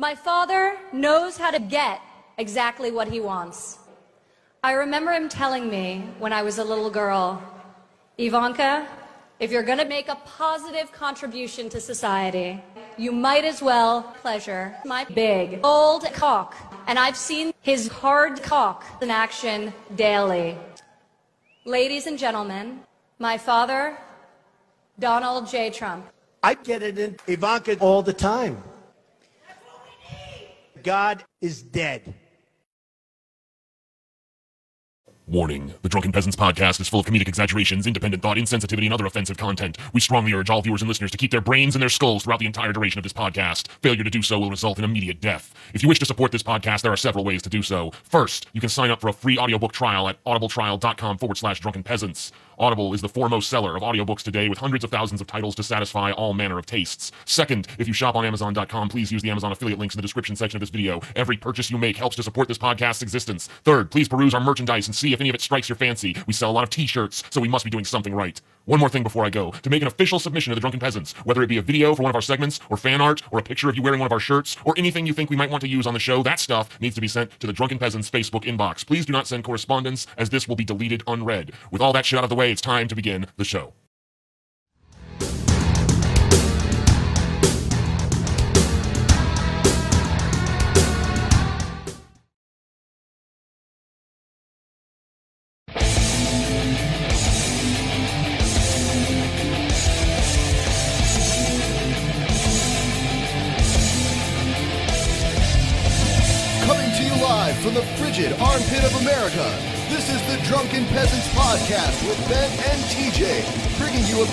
My father knows how to get exactly what he wants. I remember him telling me when I was a little girl, Ivanka, if you're going to make a positive contribution to society, you might as well pleasure my big old cock. And I've seen his hard cock in action daily. Ladies and gentlemen, my father, Donald J. Trump. I get it in Ivanka all the time. God is dead. Warning. The Drunken Peasants podcast is full of comedic exaggerations, independent thought, insensitivity, and other offensive content. We strongly urge all viewers and listeners to keep their brains and their skulls throughout the entire duration of this podcast. Failure to do so will result in immediate death. If you wish to support this podcast, there are several ways to do so. First, you can sign up for a free audiobook trial at audibletrial.com forward slash drunken peasants. Audible is the foremost seller of audiobooks today with hundreds of thousands of titles to satisfy all manner of tastes. Second, if you shop on Amazon.com, please use the Amazon affiliate links in the description section of this video. Every purchase you make helps to support this podcast's existence. Third, please peruse our merchandise and see if any of it strikes your fancy. We sell a lot of t-shirts, so we must be doing something right. One more thing before I go. To make an official submission to the Drunken Peasants, whether it be a video for one of our segments, or fan art, or a picture of you wearing one of our shirts, or anything you think we might want to use on the show, that stuff needs to be sent to the Drunken Peasants Facebook inbox. Please do not send correspondence, as this will be deleted unread. With all that shit out of the way, it's time to begin the show.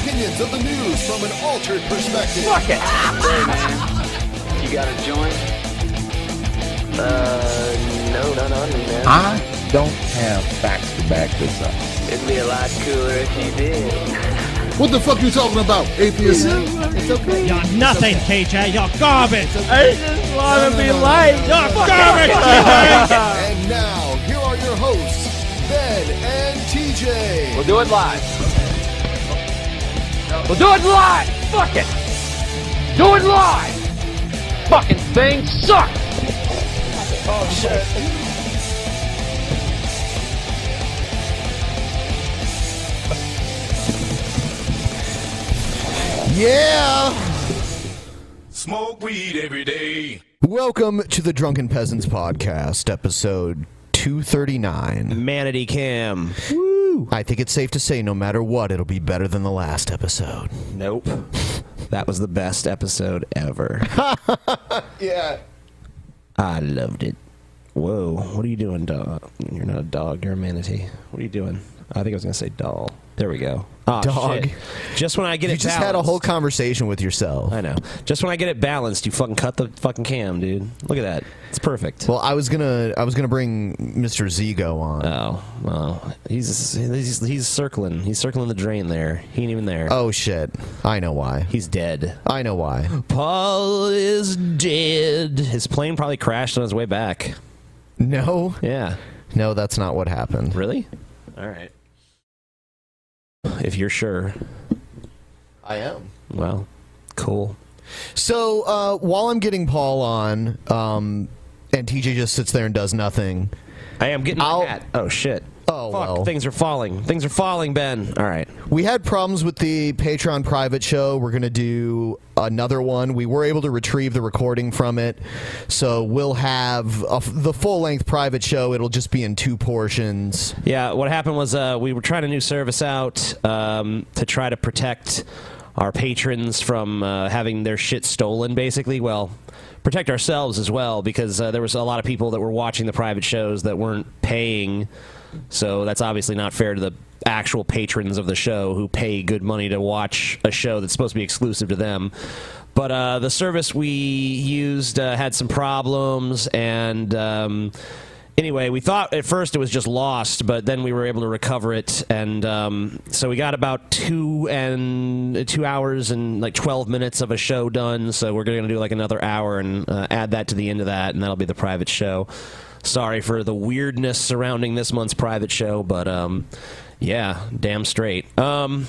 Opinions of the news from an altered perspective. Fuck it! Hey, man. You got a joint? Uh, no, not on me, man. I don't have facts to back this up. It'd be a lot cooler if you did. What the fuck you talking about, atheist? It's okay. You're nothing, TJ. You're garbage. I just want to be liked. You're garbage. And now, here are your hosts, Ben and TJ. We'll do it live. We'll do it live. Fuck it. Do it live. Fucking thing sucks. Oh shit. Yeah! Smoke weed every day. Welcome to the Drunken Peasants Podcast, episode 239. Manatee Cam. Woo! I think it's safe to say, no matter what, it'll be better than the last episode. Nope. That was the best episode ever. Yeah. I loved it. Whoa. What are you doing, dog? You're not a dog. You're a manatee. What are you doing? I think I was going to say doll. There we go. Ah, Dog. shit. Just when I get it. You it just had a whole conversation with yourself. I know. Just when I get it balanced, you fucking cut the fucking cam, dude. Look at that. It's perfect. Well, I was gonna, I was gonna bring Mr. Zigo on. Oh, well, he's he's he's circling. He's circling the drain there. He ain't even there. Oh shit! I know why. He's dead. I know why. Paul is dead. His plane probably crashed on his way back. No, Yeah. no, that's not what happened. Really? All right. If you're sure. I am. Well, cool. So uh, while I'm getting Paul on, um, and TJ just sits there and does nothing, I am getting I'll-. Oh shit. Oh, Fuck, well. things are falling. Things are falling, Ben. All right. We had problems with the Patreon private show. We're going to do another one. We were able to retrieve the recording from it. So we'll have a, the full length private show. It'll just be in two portions. Yeah, what happened was uh, we were trying a new service out um, to try to protect our patrons from uh, having their shit stolen, basically. Well, protect ourselves as well, because uh, there was a lot of people that were watching the private shows that weren't paying. So that's obviously not fair to the actual patrons of the show who pay good money to watch a show that's supposed to be exclusive to them. But uh, the service we used uh, had some problems, and um, anyway, we thought at first it was just lost, but then we were able to recover it, and um, so we got about two and two hours and like twelve minutes of a show done. So we're going to do like another hour and uh, add that to the end of that, and that'll be the private show. Sorry for the weirdness surrounding this month's private show, but um, yeah, damn straight. Um,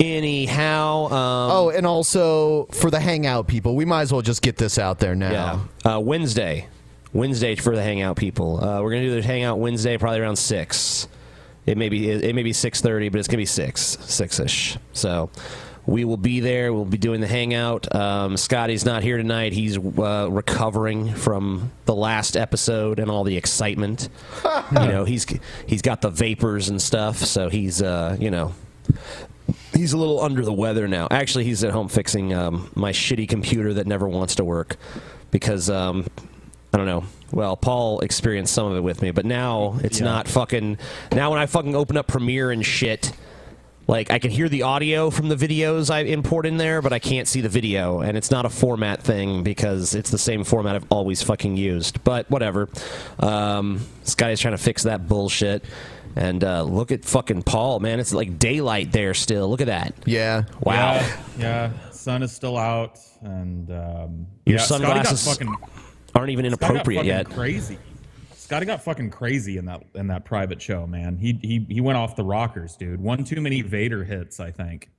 anyhow, um, oh, and also for the Hangout people, we might as well just get this out there now. Yeah. Uh, Wednesday. Wednesday for the Hangout people. Uh, we're gonna do the Hangout Wednesday, probably around six. It may be it, may be six thirty, but it's gonna be six six ish. So we will be there. We'll be doing the Hangout. Um, Scotty's not here tonight. He's uh, recovering from the last episode and all the excitement. you know, he's he's got the vapors and stuff, so he's uh, you know he's a little under the weather now. Actually, he's at home fixing um, my shitty computer that never wants to work because um, I don't know. Well, Paul experienced some of it with me, but now it's not fucking. Now when I fucking open up Premiere and shit. Like I can hear the audio from the videos I import in there, but I can't see the video, and it's not a format thing because it's the same format I've always fucking used. But whatever. Um, this guy's trying to fix that bullshit. And uh, look at fucking Paul, man. It's like daylight there still. Look at that. Yeah. Wow. Yeah, yeah. Sun is still out, and um, Your yeah, sunglasses fucking, aren't even Scotty got inappropriate fucking yet. Crazy. Scotty got fucking crazy in that in that private show, man. He he he went off the rockers, dude. One too many Vader hits, I think.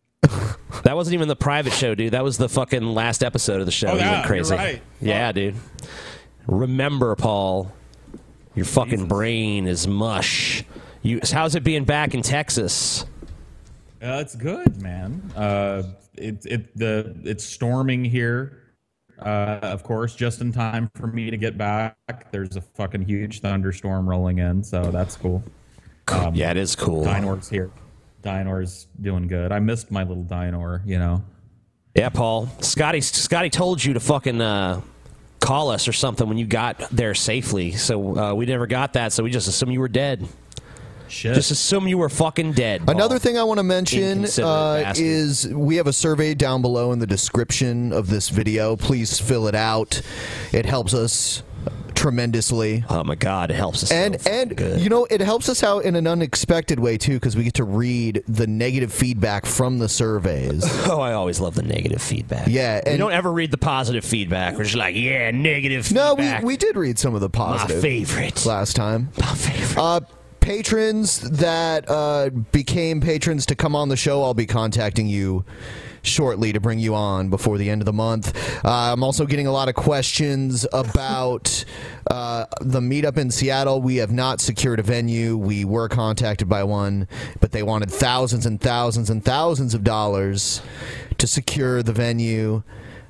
That wasn't even the private show, dude. That was the fucking last episode of the show. Oh, He yeah, went you're crazy. right. Yeah, dude. Remember, Paul, your fucking brain is mush. You, how's it being back in Texas? Uh, it's good, man. Uh, it it the it's storming here. Uh, of course, just in time for me to get back. There's a fucking huge thunderstorm rolling in, so that's cool. Um, yeah, it is cool. Dinor's here. Dinor's doing good. I missed my little Dinor, you know. Yeah, Paul. Scotty Scotty told you to fucking uh, call us or something when you got there safely. So uh, we never got that. So we just assumed you were dead. Shit. Just assume you were fucking dead. Paul. Another thing I want to mention uh, is we have a survey down below in the description of this video. Please fill it out. It helps us tremendously. Oh my god, it helps us. And and you know it helps us out in an unexpected way too because we get to read the negative feedback from the surveys. Oh, I always love the negative feedback. Yeah, we and don't ever read the positive feedback. We're just like, yeah, negative. no, we, we did read some of the positive. My favorite last time. My favorite. Uh, patrons that uh, became patrons to come on the show, I'll be contacting you shortly to bring you on before the end of the month. Uh, I'm also getting a lot of questions about uh, the meetup in Seattle. We have not secured a venue. We were contacted by one, but they wanted thousands and thousands and thousands of dollars to secure the venue.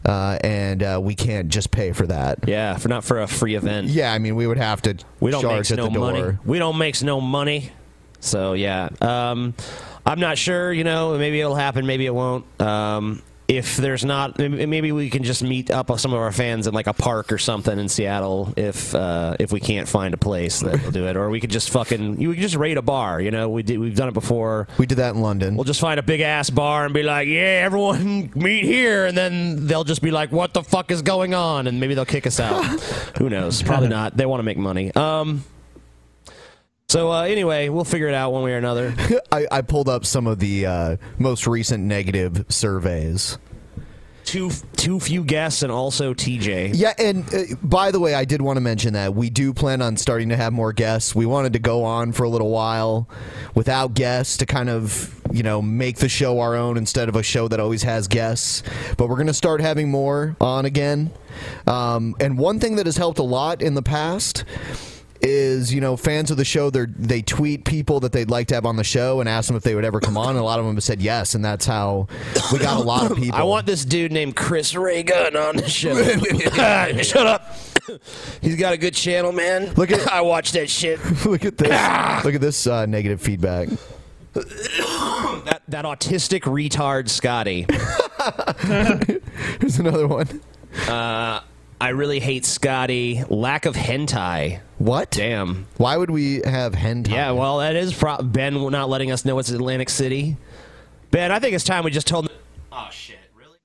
Uh, and uh, we can't just pay for that. Yeah, for not for a free event. Yeah, I mean we would have to We don't charge make at no the door. money. We don't make no money. So yeah, um, I'm not sure. You know, maybe it'll happen. Maybe it won't. Um, if there's not, maybe we can just meet up with some of our fans in like a park or something in Seattle. If uh, if we can't find a place that will do it, or we could just fucking you could just raid a bar. You know, we did, we've done it before. We did that in London. We'll just find a big ass bar and be like, yeah, everyone meet here, and then they'll just be like, what the fuck is going on? And maybe they'll kick us out. Who knows? Probably not. They want to make money. Um. So uh, anyway, we'll figure it out one way or another. I, I pulled up some of the uh, most recent negative surveys. Too too few guests, and also TJ. Yeah, and uh, by the way, I did want to mention that we do plan on starting to have more guests. We wanted to go on for a little while without guests to kind of, you know, make the show our own instead of a show that always has guests. But we're going to start having more on again. Um, and one thing that has helped a lot in the past is you know fans of the show they they tweet people that they'd like to have on the show and ask them if they would ever come on and a lot of them have said yes and that's how we got a lot of people I want this dude named Chris Ray Gun on the show. Shut up. He's got a good channel, man. Look at I watch that shit. look at this look at this uh, negative feedback that that autistic retard Scotty. Here's another one. Uh, I really hate Scotty. Lack of hentai. What? Damn. Why would we have hentai? Yeah, well, that is pro- Ben not letting us know it's Atlantic City. Ben, I think it's time we just told. Oh shit! Really?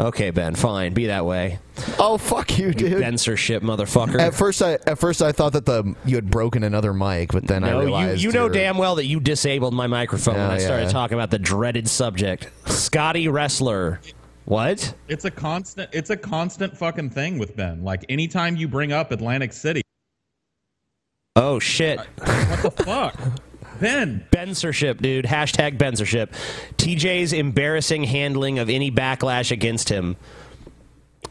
Okay, Ben. Fine. Be that way. Oh fuck you, dude. Censorship, motherfucker. At first, I at first I thought that the you had broken another mic, but then I No, you, realized you know you're- damn well that you disabled my microphone when Yeah, I started yeah. talking about the dreaded subject. Scotty Wrestler. What? It's a constant. It's a constant fucking thing with Ben. Like anytime you bring up Atlantic City, Oh shit. what the fuck, Ben? Bensership, dude. Hashtag Bensership. TJ's embarrassing handling of any backlash against him.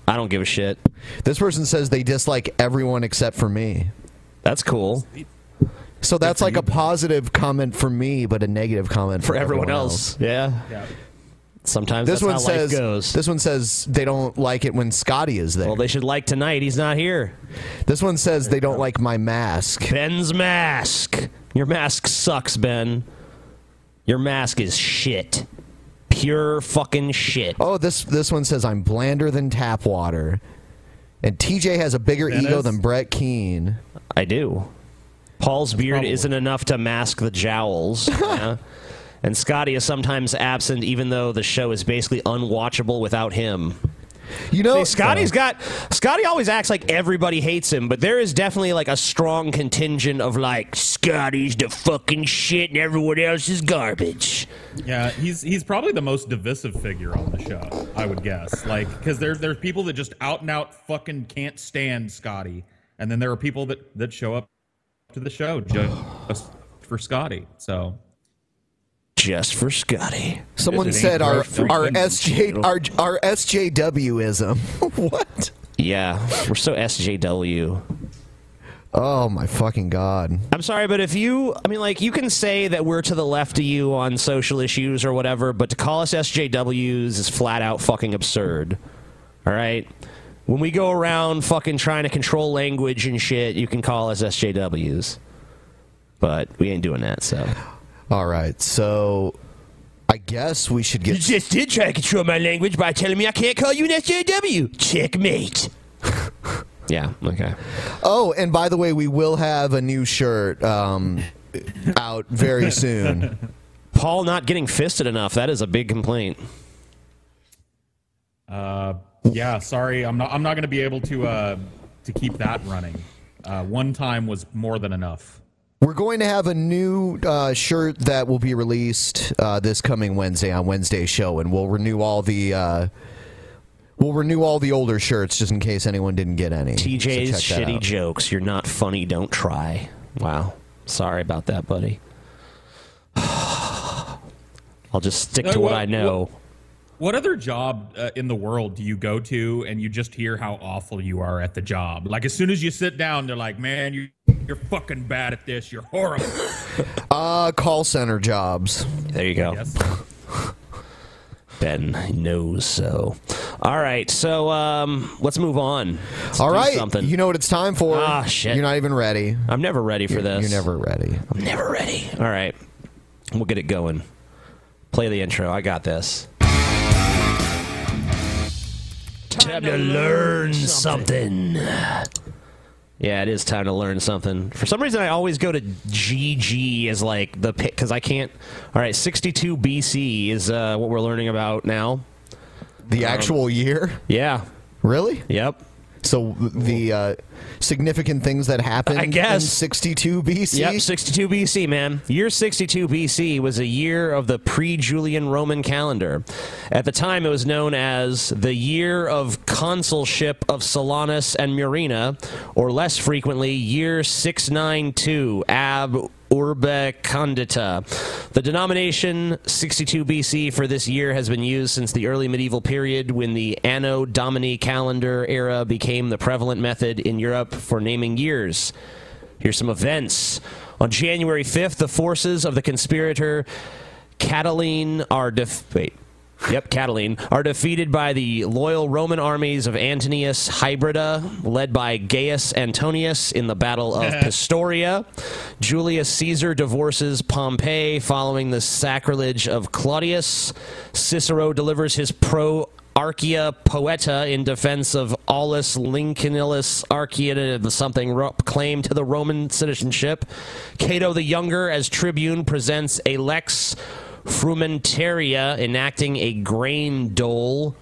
I don't give a shit. This person says they dislike everyone except for me. That's cool. So that's like a positive comment for me, but a negative comment for, For everyone else. Yeah. Sometimes This that's one how says life goes. this one says they don't like it when Scotty is there. Well, they should like tonight. He's not here. This one says they don't like my mask. Ben's mask. Your mask sucks, Ben. Your mask is shit. Pure fucking shit. Oh, this this one says I'm blander than tap water, and TJ has a bigger ego Dennis? than Brett Keane. I do. Paul's beard isn't enough to mask the jowls. yeah. And Scotty is sometimes absent, even though the show is basically unwatchable without him. You know, See, Scotty's got Scotty always acts like everybody hates him, but there is definitely like a strong contingent of like Scotty's the fucking shit and everyone else is garbage. Yeah, he's he's probably the most divisive figure on the show. I would guess, like, because there there's people that just out and out fucking can't stand Scotty, and then there are people that that show up to the show just for Scotty. So just for Scotty. Someone said our our SJ our our SJWism. what? Yeah, we're so SJW. Oh my fucking god! I'm sorry, but if you, I mean, like, you can say that we're to the left of you on social issues or whatever, but to call us SJWs is flat out fucking absurd. All right? When we go around fucking trying to control language and shit, you can call us SJWs. But we ain't doing that, so. All right, so I guess we should get. You just did try to control my language by telling me I can't call you an SJW. Checkmate. yeah, okay. Oh, and by the way, we will have a new shirt um, out very soon. Paul not getting fisted enough, that is a big complaint. Uh, yeah, sorry, I'm not. I'm not going to be able to uh, to keep that running. Uh, one time was more than enough. We're going to have a new uh, shirt that will be released uh, this coming Wednesday on Wednesday's show, and we'll renew all the uh, we'll renew all the older shirts just in case anyone didn't get any. So TJ's check that shitty out. jokes. You're not funny. Don't try. Wow. Sorry about that, buddy. I'll just stick to what what- I know. What other job uh, in the world do you go to and you just hear how awful you are at the job? Like as soon as you sit down, they're like, "Man, you you're fucking bad at this. You're horrible." Uh, call center jobs. There you go. Ben knows so. All right, so um, let's move on. Let's All do right, something. you know what it's time for. Ah, shit. You're not even ready. I'm never ready for You're- this. You're never ready. I'm never ready. All right, we'll get it going. Play the intro. I got this. Time to learn something. Yeah, it is time to learn something. For some reason, I always go to GG as like the pick because I can't. All right, 62 BC is uh, what we're learning about now. The Um, actual year? Yeah. Really? Yep. So the uh, significant things that happened I guess. in 62 BC? Yep, 62 BC, man. Year 62 BC was a year of the pre Julian Roman calendar. At the time, it was known as the year of consulship of Silanus and Murena, or less frequently, year 692 ab urbe condita. The denomination 62 BC for this year has been used since the early medieval period when the Anno Domini calendar era became the prevalent method in Europe for naming years. Here's some events. On January 5th, the forces of the conspirator Catiline are def- wait. Yep, Catiline are defeated by the loyal Roman armies of Antonius Hybrida, led by Gaius Antonius in the Battle of Pistoria. Julius Caesar divorces Pompey following the sacrilege of Claudius. Cicero delivers his pro Archia Poeta in defense of Aulus Lincolnus Archia something claim to the Roman citizenship. Cato the Younger as tribune presents a lex frumentaria enacting a grain dole.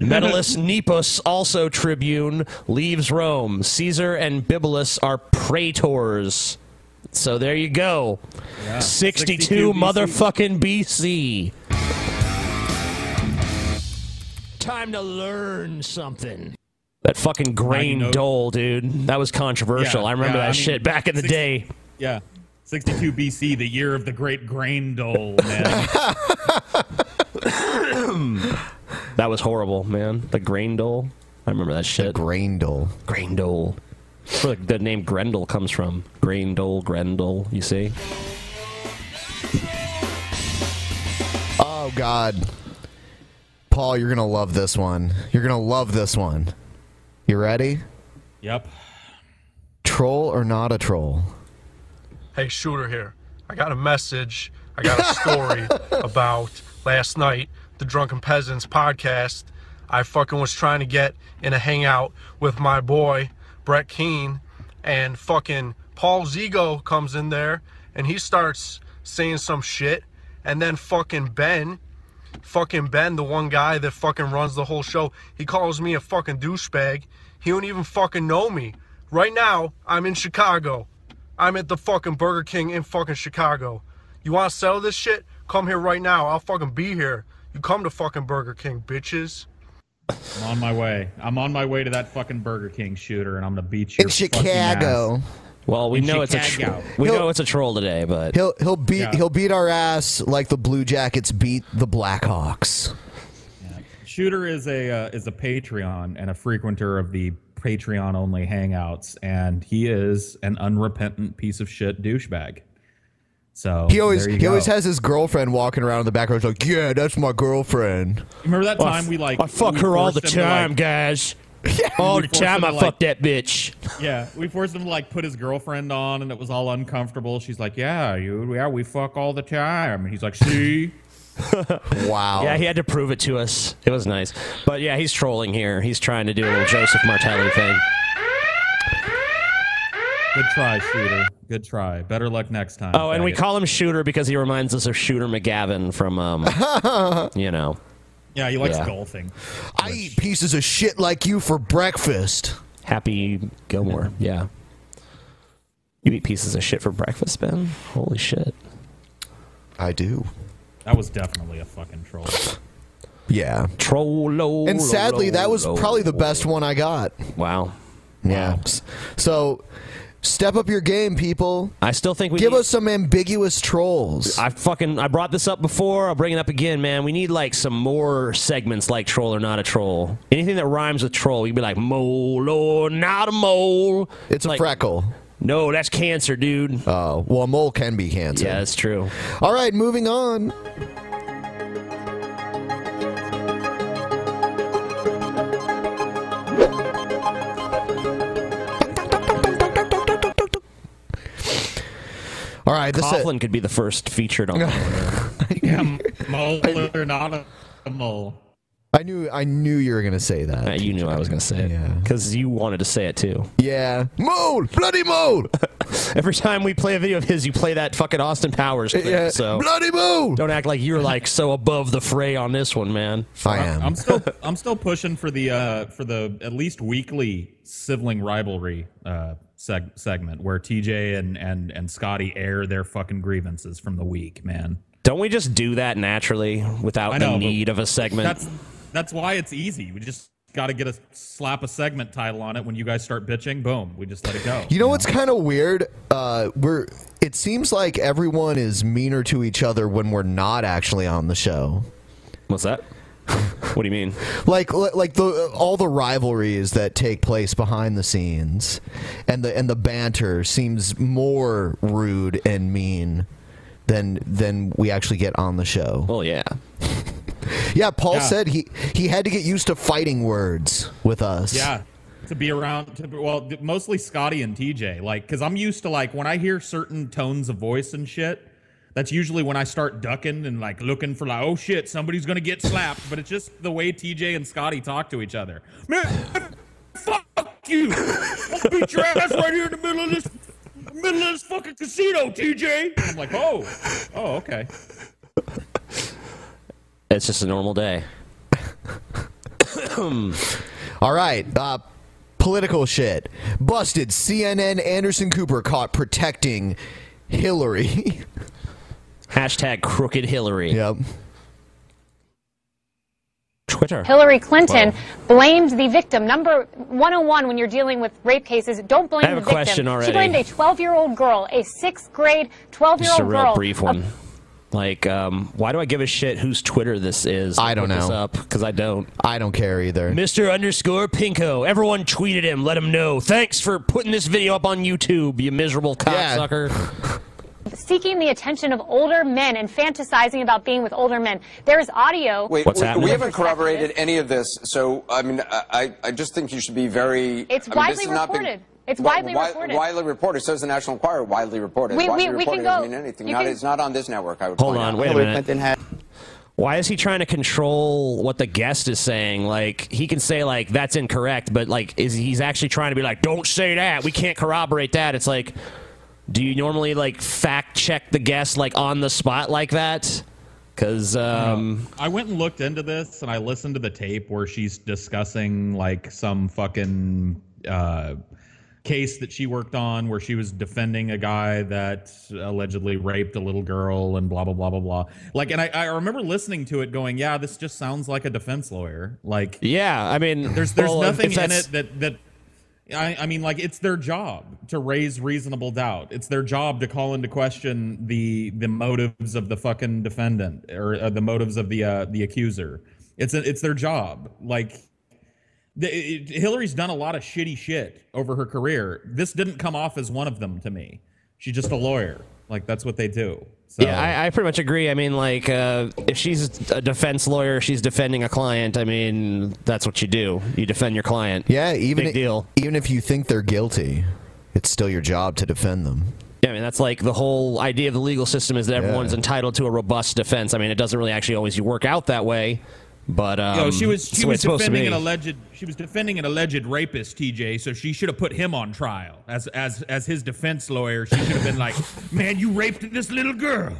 Metellus Nepos, also tribune, leaves Rome. Caesar and Bibulus are praetors. So there you go. Yeah. 62, 62 BC. motherfucking BC. Time to learn something. That fucking grain dole, dude. That was controversial. Yeah, I remember yeah, that I mean, shit back in the six- day. Yeah. 62 BC, the year of the great grain dole, man. That was horrible, man. The grain dole. I remember that shit. grain dole. Grain dole. That's where the name Grendel comes from. Grain dole, Grendel. You see? Oh God, Paul, you're gonna love this one. You're gonna love this one. You ready? yep. Troll or not a troll? Hey, Shooter here. I got a message. I got a story about last night, the Drunken Peasants podcast. I fucking was trying to get in a hangout with my boy, Brett Keane, and fucking Paul Zigo comes in there and he starts saying some shit. And then fucking Ben, fucking Ben, the one guy that fucking runs the whole show, he calls me a fucking douchebag. He don't even fucking know me. Right now, I'm in Chicago. I'm at the fucking Burger King in fucking Chicago. You want to settle this shit? Come here right now. I'll fucking be here. You come to fucking Burger King, bitches. I'm on my way. I'm on my way to that fucking Burger King shooter, and I'm gonna beat you. In Chicago. Well, we In know it's a Chicago. tr- we He'll- know it's a troll today, but He'll he'll beat Yeah. he'll beat our ass like the Blue Jackets beat the Blackhawks. Shooter is a uh, is a Patreon and a frequenter of the Patreon only hangouts, and he is an unrepentant piece of shit douchebag. So He always he go. always has his girlfriend walking around in the background like, yeah, that's my girlfriend. Remember that Well, time we like I fuck her all the forced to, time, like- guys. All the time I to, fuck that bitch. Yeah, we forced him to like put his girlfriend on, and it was all uncomfortable. She's like, "Yeah, you, yeah, we fuck all the time." And he's like, "See." wow. Yeah, he had to prove it to us. It was nice. But yeah, he's trolling here. He's trying to do a little Joseph Martelli thing. Good try, shooter. Good try. Better luck next time. Oh, and we faggot. call him Shooter because he reminds us of Shooter McGavin from, um, you know. Yeah, he likes Yeah. golfing. I eat pieces of shit like you for breakfast. Happy Gilmore. Yeah. You eat pieces of shit for breakfast, Ben? Holy shit. I do. That was definitely a fucking troll. Yeah. Trollo. And sadly, that was probably the best one I got. Wow. Yeah. S- So step up your game, people. I still think we give need- us some ambiguous trolls. I fucking I brought this up before. I'll bring it up again, man. We need like some more segments like troll or not a troll. Anything that rhymes with troll, you'd be like mole or not a mole. It's a Like- freckle. No, that's cancer, dude. Oh, well, a mole can be cancer. Yeah, that's true. All right, moving on. All right, this Coughlin could be the first featured on. yeah, mole or not a mole. I knew I knew you were gonna say that. Uh, you knew I was going to say it. Yeah. Because you wanted to say it too. Yeah, mole, bloody mole. Every time we play a video of his, you play that fucking Austin Powers clip. Yeah, So bloody mole. don't act like you're like so above the fray on this one, man. I am. I'm still I'm still pushing for the uh for the at least weekly sibling rivalry uh seg- segment where TJ and and and Scotty air their fucking grievances from the week, man. Don't we just do that naturally without know, the need of a segment? That's that's why it's easy. We just got to get a slap a segment title on it when you guys start bitching. Boom, we just let it go. You know what's kind of weird? Uh, we're. It seems like everyone is meaner to each other when we're not actually on the show. What's that? What do you mean? Like like the all the rivalries that take place behind the scenes, and the and the banter seems more rude and mean than than we actually get on the show. Oh yeah. Yeah, Paul Yeah. said he he had to get used to fighting words with us. Yeah. To be around, to, well, mostly Scotty and TJ. Like, because I'm used to, like, when I hear certain tones of voice and shit, that's usually when I start ducking and, like, looking for, like, oh shit, somebody's going to get slapped. But it's just the way TJ and Scotty talk to each other. Man, fuck you. I'll beat your ass right here in the middle of this. Middle of this fucking casino, TJ. I'm like, oh, oh, okay. It's just a normal day. All right. Uh, political shit. Busted. CNN Anderson Cooper caught protecting Hillary. Hashtag crooked Hillary. Yep. Twitter. Hillary Clinton blamed the victim. Number 101 when you're dealing with rape cases, don't blame I have the a victim. question already. She blamed a 12 year old girl, a sixth grade 12 year old girl. A real girl. brief one. Like, um, why do I give a shit whose Twitter this is? I don't Look this know. up because I don't. I don't care either. Mr. Underscore Pinko. Everyone tweeted him. Let him know. Thanks for putting this video up on YouTube. You miserable cocksucker. Seeking the attention of older men and fantasizing about being with older men. There is audio. Wait, What's we, we haven't corroborated any of this, so I mean, I, I just think you should be very. It's I mean, this widely has not been- reported. It's Wi- widely wi- reported. Widely reported. So is the National Enquirer. Widely reported. We- widely we- we can reported doesn't go- mean anything. Not, can- it's not on this network. I would Hold on, out. wait a minute. Why is he trying to control what the guest is saying? Like he can say like that's incorrect, but like is he's actually trying to be like don't say that. We can't corroborate that. It's like do you normally like fact check the guest like on the spot like that? Cuz um I went and looked into this and I listened to the tape where she's discussing like some fucking uh, case that she worked on where she was defending a guy that allegedly raped a little girl and blah blah blah blah blah. Like, and I, I remember listening to it going, "Yeah, this just sounds like a defense lawyer." Like, yeah, I mean, there's there's well, nothing in it that that. I, I mean, like it's their job to raise reasonable doubt. It's their job to call into question the the motives of the fucking defendant or uh, the motives of the uh, the accuser. It's a, it's their job. Like the, it, Hillary's done a lot of shitty shit over her career. This didn't come off as one of them to me. She's just a lawyer. Like that's what they do. So, Yeah, I, I pretty much agree. I mean, like, uh, if she's a defense lawyer, she's defending a client. I mean, that's what you do. You defend your client. Yeah, even Big i- deal. even if you think they're guilty, it's still your job to defend them. Yeah, I mean, that's like the whole idea of the legal system is that everyone's entitled to a robust defense. I mean, it doesn't really actually always work out that way, but um, you know, she was she was it's supposed to defending an alleged she was defending an alleged rapist, TJ. So she should have put him on trial as as as his defense lawyer. She should have been like, "Man, you raped this little girl."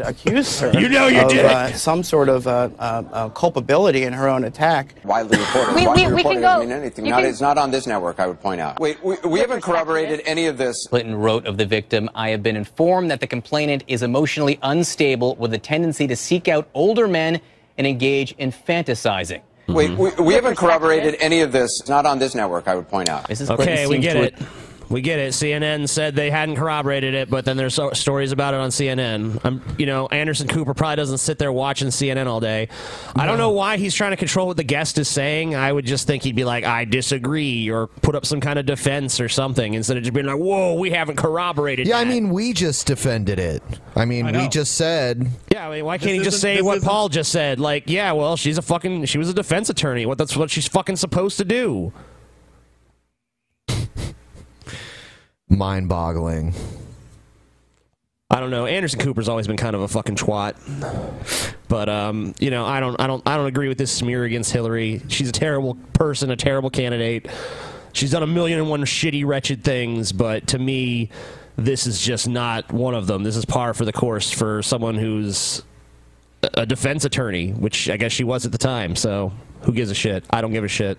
accused her You know you of did. Uh, some sort of uh, uh, uh, culpability in her own attack. Widely reported. We- widely we- we reported can doesn't go- mean anything. Not, can- it's not on this network. I would point out. Wait, we, we haven't corroborated any of this. Clinton wrote of the victim I have been informed that the complainant is emotionally unstable with a tendency to seek out older men and engage in fantasizing. Wait, we, we haven't corroborated any of this. It's not on this network. I would point out. Okay, we get it. We get it. CNN said they hadn't corroborated it, but then there's so- stories about it on CNN. I'm, you know, Anderson Cooper probably doesn't sit there watching CNN all day. I don't know why he's trying to control what the guest is saying. I would just think he'd be like, "I disagree," or put up some kind of defense or something instead of just being like, "Whoa, we haven't corroborated." Yeah, I that." mean, we just defended it. I mean, I we just said. Yeah, I mean, why can't he just say this what isn't- Paul just said? Like, yeah, well, she's a fucking, she was a defense attorney. What that's what she's fucking supposed to do. Mind boggling. I don't know. Anderson Cooper's always been kind of a fucking twat. But um, you know, I don't I don't I don't agree with this smear against Hillary. She's a terrible person, a terrible candidate. She's done a million and one shitty, wretched things, but to me, this is just not one of them. This is par for the course for someone who's a- a defense attorney, which I guess she was at the time. So who gives a shit? I don't give a shit.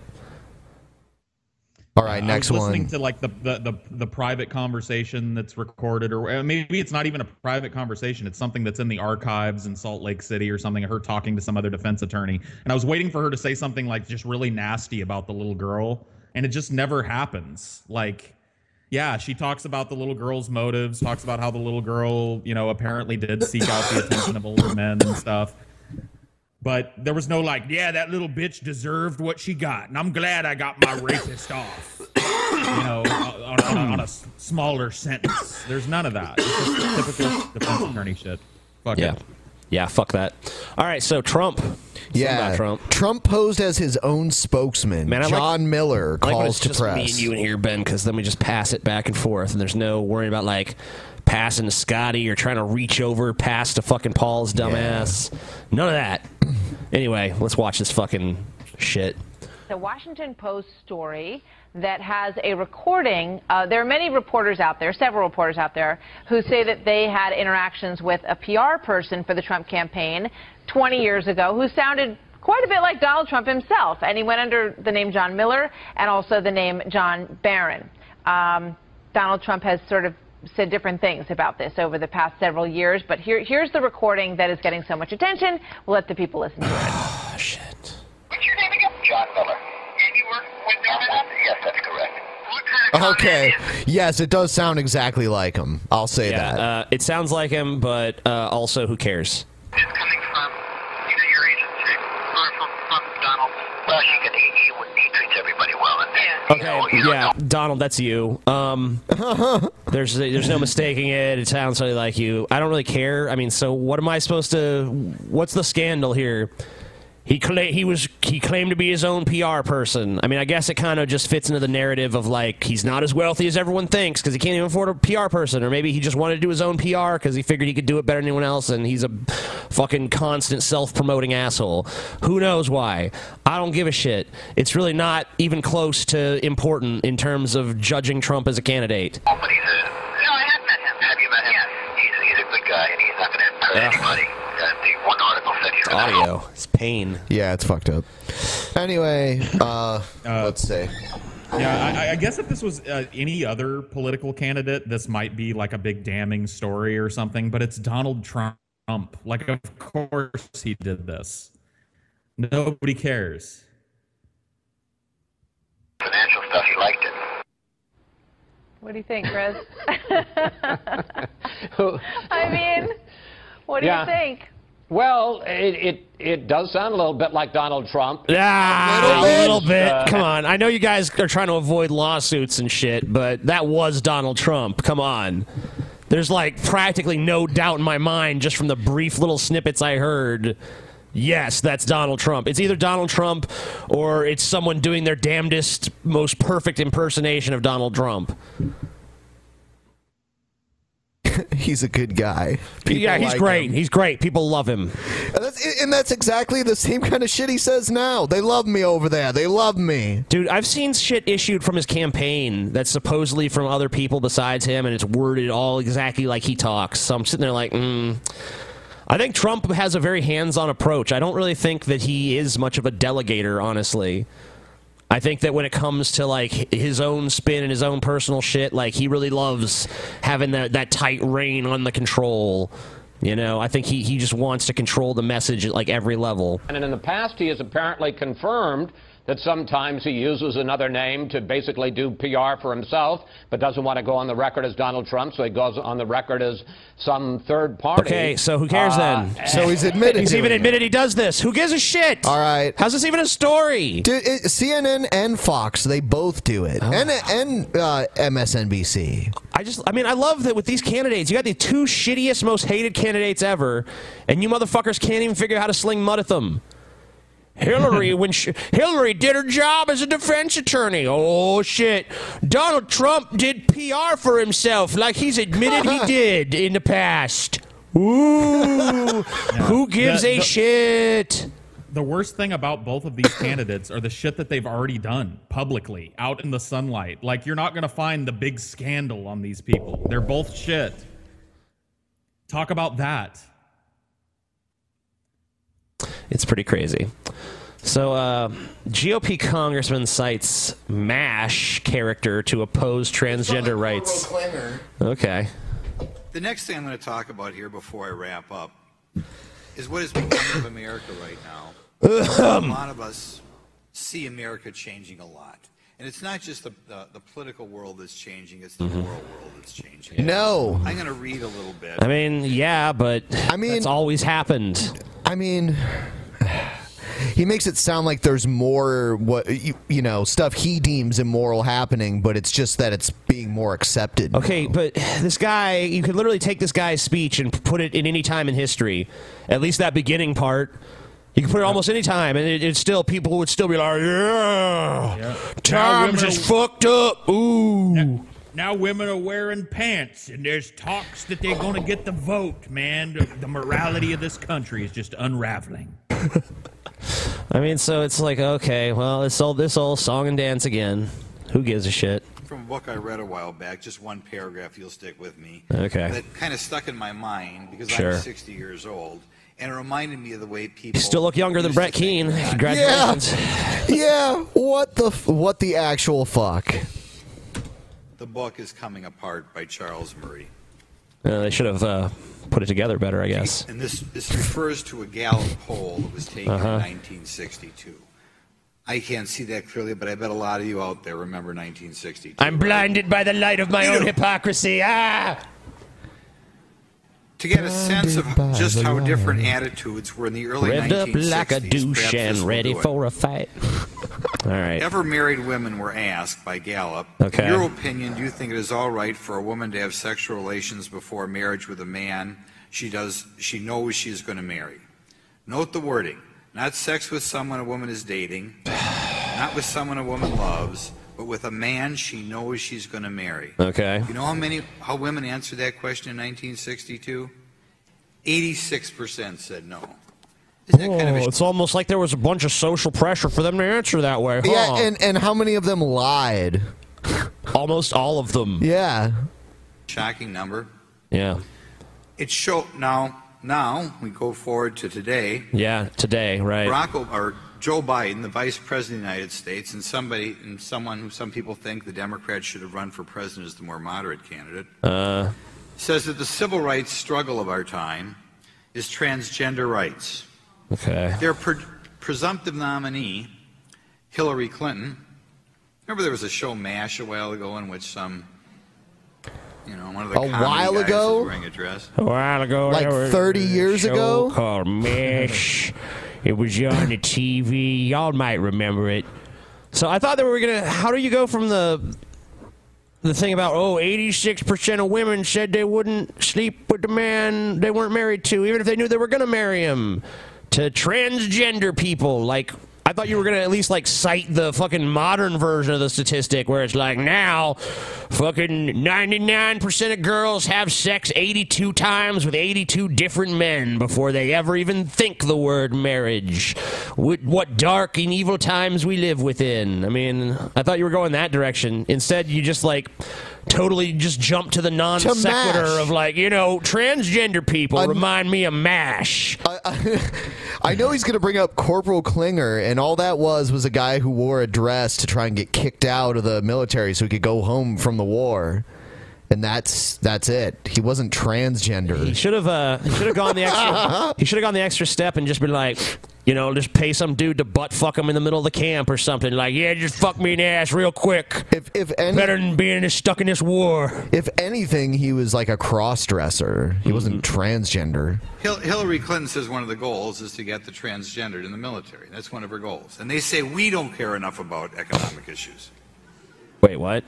All right, I next was listening one. to like the, the the the private conversation that's recorded, or uh, maybe it's not even a private conversation. It's something that's in the archives in Salt Lake City or something. Her talking to some other defense attorney, and I was waiting for her to say something like just really nasty about the little girl, and it just never happens. Like, yeah, she talks about the little girl's motives, talks about how the little girl, you know, apparently did seek out the attention of older men and stuff. But there was no like, yeah, that little bitch deserved what she got, and I'm glad I got my rapist off. You know, on, on, on a s- smaller sentence. There's none of that. It's just typical defense attorney shit. Fuck yeah. it. Yeah, fuck that. All right, so Trump. Yeah, Something about Trump. posed as his own spokesman. Man, I like- John Miller I like when calls it's to just press. me and you in here, Ben, because then we just pass it back and forth, and there's no worrying about like passing to Scotty or trying to reach over past to fucking Paul's dumbass. None of that. Anyway, let's watch this fucking shit. The Washington Post story that has a recording. Uh, there are many reporters out there, several reporters out there, who say that they had interactions with a PR person for the Trump campaign 20 years ago who sounded quite a bit like Donald Trump himself. And he went under the name John Miller and also the name John Barron. Um, Donald Trump has sort of said different things about this over the past several years, but here, here's the recording that is getting so much attention. We'll let the people listen to it. Shit. John Miller. And you work with Donald? Yes, that's correct. Okay. Yes, it does sound exactly like him. I'll say Yeah, that. uh, it sounds like him, but uh, also, who cares? It's coming from either your agency or from, from Donald. Well, he, he, he, treats everybody well. And then, you know, Okay, you don't yeah, Donald, that's you. Um, there's there's no mistaking it. It sounds really like you. I don't really care. I mean, so what am I supposed to? What's the scandal here? He cla- he was he claimed to be his own PR person. I mean, I guess it kind of just fits into the narrative of like he's not as wealthy as everyone thinks because he can't even afford a PR person, or maybe he just wanted to do his own PR because he figured he could do it better than anyone else, and he's a fucking constant self-promoting asshole. Who knows why? I don't give a shit. It's really not even close to important in terms of judging Trump as a candidate. No, I have met him. Have you met him? He's, he's a good guy, and he's not going to hurt Ugh. anybody. Uh, the one article said he's It's going to audio. It's pain. Yeah, it's fucked up. Anyway, uh, let's see. Yeah, I, I guess if this was uh, any other political candidate, this might be like a big damning story or something. But it's Donald Trump. Like, of course he did this. Nobody cares. financial stuff. He liked it. What do you think, Chris? I mean, what do Yeah. you think? Well, it, it it does sound a little bit like Donald Trump. Ah, a little bit. Uh, Come on. I know you guys are trying to avoid lawsuits and shit, but that was Donald Trump. Come on. There's like practically no doubt in my mind just from the brief little snippets I heard. Yes, that's Donald Trump. It's either Donald Trump or it's someone doing their damnedest, most perfect impersonation of Donald Trump. he's a good guy. People yeah, he's like great. him. He's great. People love him. And that's, and that's exactly the same kind of shit he says now. They love me over there. They love me. Dude, I've seen shit issued from his campaign that's supposedly from other people besides him, and it's worded all exactly like he talks. So I'm sitting there like, mm. I think Trump has a very hands on approach. I don't really think that he is much of a delegator, honestly. I think that when it comes to like his own spin and his own personal shit, like he really loves having that, that tight rein on the control. You know, I think he, he just wants to control the message at like every level. And in the past, he has apparently confirmed that sometimes he uses another name to basically do PR for himself, but doesn't want to go on the record as Donald Trump, so he goes on the record as some third party. Okay, so who cares Uh, then? So he's admitted He's to even it. admitted he does this. Who gives a shit? All right. How's this even a story? Dude, it, CNN and Fox, they both do it. And, and uh, MSNBC. I just, I mean, I love that with these candidates, you got the two shittiest, most hated candidates ever, and you motherfuckers can't even figure out how to sling mud at them. Hillary, when she, Hillary did her job as a defense attorney. Oh shit! Donald Trump did PR for himself, like he's admitted he did in the past. Ooh, who gives The- a the- shit? The worst thing about both of these candidates are the shit that they've already done publicly, out in the sunlight. Like, you're not going to find the big scandal on these people. They're both shit. Talk about that. It's pretty crazy. So, uh, GOP congressman cites MASH character to oppose transgender rights. Okay. The next thing I'm going to talk about here before I wrap up is what is becoming of America right now. a lot of us see America changing a lot. And it's not just the, the, the political world that's changing, it's the mm-hmm. moral world that's changing. No. I'm going to read a little bit. I mean, yeah, but I mean, it's always happened. I mean, he makes it sound like there's more what you, you know stuff he deems immoral happening, but it's just that it's being more accepted. Okay, but this guy, you could literally take this guy's speech and put it in any time in history. At least that beginning part. You can put it almost any time, and it, it's still people would still be like, "Yeah, times women is are- fucked up." Ooh, Now women are wearing pants, and there's talks that they're going to get the vote. Man, the, the morality of this country is just unraveling. I mean, so it's like, okay, well, it's all this old song and dance again. Who gives a shit? From a book I read a while back, just one paragraph you'll stick with me. Okay. That kind of stuck in my mind because Sure. I'm 60 years old. And it reminded me of the way people. You still look younger than Brett Keane. Congratulations. yeah, yeah. what the what the actual fuck? The book is Coming Apart by Charles Murray. Uh, they should have uh, put it together better, I guess. And this, this refers to a Gallup poll that was taken Uh-huh. in 1962. I can't see that clearly, but I bet a lot of you out there remember 1962. I'm blinded by the light of my own hypocrisy. Ah! To get a sense of just how light. different attitudes were in the early Revved up like a douche and ready for a fight. All right. Ever married women were asked by Gallup, Okay. in your opinion, do you think it is all right for a woman to have sexual relations before marriage with a man she does she knows she is going to marry? Note the wording. Not sex with someone a woman is dating, not with someone a woman loves, but with a man she knows she's going to marry. Okay. You know how many how women answered that question in 1962? 86% said no. Oh, it's almost like there was a bunch of social pressure for them to answer that way. Huh? Yeah, and and how many of them lied? Almost all of them. Yeah. Shocking number. Yeah. It show now now we go forward to today. Yeah, today, right. Barack O- or Joe Biden, the Vice President of the United States, and somebody and someone who some people think the Democrats should have run for president as the more moderate candidate, Uh, says that the civil rights struggle of our time is transgender rights. okay. Their pre- presumptive nominee, Hillary Clinton. Remember there was a show MASH a while ago in which some, you know, one of the A while ago? wearing a dress. A while ago, Like 30 years ago? called Mesh. it was on the TV. Y'all might remember it. So I thought that we were gonna. How do you go from the the thing about oh 86 percent of women said they wouldn't sleep with the man they weren't married to, even if they knew they were gonna marry him, to transgender people like. I thought you were gonna at least like cite the fucking modern version of the statistic where it's like now, fucking ninety nine percent of girls have sex eighty two times with eighty two different men before they ever even think the word marriage. What, what dark and evil times we live within. I mean, I thought you were going that direction. Instead, you just like totally just jump to the non To sequitur MASH. of like you know transgender people remind me of Mash. I know he's going to bring up Corporal Klinger, and all that was was a guy who wore a dress to try and get kicked out of the military so he could go home from the war. And that's that's it. He wasn't transgender. He should have uh, he should have gone the extra he should have gone the extra step and just been like, you know, just pay some dude to butt fuck him in the middle of the camp or something. Like, yeah, just fuck me in the ass real quick. If if any, better than being stuck in this war. If anything, he was like a cross dresser. He wasn't Mm-hmm. transgender. Hil- Hillary Clinton says one of the goals is to get the transgendered in the military. That's one of her goals. And they say we don't care enough about economic issues. Wait, what?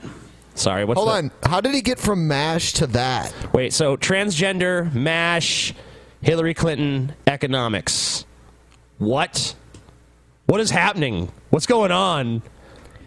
Sorry, what's Hold the- on. How did he get from MASH to that? Wait, so transgender, MASH, Hillary Clinton, economics. What? What is happening? What's going on?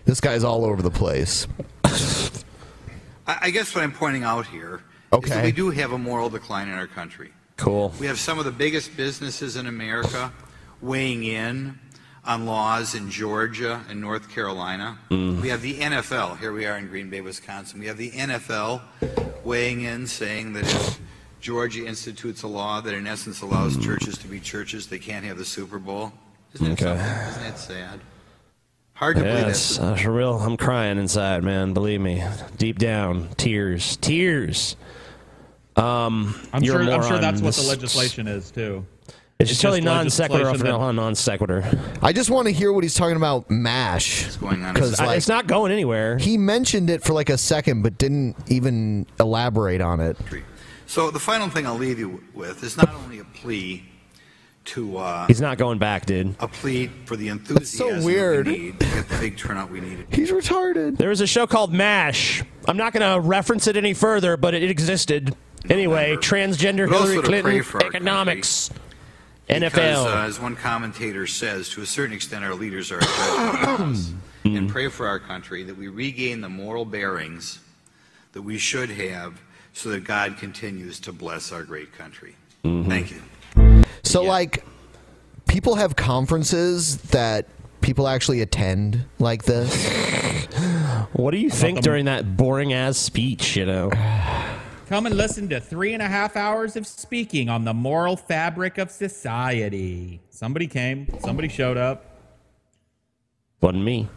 This guy's all over the place. I, I guess what I'm pointing out here is that we do have a moral decline in our country. Cool. We have some of the biggest businesses in America weighing in on laws in Georgia and North Carolina. Mm. We have the NFL. Here we are in Green Bay, Wisconsin. We have the NFL weighing in, saying that if Georgia institutes a law that in essence allows churches to be churches, they can't have the Super Bowl. Isn't that Okay. something? Isn't that sad? Hard to yeah, believe it's, that. uh, for real. I'm crying inside, man. Believe me, deep down, tears, tears. Um, I'm you're sure. I'm sure that's what the legislation is too. It's just totally non sequitur legislation after that- non sequitur. I just want to hear what he's talking about MASH. What's going on? Because It's not going anywhere. He mentioned it for like a second, but didn't even elaborate on it. So the final thing I'll leave you with is not only a plea to uh, He's not going back, dude. a plea for the enthusiasm weird. we need to get the big turnout we needed. He's retarded. There was a show called MASH. I'm not going to reference it any further, but it existed. Anyway, transgender But Hillary Clinton, for our economics, Because, NFL. uh, as one commentator says, to a certain extent, our leaders are judging us. Mm-hmm. And pray for our country that we regain the moral bearings that we should have so that God continues to bless our great country. Mm-hmm. Thank you. So, like, people have conferences that people actually attend like this. What do you think um, during that boring ass speech? You know, Come and listen to three and a half hours of speaking on the moral fabric of society. Somebody came. Somebody showed up. wasn't me.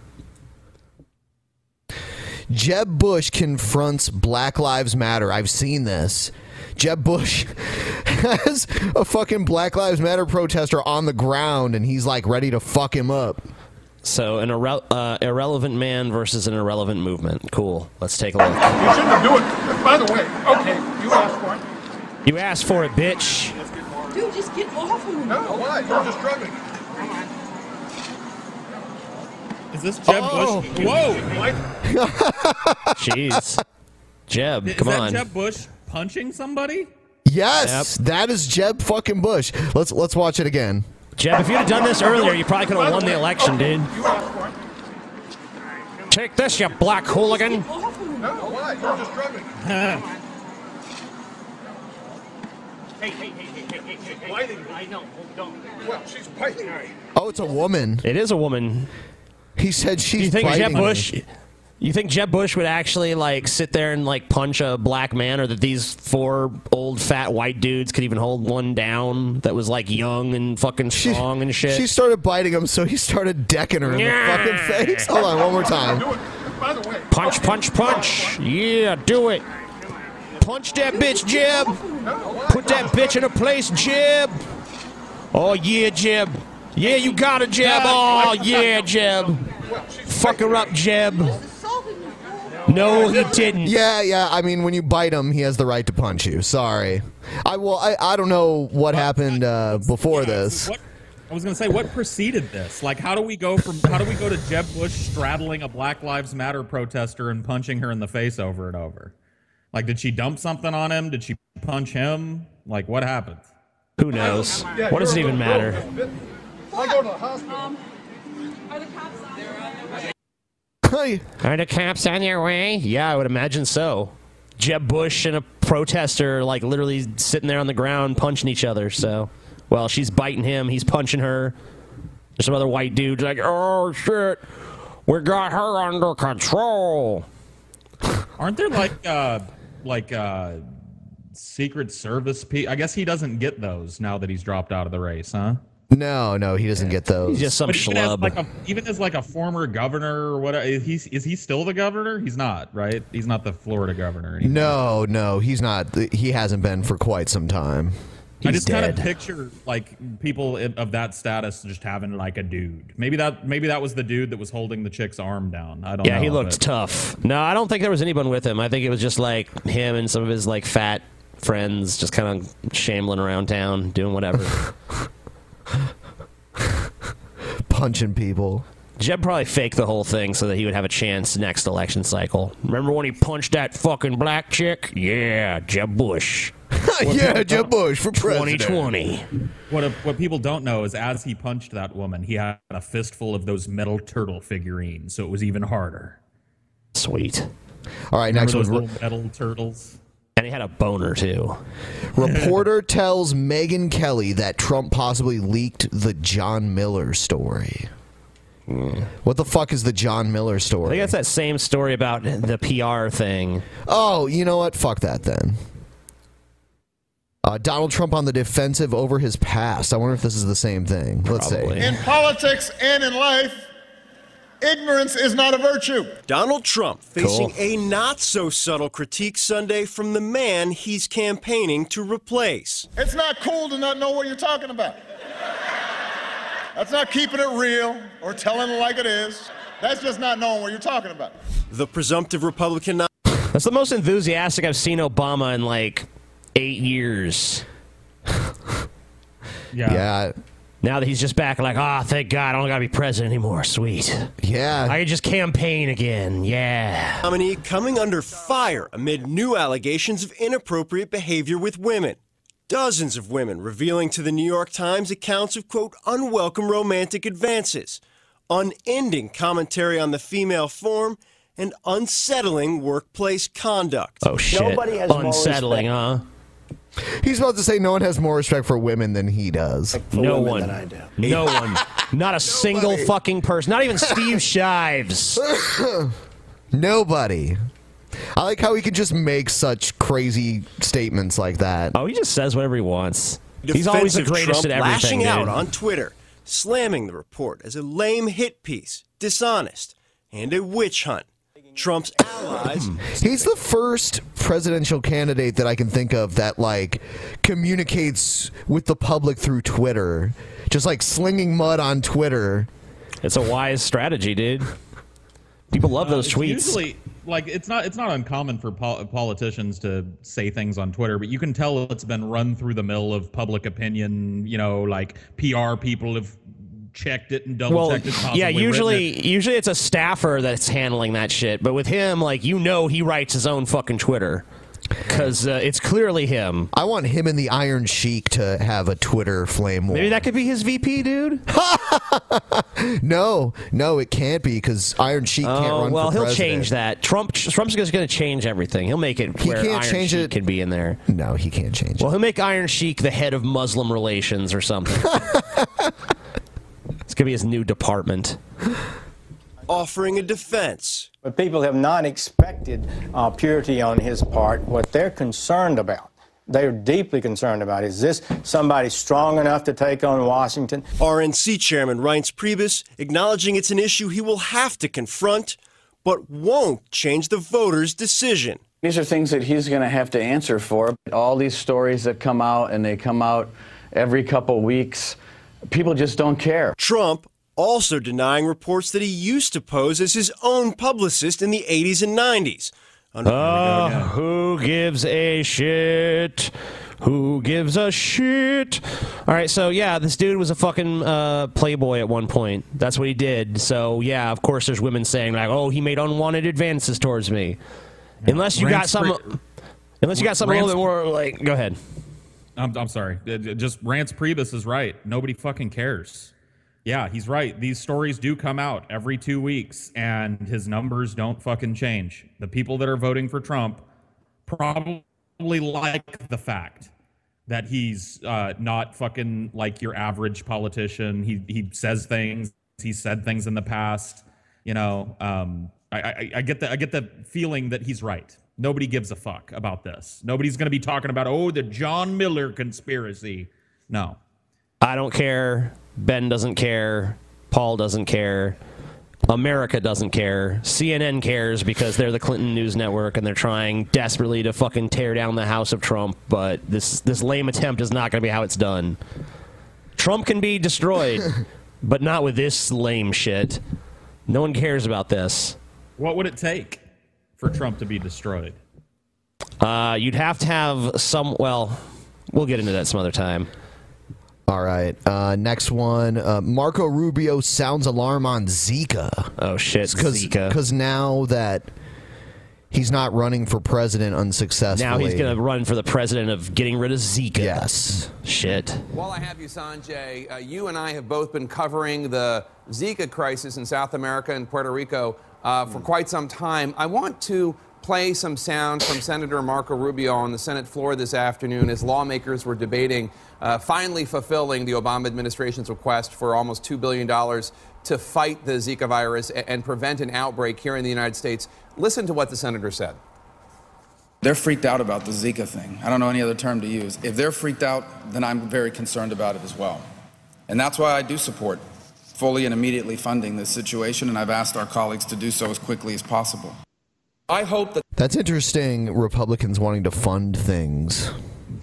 Jeb Bush confronts Black Lives Matter. I've seen this. Jeb Bush has a fucking Black Lives Matter protester on the ground and he's like ready to fuck him up. So, an irre- uh, irrelevant man versus an irrelevant movement. Cool. Let's take a look. You shouldn't have do it. By the way, okay, you asked for it. You asked for it, bitch. Dude, just get off of him. No, why? You're just drugging. Is this Jeb Oh. Bush? Whoa! Jeez. Jeb, Is come that on. Jeb Bush punching somebody? Yes, that is Jeb fucking Bush. Let's let's watch it again. Jeb, if you'd have done this earlier, you probably could have won the election, dude. Take this, you black hooligan. No, why? You're just drugging. Hey, hey, hey, hey, hey, hey, hey. Biting. I know. Don't. Well, she's biting. Oh, it's a woman. It is a woman. He said she's. Do you think Jeb biting me. Bush? You think Jeb Bush would actually like sit there and like punch a black man, or that these four old fat white dudes could even hold one down that was like young and fucking strong and shit? She started biting him, so he started decking her in the fucking face. Hold on, one more time. By the way, Punch, punch, punch. Yeah, do it. Punch that bitch, Jeb. Put that bitch in a place, Jeb. Oh, yeah, Jeb. Yeah, you got it, Jeb. Oh, yeah, Jeb. Fuck her up, Jeb. No, he didn't. Yeah, yeah. I mean, when you bite him, he has the right to punch you. Sorry. I well, I, I don't know what happened uh, before this. What, I was going to say, what preceded this? Like, how do we go from how do we go to Jeb Bush straddling a Black Lives Matter protester and punching her in the face over and over? Like, did she dump something on him? Did she punch him? Like, what happened? Who knows? What does it even matter? I go to the hospital. Um, Are the cops on their way? Yeah, I would imagine so. Jeb Bush and a protester, like literally sitting there on the ground punching each other. So, well, she's biting him, he's punching her. There's some other white dudes like, oh shit, we got her under control. Aren't there like uh like uh Secret Service pe I guess he doesn't get those now that he's dropped out of the race, huh? No, no, he doesn't get those. He's just some But even as schlub. like a even as like a former governor or what is he is he still the governor? He's not, right? He's not the Florida governor anymore. No, no, he's not. He hasn't been for quite some time. I just kind of picture like people of that status just having like a dude. Maybe that maybe that was the dude that was holding the chick's arm down. I don't know. Yeah, he looked but- tough. No, I don't think there was anyone with him. I think it was just like him and some of his like fat friends just kind of shambling around town, doing whatever. Punching people. Jeb probably faked the whole thing so that he would have a chance next election cycle. Remember when he punched that fucking black chick? Yeah, Jeb Bush. yeah, Jeb Bush for president. 2020. What what people don't know is as he punched that woman, he had a fistful of those metal turtle figurines, so it was even harder. Sweet. All right, Remember next those one. little metal turtles. And he had a boner too. Reporter tells Megyn Kelly that Trump possibly leaked the John Miller story. What the fuck is the John Miller story? I story? think that's that same story about the PR thing. Oh, you know what? Fuck that then. Uh, Donald Trump on the defensive over his past. I wonder if this is the same thing. Let's see. In politics and in life, ignorance is not a virtue. Donald Trump facing Cool. a not so subtle critique Sunday from the man he's campaigning to replace. It's not cool to not know what you're talking about. That's not keeping it real or telling it like it is. That's just not knowing what you're talking about. The presumptive Republican no- That's the most enthusiastic I've seen Obama in like eight years. Yeah. Now that he's just back, like, ah, thank God, I don't gotta be president anymore. Sweet. Yeah. I can just campaign again. Yeah. nominee coming under fire amid new allegations of inappropriate behavior with women. Dozens of women revealing to the New York Times accounts of, quote, unwelcome romantic advances, unending commentary on the female form, and unsettling workplace conduct. Oh, shit. Unsettling, huh? He's about to say no one has more respect for women than he does. No one. No one. Not a single fucking person. Not even Steve Shives. Nobody. I like how he can just make such crazy statements like that. Oh, he just says whatever he wants. He's always the greatest Trump at everything. Lashing out on Twitter, slamming the report as a lame hit piece, dishonest, and a witch hunt. Trump's allies hmm. He's the first presidential candidate that I can think of that like communicates with the public through Twitter, just like slinging mud on Twitter. It's a wise strategy, dude. People love those It's tweets. Usually, like it's not it's not uncommon for pol- politicians to say things on Twitter, but you can tell it's been run through the mill of public opinion. You know, like PR people have checked it and double well, checked it. yeah, usually it. usually it's a staffer that's handling that shit. But with him, like you know, he writes his own fucking Twitter because uh, it's clearly him. I want him and the Iron Sheik to have a Twitter flame war. Maybe that could be his VP, dude. no, no, it can't be because Iron Sheik can't Oh run well, for he'll president. change that. Trump Trump's just going to change everything. He'll make it He where can't Iron change Sheik it. can be in there. No, he can't change it. Well, he'll make Iron Sheik the head of Muslim relations or something. it's going to be his new department. offering a defense. But people have not expected uh, purity on his part. What they're concerned about, they're deeply concerned about, is this somebody strong enough to take on Washington? RNC Chairman Reince Priebus acknowledging it's an issue he will have to confront, but won't change the voters' decision. These are things that he's going to have to answer for. All these stories that come out, and they come out every couple weeks, people just don't care. Trump also denying reports that he used to pose as his own publicist in the 80s and 90s. Under- Oh, who gives a shit? Who gives a shit? All right, so yeah, this dude was a fucking uh, playboy at one point. That's what he did. So yeah, of course, there's women saying like, "Oh, he made unwanted advances towards me." Unless you got some, Pri- unless you got something a little bit more like, go ahead. I'm, I'm sorry. Uh, Just Reince Priebus is right. Nobody fucking cares. Yeah, he's right. These stories do come out every two weeks, and his numbers don't fucking change. The people that are voting for Trump probably like the fact that he's uh, not fucking like your average politician. He he says things. He said things in the past. You know, um, I, I, I get the I get the feeling that he's right. Nobody gives a fuck about this. Nobody's going to be talking about oh the John Miller conspiracy. No, I don't care. Ben doesn't care. Paul doesn't care. America doesn't care. CNN cares because they're the Clinton News Network and they're trying desperately to fucking tear down the House of Trump. But this this lame attempt is not going to be how it's done. Trump can be destroyed, but not with this lame shit. No one cares about this. what would it take for Trump to be destroyed? Uh, you'd have to have some. Well, we'll get into that some other time. All right. Uh, next one. Uh, Marco Rubio sounds alarm on Zika. Oh shit, Cause, Zika. Because now that he's not running for president unsuccessfully, Now he's going to run for the president of getting rid of Zika. Yes. Shit. While I have you, Sanjay, uh, you and I have both been covering the Zika crisis in South America and Puerto Rico uh, for quite some time. I want to play some sound from Senator Marco Rubio on the Senate floor this afternoon as lawmakers were debating uh, finally fulfilling the Obama administration's request for almost $2 billion to fight the Zika virus and prevent an outbreak here in the United States. Listen to what the senator said. They're freaked out about the Zika thing. I don't know any other term to use. If they're freaked out, then I'm very concerned about it as well. And that's why I do support fully and immediately funding this situation, and I've asked our colleagues to do so as quickly as possible. I hope that That's interesting. Republicans wanting to fund things.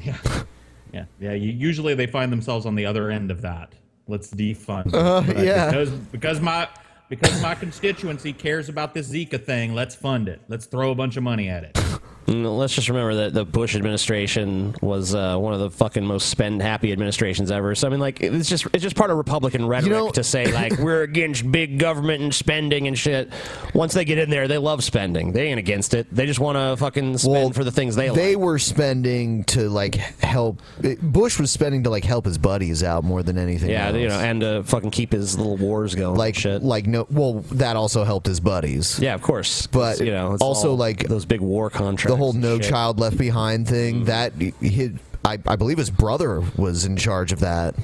Yeah, yeah. You, usually they find themselves on the other end of that. Let's defund. Uh, yeah. Because because my because my constituency cares about this Zika thing. Let's fund it. Let's throw a bunch of money at it. Mm, Let's just remember that the Bush administration was uh, one of the fucking most spend-happy administrations ever. So I mean, like, it's just it's just part of Republican rhetoric to say like we're against big government and spending and shit. Once they get in there, they love spending. They ain't against it. They just want to fucking spend for the things they, like. They like. were spending to like help. Bush was spending to like help his buddies out more than anything. Else. Yeah, else. you know, and to fucking keep his little wars going. like shit. like no. Well, that also helped his buddies. Yeah, of course. But you know, it's also like those big war contracts. The whole No shit. Child Left Behind thing. That he, I, I believe his brother was in charge of that.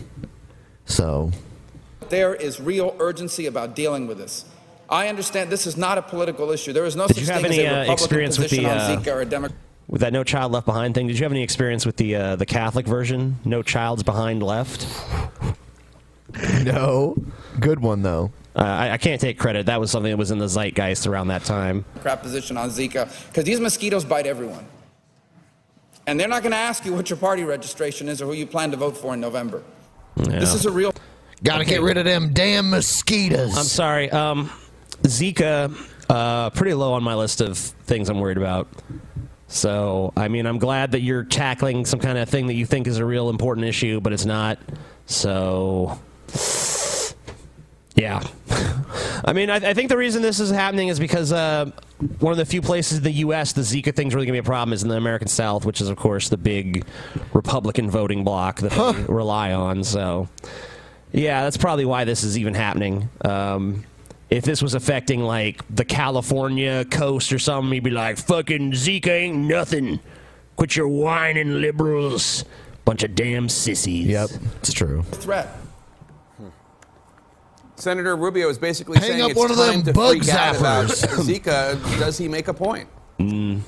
So There is real urgency about dealing with this. I understand this is not a political issue. There is no Did such you have thing any as a uh, Republican experience with position the on uh, Zika or a Democrat. with that No Child Left Behind thing? Did you have any experience with the uh, the Catholic version, No Child's Behind Left? no, good one though. Uh, I, I can't take credit. That was something that was in the zeitgeist around that time. Crap position on Zika because these mosquitoes bite everyone. And they're not going to ask you what your party registration is or who you plan to vote for in November. This is a real. Got to get rid of them damn mosquitoes. I'm sorry. Um, Zika, uh, pretty low on my list of things I'm worried about. So, I mean, I'm glad that you're tackling some kind of thing that you think is a real important issue, but it's not. So, yeah. I mean, I, I think the reason this is happening is because uh, one of the few places in the U.S. the Zika thing's really going to be a problem is in the American South, which is, of course, the big Republican voting bloc that they rely on. So, yeah, that's probably why this is even happening. Um, if this was affecting like the California coast or something, he'd be like, "Fucking Zika ain't nothing. Quit your whining, liberals. Bunch of damn sissies." Yep, it's true. threat. Senator Rubio is basically Hang saying up it's one of time them to bug freak out about zappers. Zika. Does he make a point? Mm.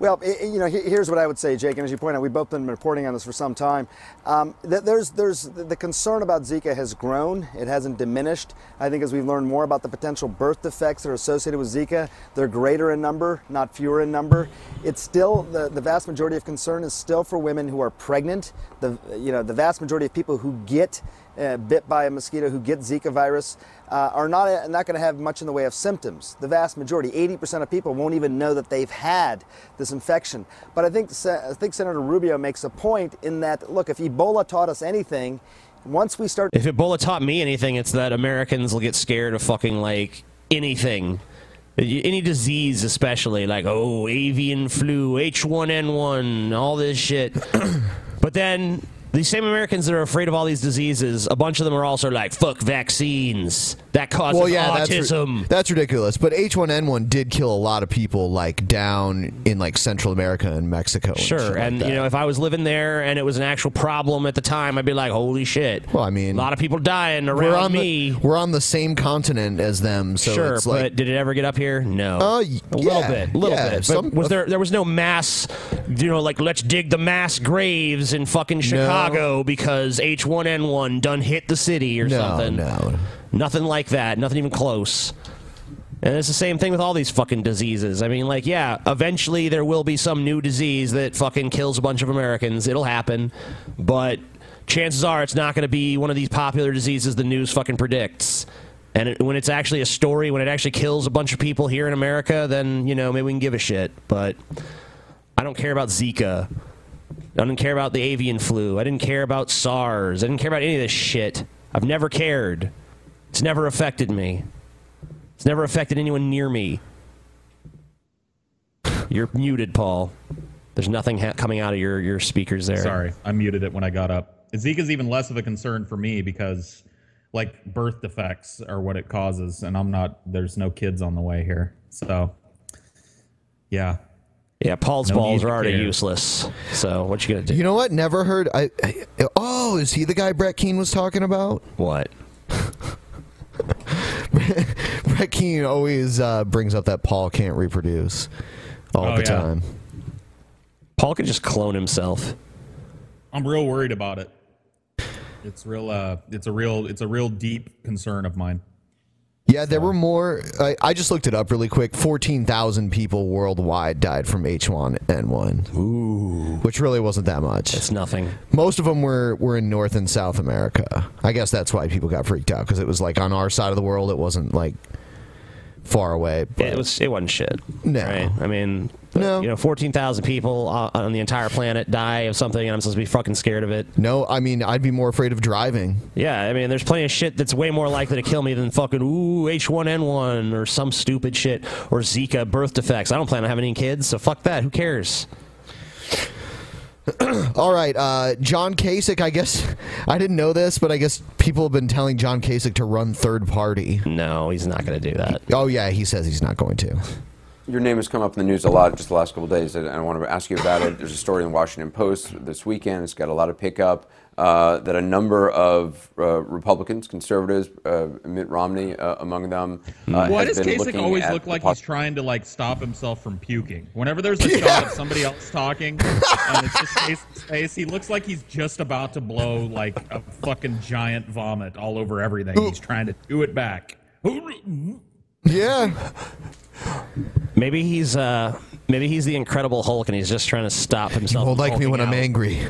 Well, i- i- you know, here's what I would say, Jake, and as you point out, we've both been reporting on this for some time. Um, there's, there's the concern about Zika has grown; it hasn't diminished. I think as we've learned more about the potential birth defects that are associated with Zika, they're greater in number, not fewer in number. It's still the, the vast majority of concern is still for women who are pregnant. The you know the vast majority of people who get uh, bit by a mosquito who get Zika virus uh, are not, not going to have much in the way of symptoms. The vast majority, 80% of people, won't even know that they've had this infection. But I think, I think Senator Rubio makes a point in that, look, if Ebola taught us anything, once we start. If Ebola taught me anything, it's that Americans will get scared of fucking like anything. Any disease, especially like oh, avian flu, H1N1, all this shit. but then these same Americans that are afraid of all these diseases, a bunch of them are also like fuck vaccines. That causes well, yeah, that's, autism. that's ridiculous. But H1N1 did kill a lot of people, like down in like Central America and Mexico. and Sure, like and that. you know, if I was living there and it was an actual problem at the time, I'd be like, "Holy shit!" Well, I mean, a lot of people dying around we're on me. the we're on the same continent as them, so sure, it's like but did it ever get up here? No. Uh, a little bit, a little yeah, bit. But some- was there? There was no mass, you know, like let's dig the mass graves in fucking Chicago because H1N1 done hit the city or No, something. no, nothing like that. Nothing even close. And it's the same thing with all these fucking diseases. I mean, like, yeah, eventually there will be some new disease that fucking kills a bunch of Americans. It'll happen. But chances are it's not going to be one of these popular diseases the news fucking predicts. And it, when it's actually a story, when it actually kills a bunch of people here in America, then, you know, maybe we can give a shit. But I don't care about Zika. I didn't care about the avian flu. I didn't care about SARS. I didn't care about any of this shit. I've never cared. It's never affected me. It's never affected anyone near me. You're muted, Paul. There's nothing ha- coming out of your, your speakers there. Sorry, I muted it when I got up. Zika's even less of a concern for me because, like, birth defects are what it causes, and I'm not. There's no kids on the way here, so yeah. Yeah, Paul's No balls are already care. useless. So what you gonna do? You know what? Never heard. I, I oh, is he the guy Brett Keane was talking about? What? Brett Keane always uh, brings up that Paul can't reproduce all Oh, the yeah. time. Paul could just clone himself. I'm real worried about it. It's real. Uh, it's a real. It's a real deep concern of mine. Yeah, there were more. I, I just looked it up really quick. Fourteen thousand people worldwide died from H1N1. Ooh, which really wasn't that much. It's nothing. Most of them were were in North and South America. I guess that's why people got freaked out because it was like on our side of the world. It wasn't like far away. But it was it wasn't shit. No. right? I mean, no. You know, fourteen thousand people on the entire planet die of something, and I'm supposed to be fucking scared of it. No, I mean, I'd be more afraid of driving. Yeah, I mean, there's plenty of shit that's way more likely to kill me than fucking ooh H1N1 or some stupid shit or Zika birth defects. I don't plan on having any kids, so fuck that. Who cares? All right, uh, John Kasich. I guess I didn't know this, but I guess people have been telling John Kasich to run third party. No, he's not going to do that. Oh yeah, he says he's not going to. Your name has come up in the news a lot just the last couple of days, and I want to ask you about it. There's a story in the Washington Post this weekend. It's got a lot of pickup. Uh, that a number of uh, Republicans, conservatives, uh, Mitt Romney uh, among them, uh, Why does been Kasich always look like poss- he's trying to like stop himself from puking? Whenever there's a shot of somebody else talking and it's just Kasich's face, he looks like he's just about to blow like a fucking giant vomit all over everything. He's trying to do it back. Yeah. Maybe he's uh maybe he's the Incredible Hulk, and he's just trying to stop himself. You won't like me when hulking I'm angry.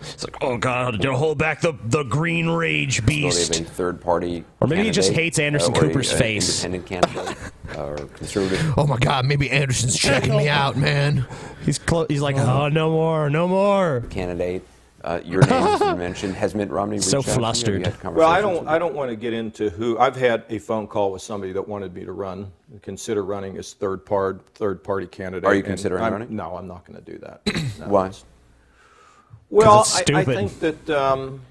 It's like, oh god, to hold back the the green rage story of beast. a third party, Or maybe he just hates Anderson uh, or a- Cooper's face. Independent candidate or conservative. Oh my God, maybe Anderson's checking me out, man. He's clo- he's like, oh no more, no more. Candidate. Uh, your name has been mentioned. Has Mitt Romney reached So out to you? Have you flustered. had Well, I don't. I don't want to get into who. I've had a phone call with somebody that wanted me to run, consider running as third part, third party candidate. Are you considering I'm- running? No, I'm not going to do that. No. Why? Well, it's I, I think that um, I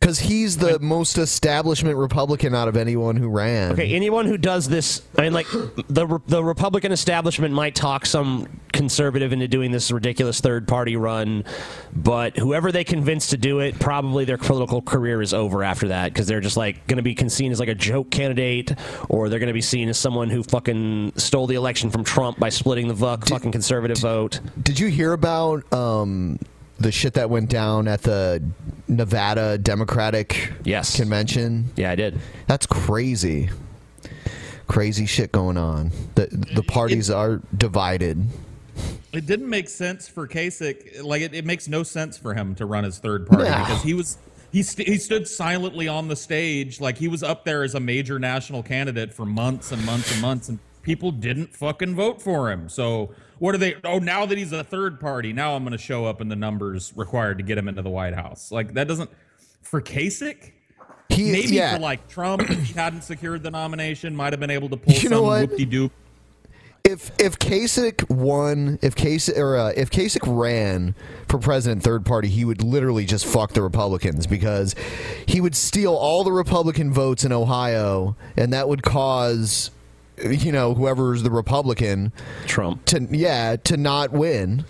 Because he's the most establishment Republican out of anyone who ran. Okay, anyone who does this, I mean, like the the Republican establishment might talk some conservative into doing this ridiculous third party run, but whoever they convince to do it, probably their political career is over after that because they're just like going to be seen as like a joke candidate, or they're going to be seen as someone who fucking stole the election from Trump by splitting the vo- fucking conservative vote. Did you hear about um, the shit that went down at the Nevada Democratic yes. convention? Yeah, I did. That's crazy. Crazy shit going on. The the parties are divided. It didn't make sense for Kasich. Like it, it makes no sense for him to run as third party No. because he was he st- he stood silently on the stage like he was up there as a major national candidate for months and months and months and people didn't fucking vote for him. So what are they? Oh, now that he's a third party, now I'm going to show up in the numbers required to get him into the White House. Like that doesn't for Kasich. He, Maybe yeah. for like Trump, if he hadn't secured the nomination, might have been able to pull You some what? whoop-de-doop. If if Kasich won, if Kasich or uh, if Kasich ran for president third party, he would literally just fuck the Republicans because he would steal all the Republican votes in Ohio, and that would cause you know whoever's the Republican Trump to yeah to not win.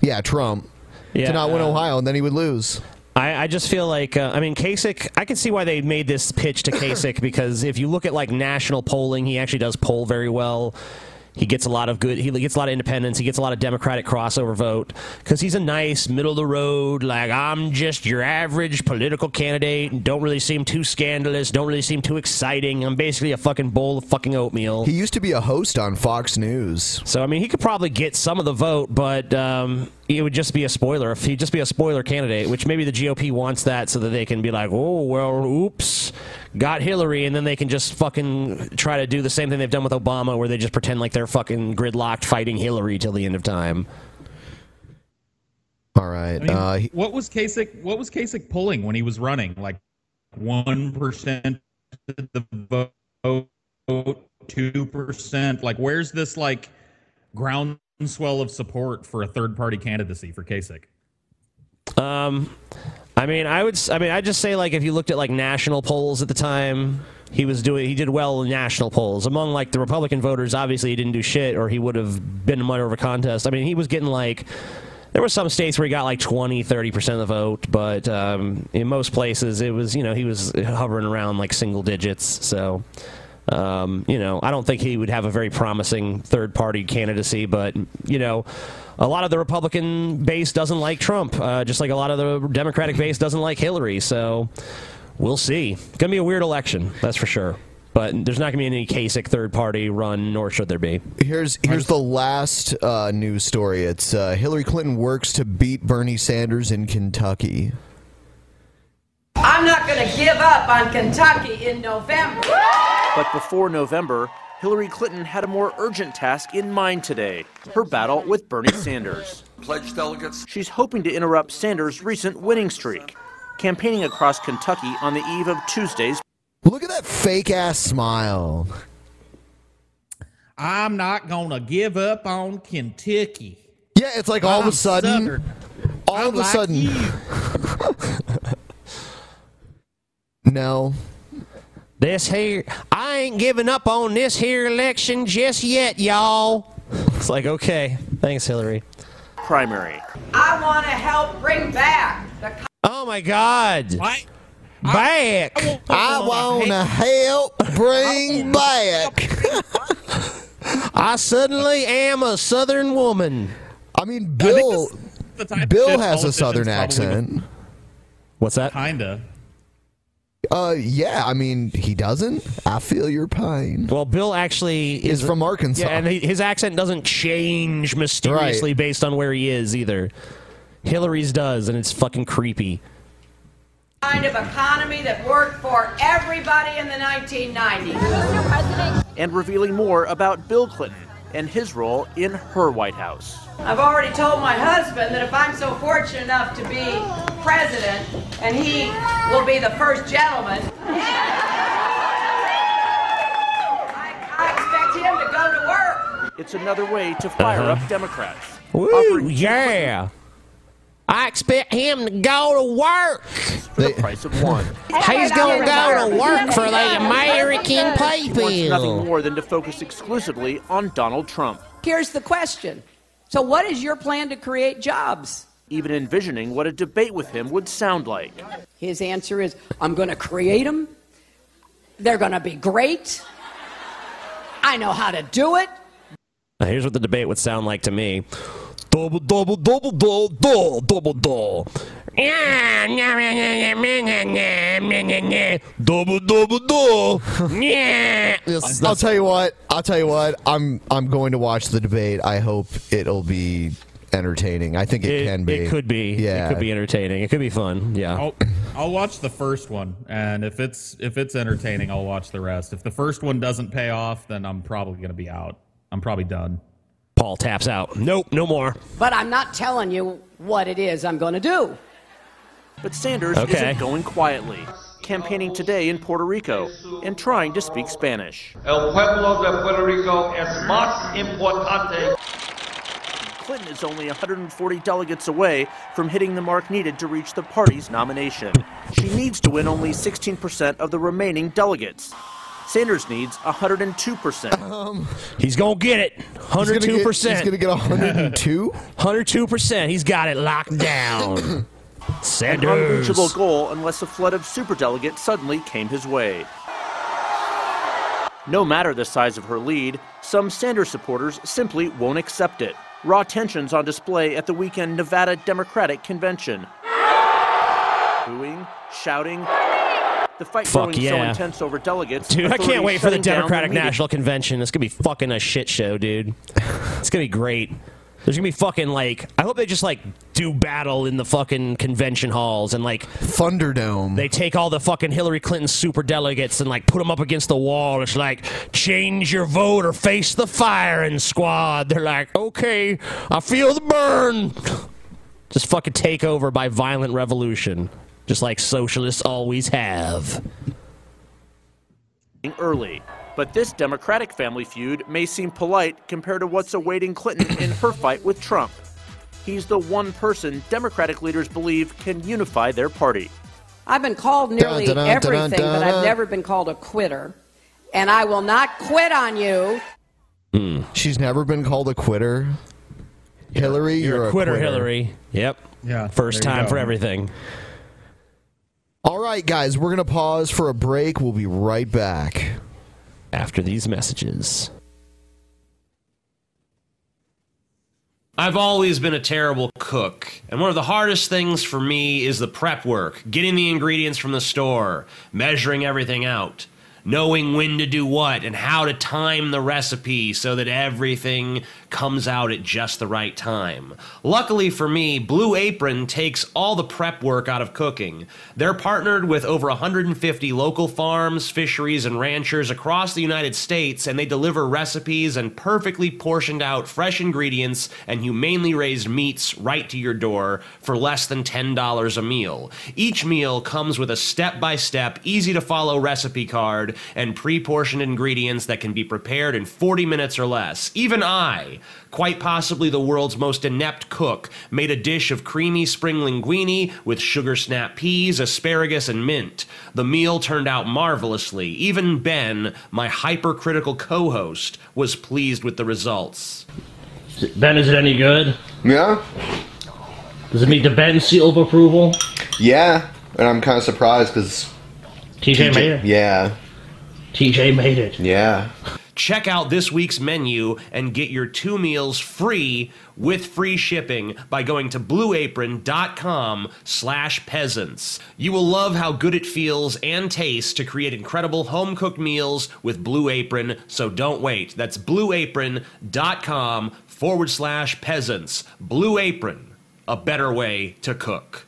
Yeah, Trump Yeah, to not win uh, Ohio, and then he would lose. I, I just feel like uh, I mean Kasich. I can see why they made this pitch to Kasich because if you look at like national polling, he actually does poll very well. He gets a lot of good. He gets a lot of independence. He gets a lot of Democratic crossover vote because he's a nice middle of the road. Like I'm just your average political candidate. Don't really seem too scandalous. Don't really seem too exciting. I'm basically a fucking bowl of fucking oatmeal. He used to be a host on Fox News. So I mean, he could probably get some of the vote, but um, it would just be a spoiler. If he'd just be a spoiler candidate, which maybe the GOP wants that so that they can be like, oh well, oops, got Hillary, and then they can just fucking try to do the same thing they've done with Obama, where they just pretend like they're fucking gridlocked fighting Hillary till the end of time. All right. I mean, uh, he- what was Kasich? What was Kasich pulling when he was running? Like one percent of the vote, two percent. Like, where's this like groundswell of support for a third party candidacy for Kasich? Um, I mean, I would. I mean, I just say like if you looked at like national polls at the time, he was doing. He did well in national polls among like the Republican voters. Obviously, he didn't do shit, or he would have been more of a contest. I mean, he was getting like. There were some states where he got like 20, 30 percent of the vote, but um, in most places it was, you know, he was hovering around like single digits. So, um, you know, I don't think he would have a very promising third party candidacy, but, you know, a lot of the Republican base doesn't like Trump, uh, just like a lot of the Democratic base doesn't like Hillary. So we'll see. It's going to be a weird election, that's for sure. But there's not going to be any Kasich third party run, nor should there be. Here's here's the last uh, news story. It's uh, Hillary Clinton works to beat Bernie Sanders in Kentucky. I'm not going to give up on Kentucky in November. But before November, Hillary Clinton had a more urgent task in mind today her battle with Bernie Sanders. Pledge delegates. She's hoping to interrupt Sanders' recent winning streak, campaigning across Kentucky on the eve of Tuesday's. Look at that fake ass smile. I'm not gonna give up on Kentucky. Yeah, it's like all of I'm a sudden, Southern. all I'm of a like sudden. you. no. This here, I ain't giving up on this here election just yet, y'all. It's like, okay, thanks, Hillary. Primary. I want to help bring back the Oh my God. Back. I want to help bring back. I suddenly am a Southern woman. I mean, Bill. Bill has a Southern accent. What's that? Kinda. Uh, yeah. I mean, he doesn't. I feel your pain. Well, Bill actually is from Arkansas. Yeah, and he, his accent doesn't change mysteriously based on where he is either. Hillary's does, and it's fucking creepy. kind of economy that worked for everybody in the 1990s. And revealing more about Bill Clinton and his role in her White House. I've already told my husband that if I'm so fortunate enough to be president and he will be the first gentleman, I, I expect him to go to work. It's another way to fire Uh-huh. up Democrats. Woo, yeah. I expect him to go to work. For the price of one. He's gonna go to work for the American He wants nothing people. more than to focus exclusively on Donald Trump, Here's the question. So what is your plan to create jobs? even envisioning what a debate with him would sound like. His answer is, I'm going to create them. They're going to be great. I know how to do it. Now, here's what the debate would sound like to me. Double, double, double, double, double, double, double. Double, double, double. Yeah. I'll tell you what. I'll tell you what. I'm I'm going to watch the debate. I hope it'll be entertaining. I think it, can be. It could be. Yeah. It could be entertaining. It could be fun. Yeah. I'll, I'll watch the first one, and if it's if it's entertaining, I'll watch the rest. If the first one doesn't pay off, then I'm probably going to be out. I'm probably done. Paul taps out. Nope, no more. But I'm not telling you what it is I'm going to do. But Sanders Okay. isn't going quietly, campaigning today in Puerto Rico and trying to speak Spanish. El pueblo de Puerto Rico es más importante. Clinton is only 140 delegates away from hitting the mark needed to reach the party's nomination. She needs to win only 16% of the remaining delegates. Sanders needs 102%. Um, he's gonna get it. 102 percent. he's gonna get 102? 102 percent. He's got it locked down. An Sanders. unreachable goal unless a flood of superdelegates suddenly came his way. No matter the size of her lead, some Sanders supporters simply won't accept it. Raw tensions on display at the weekend Nevada Democratic Convention. Booing, shouting. The fight Fuck growing so yeah. intense over delegates. Dude, I can't wait for the Democratic meeting. National Convention. It's gonna be fucking a shit show, dude. It's gonna be great. There's gonna be fucking like I hope they just like do battle in the fucking convention halls and like Thunderdome. They take all the fucking Hillary Clinton super delegates and like put them up against the wall. It's like change your vote or face the firing squad. They're like, okay, I feel the burn. Just fucking take over by violent revolution, just like socialists always have. early. But this Democratic family feud may seem polite compared to what's awaiting Clinton in her fight with Trump. He's the one person Democratic leaders believe can unify their party. I've been called nearly Dun, dun, dun, everything, dun, but dun. I've never been called a quitter. And I will not quit on you. Hmm. She's never been called a quitter. Hillary, you're, You're a quitter, Hillary. Yep. Yeah. First time go. for everything. All right, guys, we're going to pause for a break. We'll be right back. After these messages. I've always been a terrible cook, and one of the hardest things for me is the prep work, getting the ingredients from the store, measuring everything out. knowing when to do what and how to time the recipe so that everything comes out at just the right time. Luckily for me, Blue Apron takes all the prep work out of cooking. They're partnered with over 150 local farms, fisheries, and ranchers across the United States, and they deliver recipes and perfectly portioned out fresh ingredients and humanely raised meats right to your door for less than $10 a meal. Each meal comes with a step by step, easy to follow recipe card and pre portioned ingredients that can be prepared in 40 minutes or less. Even I, quite possibly the world's most inept cook, made a dish of creamy spring linguine with sugar snap peas, asparagus, and mint. The meal turned out marvelously. Even Ben, my hypercritical co host, was pleased with the results. Ben, is it any good? Yeah. Does it meet the Ben seal of approval? Yeah, and I'm kind of surprised because TJ made it. Yeah. TJ made it. Yeah. Check out this week's menu and get your two meals free with free shipping by going to blueapron.com slash peasants. You will love how good it feels and tastes to create incredible home-cooked meals with Blue Apron, so don't wait. That's blueapron.com forward slash peasants. Blue Apron, a better way to cook.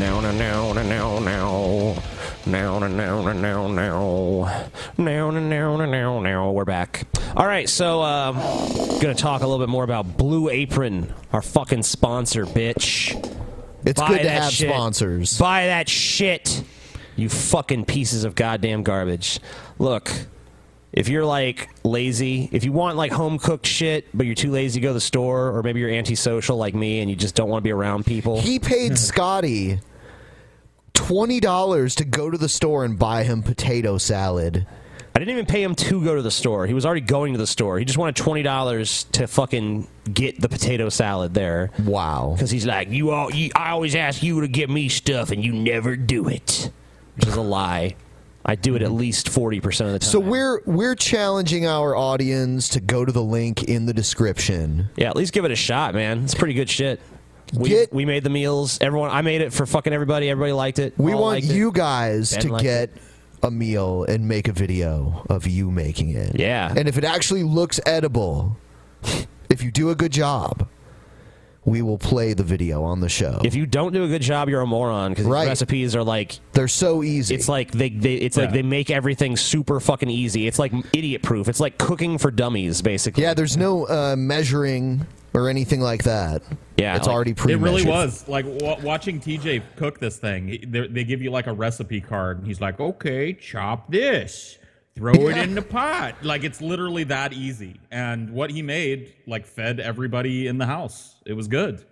Now, now, now, now, now, now. Now, now, now, now, now, now. Now, now. We're back. All right, so uh, gonna talk a little bit more about Blue Apron, our fucking sponsor, bitch. It's Buy good to that have shit. sponsors. Buy that shit, you fucking pieces of goddamn garbage. Look, if you're like lazy, if you want like home cooked shit, but you're too lazy to go to the store, or maybe you're antisocial like me and you just don't want to be around people. He paid Scotty twenty dollars to go to the store and buy him potato salad. I didn't even pay him to go to the store. He was already going to the store. He just wanted twenty dollars to fucking get the potato salad there. Wow. Because he's like, you all, you, I always ask you to get me stuff, and you never do it, which is a lie. I do it at least forty percent of the time. So we're we're challenging our audience to go to the link in the description. Yeah, at least give it a shot, man. It's pretty good shit. We, we made the meals. Everyone, I made it for fucking everybody. Everybody liked it. We All want liked it. you guys Ben to liked get a meal and make a video of you making it. Yeah. And if it actually looks edible, if you do a good job, we will play the video on the show. If you don't do a good job, you're a moron because Right. recipes are like they're so easy. It's like they, they it's like they make everything super fucking easy. It's like idiot proof. It's like cooking for dummies, basically. Yeah, there's no uh, measuring or anything like that. Yeah, it's like- already It pre-measured. really was like w- watching TJ cook this thing. They, they give you like a recipe card, and he's like, "Okay, chop this, throw it in the pot." Like it's literally that easy. And what he made, like, fed everybody in the house. It was good.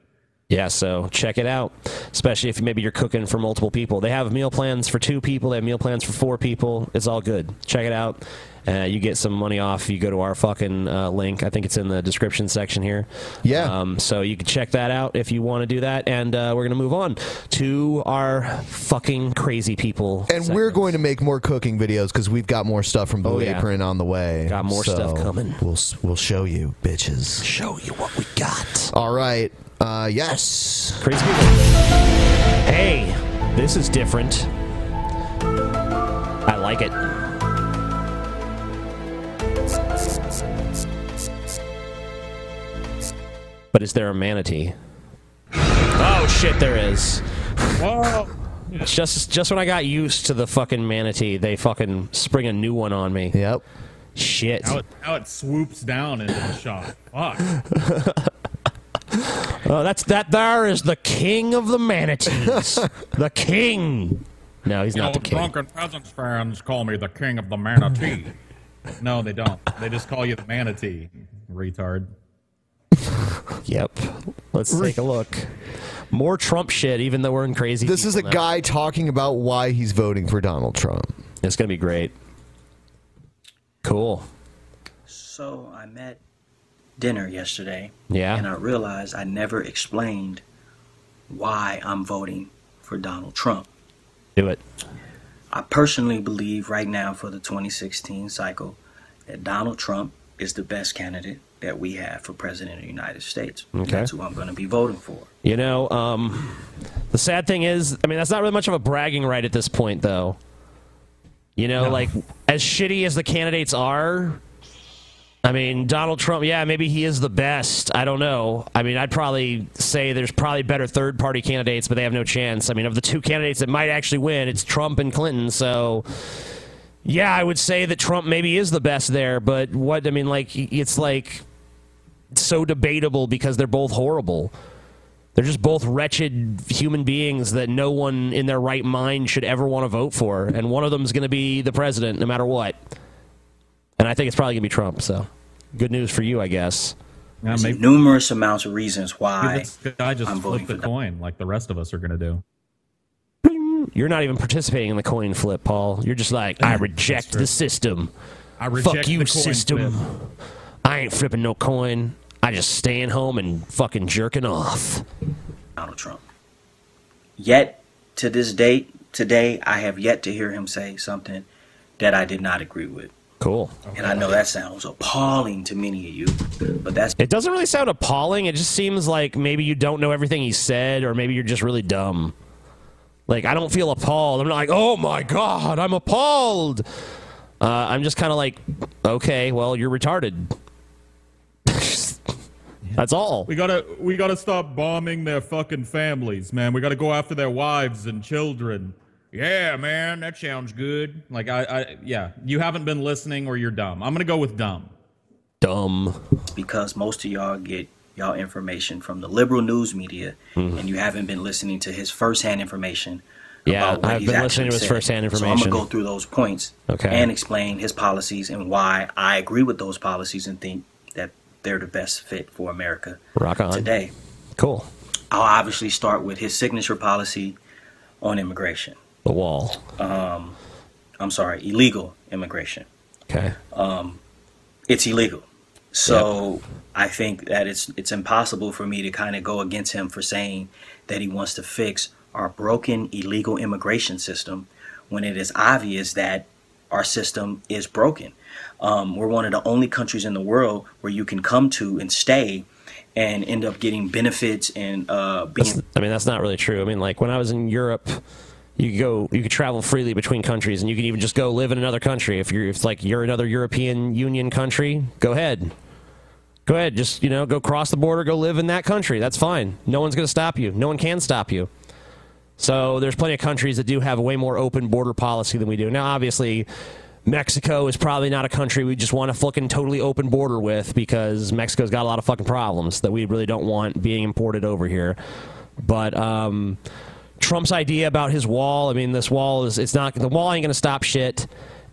Yeah, so check it out. Especially if maybe you're cooking for multiple people. They have meal plans for two people. They have meal plans for four people. It's all good. Check it out. Uh, you get some money off. You go to our fucking uh, link. I think it's in the description section here. Yeah. Um, so you can check that out if you want to do that. And uh, we're gonna move on to our fucking crazy people. And we're going to make more cooking videos because we've got more stuff from Blue Oh, yeah. Apron on the way. Got more stuff coming. We'll we'll show you, bitches. Show you what we got. All right. Uh, yes. Crazy people. Hey, this is different. I like it. But is there a manatee? Oh shit, there is. Oh. Whoa. Just just when I got used to the fucking manatee, they fucking spring a new one on me. Yep. Shit. Now it, now it swoops down into the shop. Fuck. Oh, that's that. There is the king of the manatees. the king. No, he's You not know, the king. drunken peasants fans call me the king of the manatee. No, they don't. They just call you the manatee, retard. Yep. Let's take a look. More Trump shit, even though we're in crazy. This is a now. guy talking about why he's voting for Donald Trump. It's gonna be great. Cool. So I met dinner yesterday. Yeah. And I realized I never explained why I'm voting for Donald Trump. Do it. I personally believe right now for the 2016 cycle that Donald Trump is the best candidate that we have for president of the United States. Okay. That's who I'm going to be voting for. You know, um, the sad thing is, I mean, that's not really much of a bragging right at this point, though. You know, like as shitty as the candidates are, I mean, Donald Trump, yeah, maybe he is the best. I don't know. I mean, I'd probably say there's probably better third party candidates, but they have no chance. I mean, of the two candidates that might actually win, it's Trump and Clinton. So, yeah, I would say that Trump maybe is the best there, but what, I mean, like, it's like so debatable because they're both horrible. They're just both wretched human beings that no one in their right mind should ever want to vote for. And one of them is going to be the president no matter what. And I think it's probably going to be Trump. So, good news for you, I guess. There's numerous amounts of reasons why This guy just I'm voting flipped the coin like the rest of us are going to do. You're not even participating in the coin flip, Paul. You're just like, I reject the system. I reject Fuck you, the coin system. I ain't flipping no coin. I just staying home and fucking jerking off. Donald Trump. Yet to this date, today, I have yet to hear him say something that I did not agree with. Cool. And I know that sounds appalling to many of you, but that's It doesn't really sound appalling. It just seems like maybe you don't know everything he said, or maybe you're just really dumb. Like, I don't feel appalled. I'm not like, oh my God, I'm appalled. Uh, I'm just kind of like, okay, well, you're retarded. That's all. We gotta we gotta stop bombing their fucking families, man. We gotta go after their wives and children. Yeah, man, that sounds good. Like I, I yeah, you haven't been listening or you're dumb. I'm gonna go with dumb. Dumb. because most of y'all get y'all information from the liberal news media, Mhm. and you haven't been listening to his firsthand information. Yeah, about what I've he's been listening to his said. firsthand information. So I'm gonna go through those points Okay. and explain his policies and why I agree with those policies and think that they're the best fit for America Rock on. today. Cool. I'll obviously start with his signature policy on immigration. The wall. Um, I'm sorry, illegal immigration. Okay. Um, it's illegal. So I think that it's it's impossible for me to kind of go against him for saying that he wants to fix our broken illegal immigration system when it is obvious that our system is broken. Um, we're one of the only countries in the world where you can come to and stay and end up getting benefits and uh, being I mean, that's not really true. I mean, like when I was in Europe, you could go, you could travel freely between countries, and you can even just go live in another country. If you're, if like you're another European Union country, go ahead, go ahead, just you know, go cross the border, go live in that country. That's fine. No one's going to stop you. No one can stop you. So there's plenty of countries that do have a way more open border policy than we do. Now, obviously. Mexico is probably not a country we just want a fucking totally open border with because Mexico's got a lot of fucking problems that we really don't want being imported over here. But um, Trump's idea about his wall, I mean, this wall is, it's not, the wall ain't going to stop shit.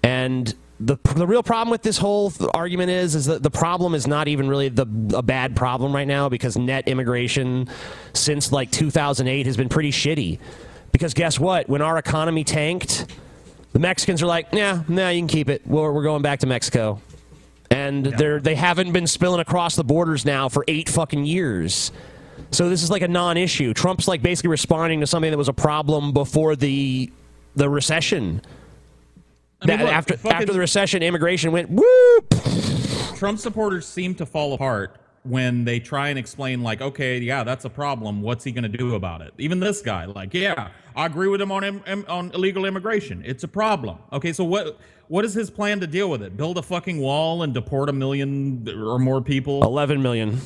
And the, the real problem with this whole th- argument is, is that the problem is not even really the, a bad problem right now because net immigration since like 2008 has been pretty shitty. Because guess what? When our economy tanked, the Mexicans are like, yeah, nah, you can keep it. We're, we're going back to Mexico. And they're, they haven't been spilling across the borders now for eight fucking years. So this is like a non-issue. Trump's like basically responding to something that was a problem before the the recession. I mean, That- look, after after the recession, immigration went whoop. Trump supporters seem to fall apart when they try and explain, like, okay, yeah, that's a problem. What's he going to do about it? Even this guy, like, yeah, I agree with him on im- on illegal immigration. It's a problem. Okay, so what what is his plan to deal with it? Build a fucking wall and deport a million or more people? Eleven million.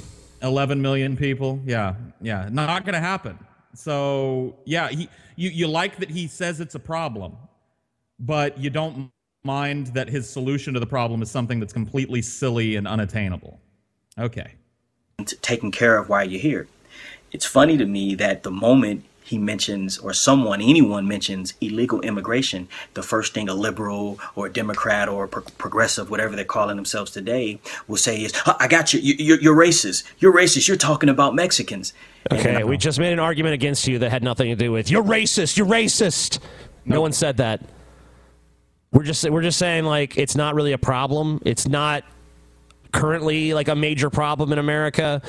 11 million people. Yeah, yeah, not going to happen. So yeah, he you you like that he says it's a problem, but you don't mind that his solution to the problem is something that's completely silly and unattainable. Okay. t- taken care of while you're here. It's funny to me that the moment he mentions, or someone, anyone mentions illegal immigration, the first thing a liberal or a Democrat or a pro- progressive, whatever they're calling themselves today, will say is, "Huh, I got you. you you're, you're racist. You're racist. You're talking about Mexicans. Okay, we just made an argument against you that had nothing to do with you're racist. You're racist. No one said that. We're just we're just saying like it's not really a problem. It's not currently like a major problem in America,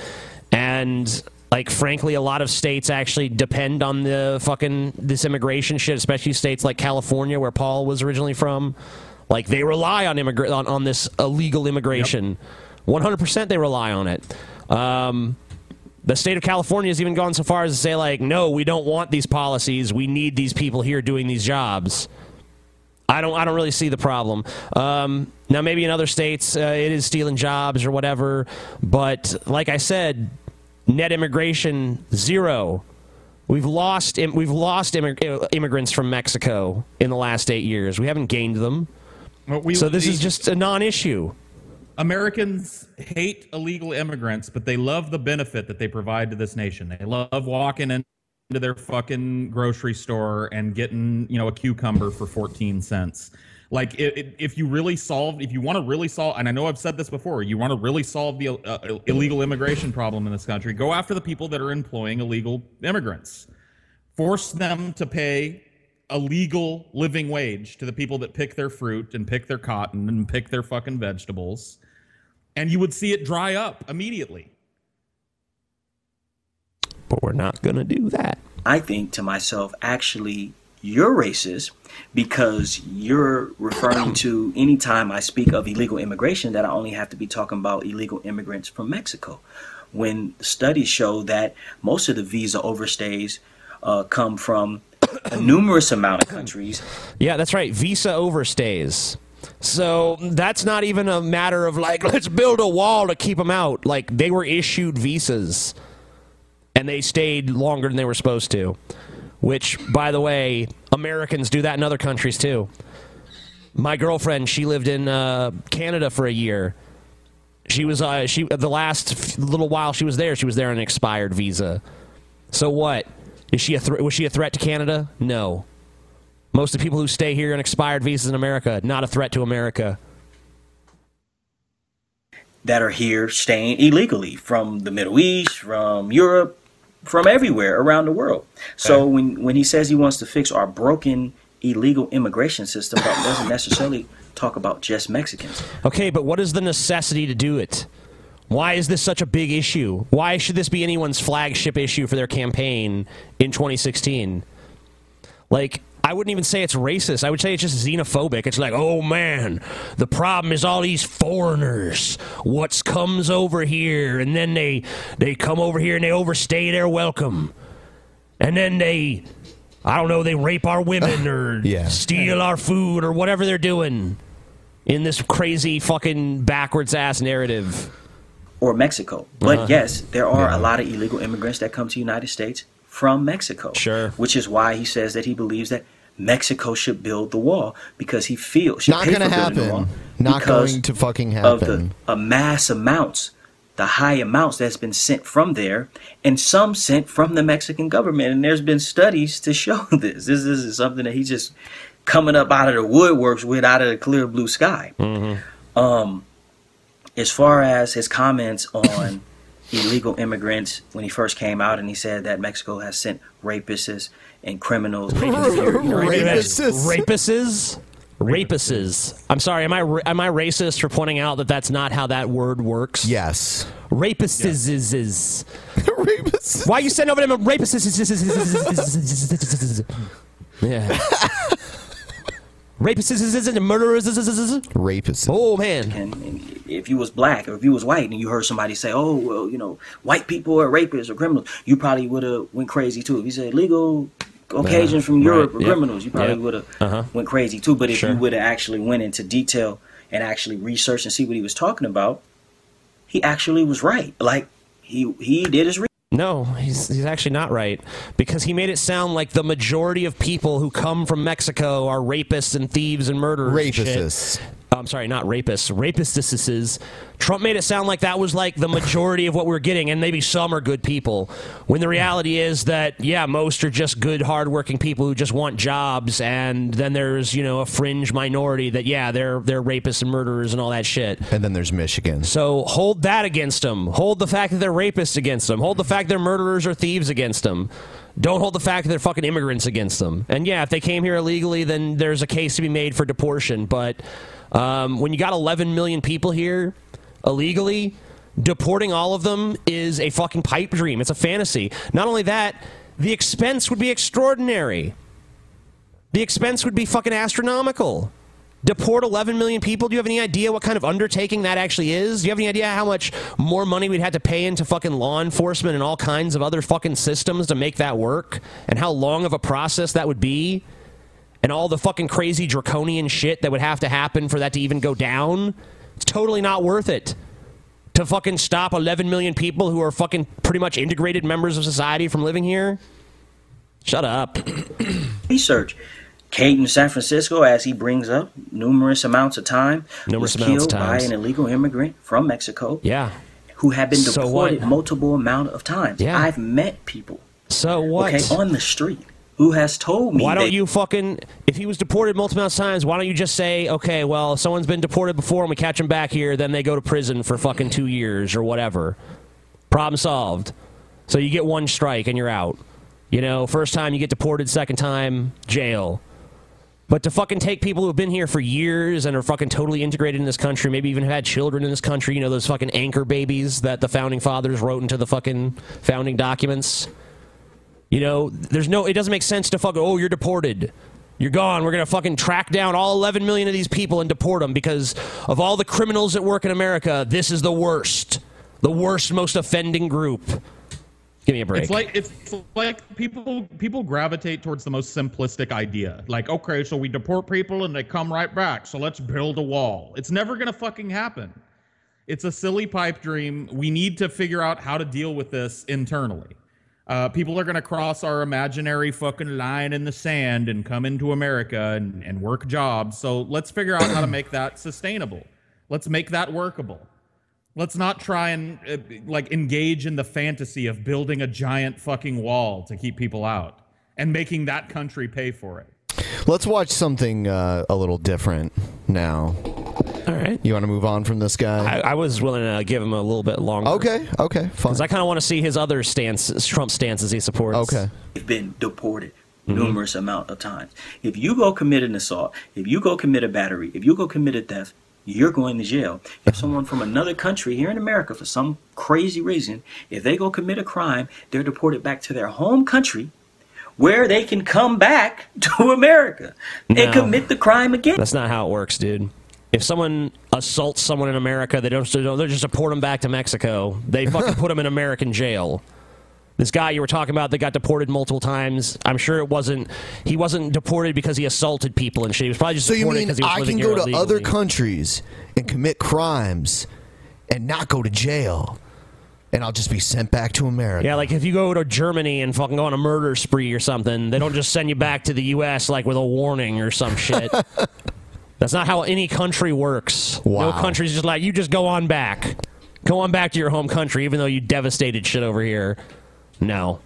and like frankly, a lot of states actually depend on the fucking this immigration shit, especially states like California where Paul was originally from. Like they rely on immigra- on, on this illegal immigration. One hundred percent, they rely on it. Um, the state of California has even gone so far as to say, like, no, we don't want these policies. We need these people here doing these jobs. I don't. I don't really see the problem. Um, now, maybe in other states, uh, it is stealing jobs or whatever. But like I said, net immigration zero. We've lost. We've lost immig- immigrants from Mexico in the last eight years. We haven't gained them. we- so this is just a non-issue. Americans hate illegal immigrants, but they love the benefit that they provide to this nation. They love walking into their fucking grocery store and getting, you know, a cucumber for 14 cents. Like, i i if you really solve, if you want to really solve, and I know I've said this before, you want to really solve the uh, illegal immigration problem in this country, go after the people that are employing illegal immigrants. Force them to pay a legal living wage to the people that pick their fruit and pick their cotton and pick their fucking vegetables and you would see it dry up immediately. But we're not going to do that. I think to myself, actually, you're racist because you're referring to any time I speak of illegal immigration that I only have to be talking about illegal immigrants from Mexico. When studies show that most of the visa overstays uh, come from a numerous amount of countries. Yeah, that's right. Visa overstays. So that's not even a matter of like, let's build a wall to keep them out. Like, they were issued visas and they stayed longer than they were supposed to. Which, by the way, Americans do that in other countries too. My girlfriend, she lived in uh, Canada for a year. She was uh, she the last little while she was there, she was there on an expired visa. So what? Is she a thre- was she a threat to Canada? No. Most of the people who stay here on expired visas in America, not a threat to America. that are here staying illegally from the Middle East, from Europe, from everywhere around the world. So when when he says he wants to fix our broken illegal immigration system, that doesn't necessarily talk about just Mexicans. Okay, but what is the necessity to do it? Why is this such a big issue? Why should this be anyone's flagship issue for their campaign in 2016? Like, I wouldn't even say it's racist. I would say it's just xenophobic. It's like, oh man, the problem is all these foreigners. What's comes over here, and then they they come over here and they overstay their welcome, and then they, I don't know, they rape our women or steal our food or whatever they're doing in this crazy fucking backwards ass narrative. Or Mexico. But Uh-huh. yes, there are a lot of illegal immigrants that come to the United States from Mexico. Sure. Which is why he says that he believes that Mexico should build the wall because he feels Not pay gonna for building the happen. wall Not because going to fucking happen. of the happen. a mass amounts, the high amounts that's been sent from there, and some sent from the Mexican government. And there's been studies to show this. This, this is something that he's just coming up out of the woodworks with out of the clear blue sky. Um, as far as his comments on illegal immigrants when he first came out, and he said that Mexico has sent rapists and criminals. you know, Rapists. Rapists. Rapists. I'm sorry. Am I am I racist for pointing out that that's not how that word works? Yes. Rapists is is is. Rapists. Why you send over them rapists? Yeah. Rapists and murderers. Rapists. Oh man. And, and if you was black or if you was white and you heard somebody say, "Oh, well, you know, white people are rapists or criminals," you probably would have went crazy too. If you said legal Caucasians from right, Europe are yep, criminals, you probably yep, would have uh-huh. went crazy too. But if Sure. you would have actually went into detail and actually researched and see what he was talking about, he actually was right. Like he he did his research. No, he's he's actually not right because he made it sound like the majority of people who come from Mexico are rapists and thieves and murderers. Rapists. I'm sorry, not rapists. Rapistises. Trump made it sound like that was like the majority of what we're getting, and maybe some are good people. When the reality is that yeah, most are just good, hardworking people who just want jobs, and then there's you know a fringe minority that yeah, they're they're rapists and murderers and all that shit. And then there's Michigan. So hold that against them. Hold the fact that they're rapists against them. Hold the fact they're murderers or thieves against them. Don't hold the fact that they're fucking immigrants against them. And yeah, if they came here illegally, then there's a case to be made for deportation. But um, when you got 11 million people here illegally, deporting all of them is a fucking pipe dream. It's a fantasy. Not only that, the expense would be extraordinary. The expense would be fucking astronomical. Deport 11 million people? Do you have any idea what kind of undertaking that actually is? Do you have any idea how much more money we'd have to pay into fucking law enforcement and all kinds of other fucking systems to make that work? And how long of a process that would be? And all the fucking crazy draconian shit that would have to happen for that to even go down? It's totally not worth it. To fucking stop 11 million people who are fucking pretty much integrated members of society from living here? Shut up. research. Kate in San Francisco, as he brings up, numerous amounts of time Numerous was killed by an illegal immigrant from Mexico Yeah. who had been So deported what? multiple amount of times. Yeah. I've met people. So what? Okay, on the street who has told me Why don't you fucking, if he was deported multiple times, why don't you just say, okay, well, someone's been deported before and we catch him back here, then they go to prison for fucking two years or whatever. Problem solved. So you get one strike and you're out. You know, first time you get deported, second time, jail. But to fucking take people who've been here for years and are fucking totally integrated in this country, maybe even have had children in this country, you know, those fucking anchor babies that the founding fathers wrote into the fucking founding documents. You know, there's no, it doesn't make sense to fuck, oh, you're deported. You're gone. We're going to fucking track down all 11 million of these people and deport them because of all the criminals that work in America. This is the worst. The worst, most offending group. Give me a break. It's like it's like people people gravitate towards the most simplistic idea. Like, okay, so we deport people and they come right back. So let's build a wall. It's never gonna fucking happen. It's a silly pipe dream. We need to figure out how to deal with this internally. Uh, people are gonna cross our imaginary fucking line in the sand and come into America and, and work jobs. So let's figure out how to make that sustainable. Let's make that workable. Let's not try and uh, like engage in the fantasy of building a giant fucking wall to keep people out and making that country pay for it. Let's watch something uh, a little different now. All right. You want to move on from this guy? I, I was willing to give him a little bit longer. Okay, okay, fine. Because I kind of want to see his other stances, Trump stances he supports. Okay. You've been deported Mm-hmm. numerous amount of times. If you go commit an assault, if you go commit a battery, if you go commit a theft, you're going to jail. If someone from another country here in America, for some crazy reason, if they go commit a crime, they're deported back to their home country where they can come back to America and No. commit the crime again. That's not how it works, dude. If someone assaults someone in America, they don't. They don't- just deport them back to Mexico. They fucking put them in American jail. This guy you were talking about that got deported multiple times. I'm sure it wasn't. He wasn't deported because he assaulted people and shit. He was probably just So you deported mean because he was I living can here go to other countries and commit crimes and not go to jail, and I'll just be sent back to America? Yeah, like if you go to Germany and fucking go on a murder spree or something, they don't just send you back to the U.S. like with a warning or some shit. That's not how any country works. No country's just like you just go on back, go on back to your home country, even though you devastated shit over here. No.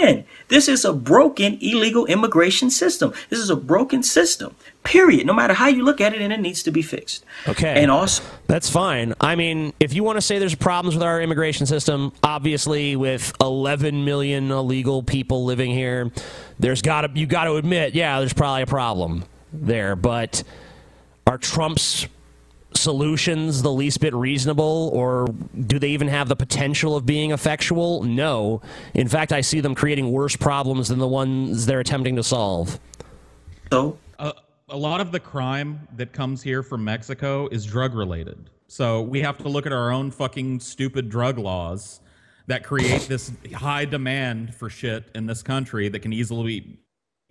Again, This is a broken illegal immigration system. This is a broken system. Period. No matter how you look at it, and it needs to be fixed. Okay. And also, That's fine. I mean, if you want to say there's problems with our immigration system, obviously with 11 million illegal people living here, there's got to you got to admit, yeah, there's probably a problem there, but are Trump's solutions the least bit reasonable or do they even have the potential of being effectual? No. In fact, I see them creating worse problems than the ones they're attempting to solve. So a, a lot of the crime that comes here from Mexico is drug related. So we have to look at our own fucking stupid drug laws that create this high demand for shit in this country that can easily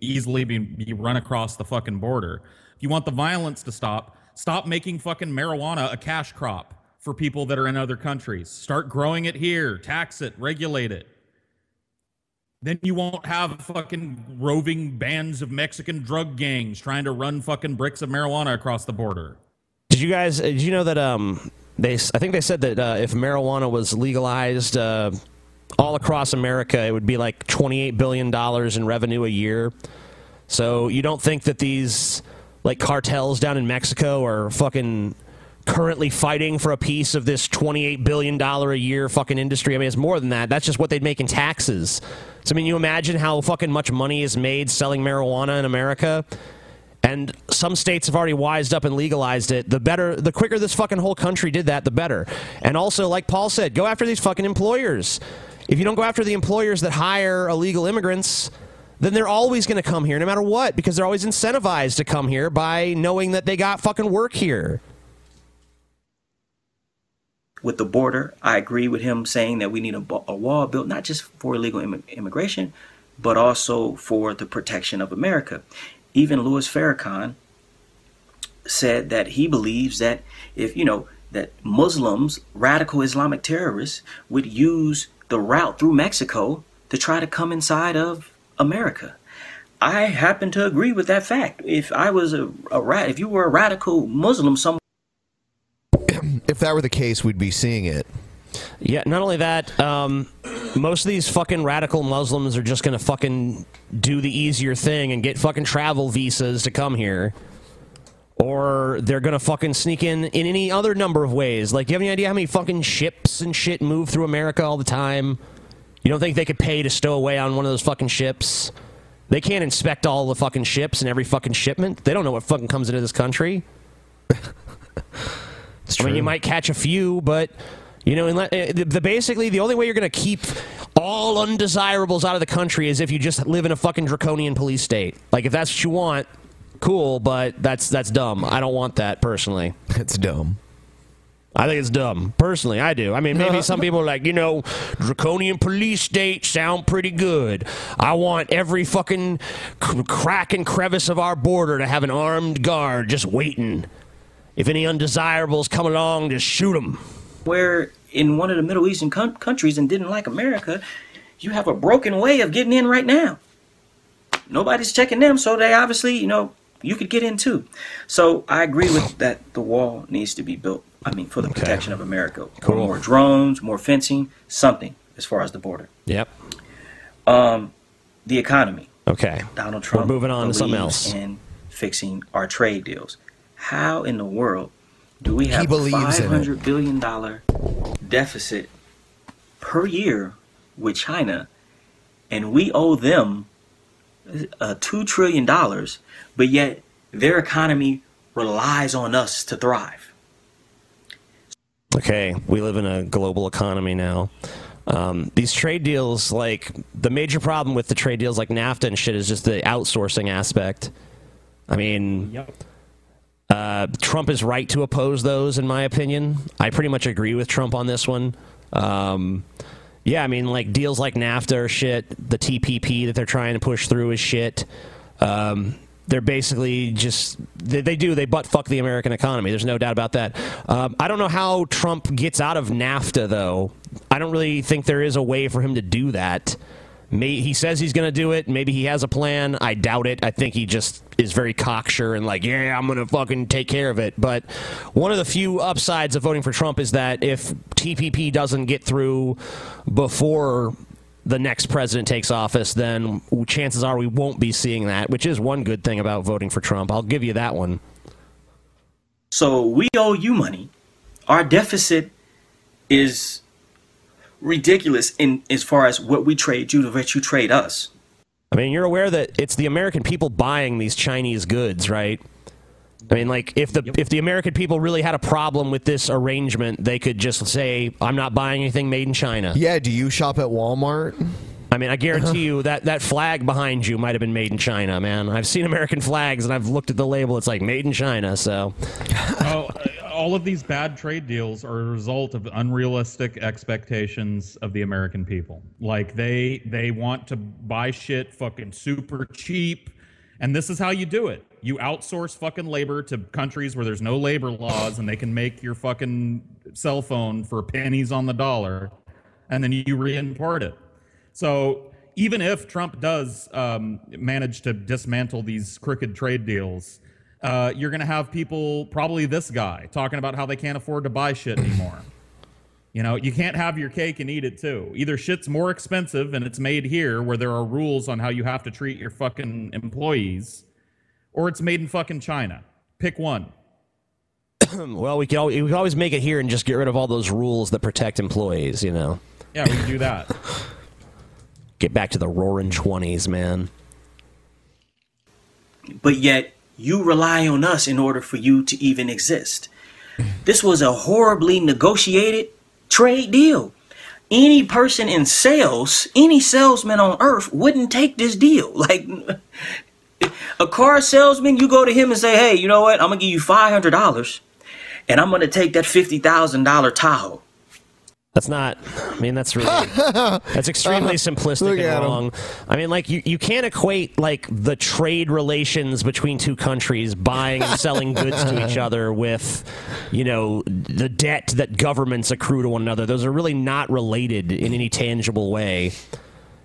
easily be, be run across the fucking border. If you want the violence to stop, stop making fucking marijuana a cash crop for people that are in other countries. Start growing it here, tax it, regulate it. Then you won't have fucking roving bands of Mexican drug gangs trying to run fucking bricks of marijuana across the border. Did you guys? Did you know that? Um, they. I think they said that uh, if marijuana was legalized uh, all across America, it would be like twenty-eight billion dollars in revenue a year. So you don't think that these like cartels down in Mexico are fucking currently fighting for a piece of this twenty-eight billion dollar a year fucking industry? I mean, it's more than that. That's just what they'd make in taxes. So I mean, you imagine how fucking much money is made selling marijuana in America. And some states have already wised up and legalized it. The better, the quicker this fucking whole country did that, the better. And also, like Paul said, go after these fucking employers. If you don't go after the employers that hire illegal immigrants, then they're always going to come here no matter what because they're always incentivized to come here by knowing that they got fucking work here. with the border, I agree with him saying that we need a, a wall built not just for illegal Im- immigration, but also for the protection of America. Even Louis Farrakhan said that he believes that if you know that Muslims, radical Islamic terrorists, would use the route through Mexico to try to come inside of America. I happen to agree with that fact. If I was a, a rat, if you were a radical Muslim, some If that were the case, we'd be seeing it. Yeah, not only that, um, most of these fucking radical Muslims are just gonna fucking do the easier thing and get fucking travel visas to come here. Or they're gonna fucking sneak in in any other number of ways. Like, do you have any idea how many fucking ships and shit move through America all the time? You don't think they could pay to stow away on one of those fucking ships? They can't inspect all the fucking ships and every fucking shipment. They don't know what fucking comes into this country. I mean, you might catch a few, but you know, uh, the, the basically the only way you're going to keep all undesirables out of the country is if you just live in a fucking draconian police state. Like, if that's what you want, cool, but that's that's dumb. I don't want that personally. It's dumb. I think it's dumb. Personally, I do. I mean, maybe some people are like, you know, draconian police state sound pretty good. I want every fucking c- crack and crevice of our border to have an armed guard just waiting. If any undesirables come along, just shoot them. Where in one of the Middle Eastern coun- countries and didn't like America, you have a broken way of getting in right now. Nobody's checking them, so they obviously, you know, you could get in too. So I agree with that. The wall needs to be built. I mean, for the protection of America. Cool. More drones, more fencing, something as far as the border. Yep. Um, the economy. Okay. Donald Trump. We're moving on to something else. In fixing our trade deals. How in the world do we have a five hundred billion dollar deficit per year with China, and we owe them uh, two trillion dollars, but yet their economy relies on us to thrive. Okay, we live in a global economy now. Um, these trade deals, like the major problem with the trade deals like NAFTA and shit, is just the outsourcing aspect. I mean, uh, Trump is right to oppose those, in my opinion. I pretty much agree with Trump on this one. Um, yeah, I mean, like deals like NAFTA are shit. The TPP that they're trying to push through is shit. Um, they're basically just they, they do they butt fuck the American economy. There's no doubt about that. Um, I don't know how Trump gets out of NAFTA though. I don't really think there is a way for him to do that. May, he says he's going to do it. Maybe he has a plan. I doubt it. I think he just is very cocksure and like, yeah, I'm going to fucking take care of it. But one of the few upsides of voting for Trump is that if TPP doesn't get through before the next president takes office, then chances are we won't be seeing that, which is one good thing about voting for Trump. I'll give you that one. So we owe you money. Our deficit is ridiculous in as far as what we trade you to what you trade us. I mean, you're aware that it's the American people buying these Chinese goods, right? I mean, like if the if the American people really had a problem with this arrangement, they could just say, "I'm not buying anything made in China." Yeah. Do you shop at Walmart? I mean, I guarantee you that that flag behind you might have been made in China, man. I've seen American flags and I've looked at the label; it's like made in China. So, oh, uh, all of these bad trade deals are a result of unrealistic expectations of the American people. Like they they want to buy shit fucking super cheap, and this is how you do it. You outsource fucking labor to countries where there's no labor laws, and they can make your fucking cell phone for pennies on the dollar, and then you re-import it. So even if Trump does um, manage to dismantle these crooked trade deals, uh, you're going to have people, probably this guy, talking about how they can't afford to buy shit anymore. You know, you can't have your cake and eat it too. Either shit's more expensive and it's made here where there are rules on how you have to treat your fucking employees, or it's made in fucking China. Pick one. well, we can always, we can always make it here and just get rid of all those rules that protect employees. You know, Yeah, we can do that. get back to the roaring twenties, man. but yet you rely on us in order for you to even exist. This was a horribly negotiated trade deal. Any person in sales, any salesman on earth wouldn't take this deal. Like a car salesman, you go to him and say, "Hey, you know what? I'm gonna give you five hundred dollars, and I'm gonna take that fifty thousand dollar Tahoe." That's not. I mean, that's really that's extremely uh-huh. simplistic Look and at 'em. wrong. I mean, like you, you can't equate like the trade relations between two countries buying and selling goods to each other with, you know, the debt that governments accrue to one another. Those are really not related in any tangible way.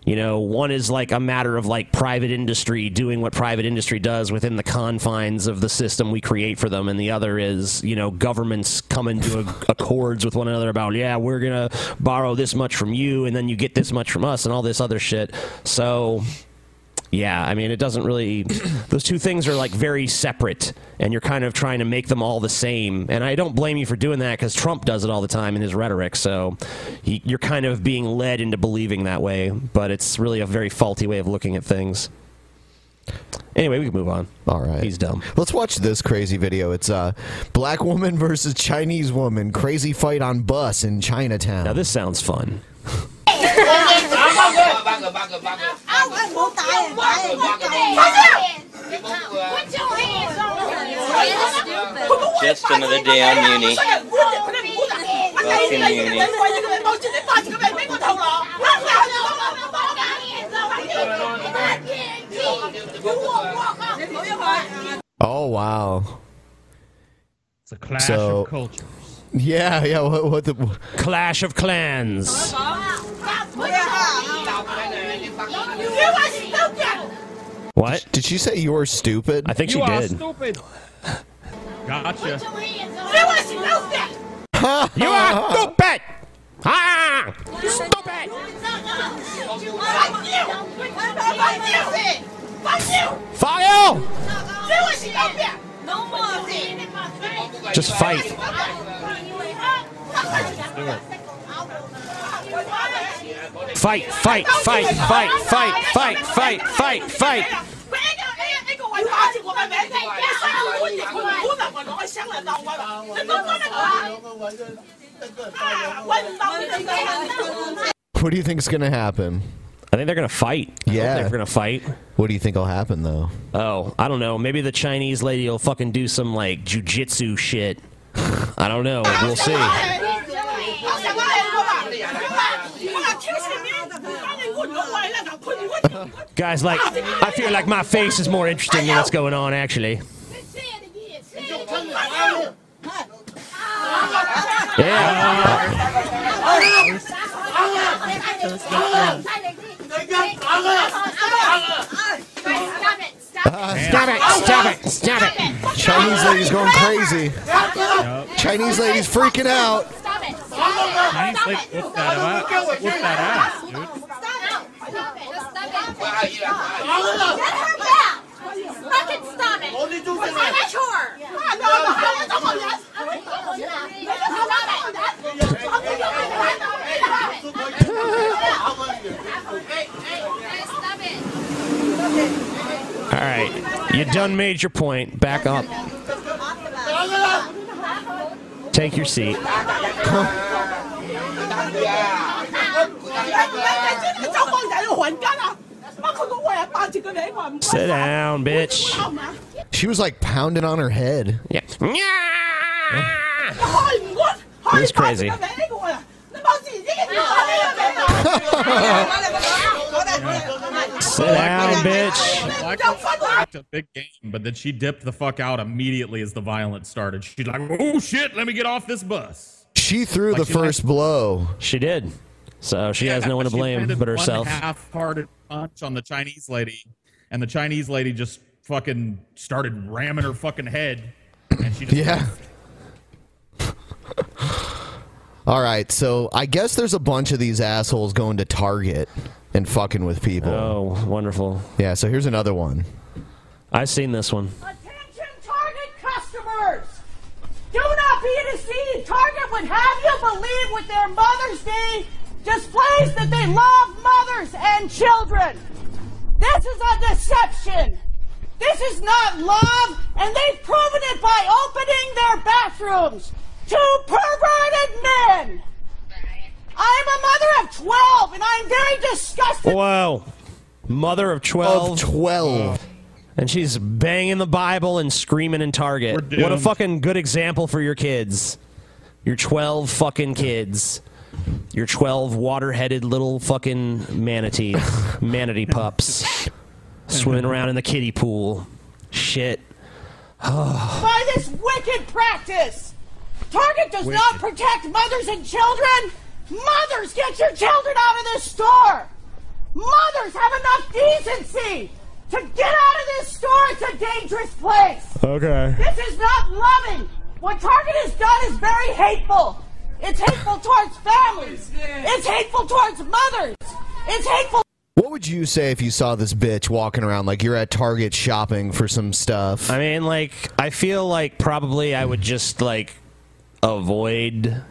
You know, one is like a matter of like private industry doing what private industry does within the confines of the system we create for them, and the other is, you know, governments coming to accords with one another about, yeah, we're gonna borrow this much from you, and then you get this much from us, and all this other shit. So, yeah, I mean, it doesn't really. those two things are like very separate, and you're kind of trying to make them all the same. And I don't blame you for doing that because Trump does it all the time in his rhetoric. So he, you're kind of being led into believing that way, but it's really a very faulty way of looking at things. Anyway, we can move on. All right. He's dumb. Let's watch this crazy video. It's uh, black woman versus Chinese woman. Crazy fight on bus in Chinatown. Now this sounds fun. Just another day on uni. Oh wow. It's a clash So- of cultures. Yeah, yeah. What, what the Clash of Clans? What? Did she say you were stupid? I think she did. you are did. stupid. Gotcha. You are stupid. Ah! Stupid! Fuck you! Just fight. Fight, fight, fight, fight, fight, fight, fight, fight, fight. What do you think's gonna happen? I think they're gonna fight. I hope Yeah, they're gonna fight. What do you think will happen though? Oh, I don't know. Maybe the Chinese lady will fucking do some like jujitsu shit. I don't know. We'll see. Guys, like, I feel like my face is more interesting than what's going on, actually. Yeah. Stop it! Stop it! Stop it! Chinese lady's going crazy. Chinese lady's freaking out. Chinese lady, whoop that ass. Whoop that ass, dude. Fucking stop it! I'm. All right, you done made your point. Back up. Take your seat. Sit down, bitch. She was like pounding on her head. Yeah. It's crazy. Sit down, bitch. It's a big game, but then she dipped the fuck out immediately as the violence started. She's like, "Oh shit, let me get off this bus." She threw Like the she first blow. She did. So she has no one to blame but herself. One half-hearted punch on the Chinese lady, and the Chinese lady just fucking started ramming her fucking head, and she just Yeah. All right, so I guess there's a bunch of these assholes going to Target and fucking with people. Oh, wonderful. Yeah, so here's another one. I've seen this one. Attention Target customers, do not be deceived. Target would have you believe with their Mother's Day displays that they love mothers and children. This is a deception. This is not love, and they've proven it by opening their bathrooms to perverted men. I'm a mother of 12, and I'm very disgusted. Whoa. Mother of 12. Of 12. And she's banging the Bible and screaming in Target. What a fucking good example for your kids. Your 12 fucking kids. Your 12 water headed little fucking manatee. manatee pups. Swimming around in the kiddie pool. Shit. by this wicked practice. Target does not protect mothers and children. Mothers, get your children out of this store. Mothers have enough decency to get out of this store. It's a dangerous place. Okay. This is not loving. What Target has done is very hateful. It's hateful towards families. It's hateful towards mothers. It's hateful. What would you say if you saw this bitch walking around like you're at Target shopping for some stuff? I mean, like, I feel like probably I would just, like, avoid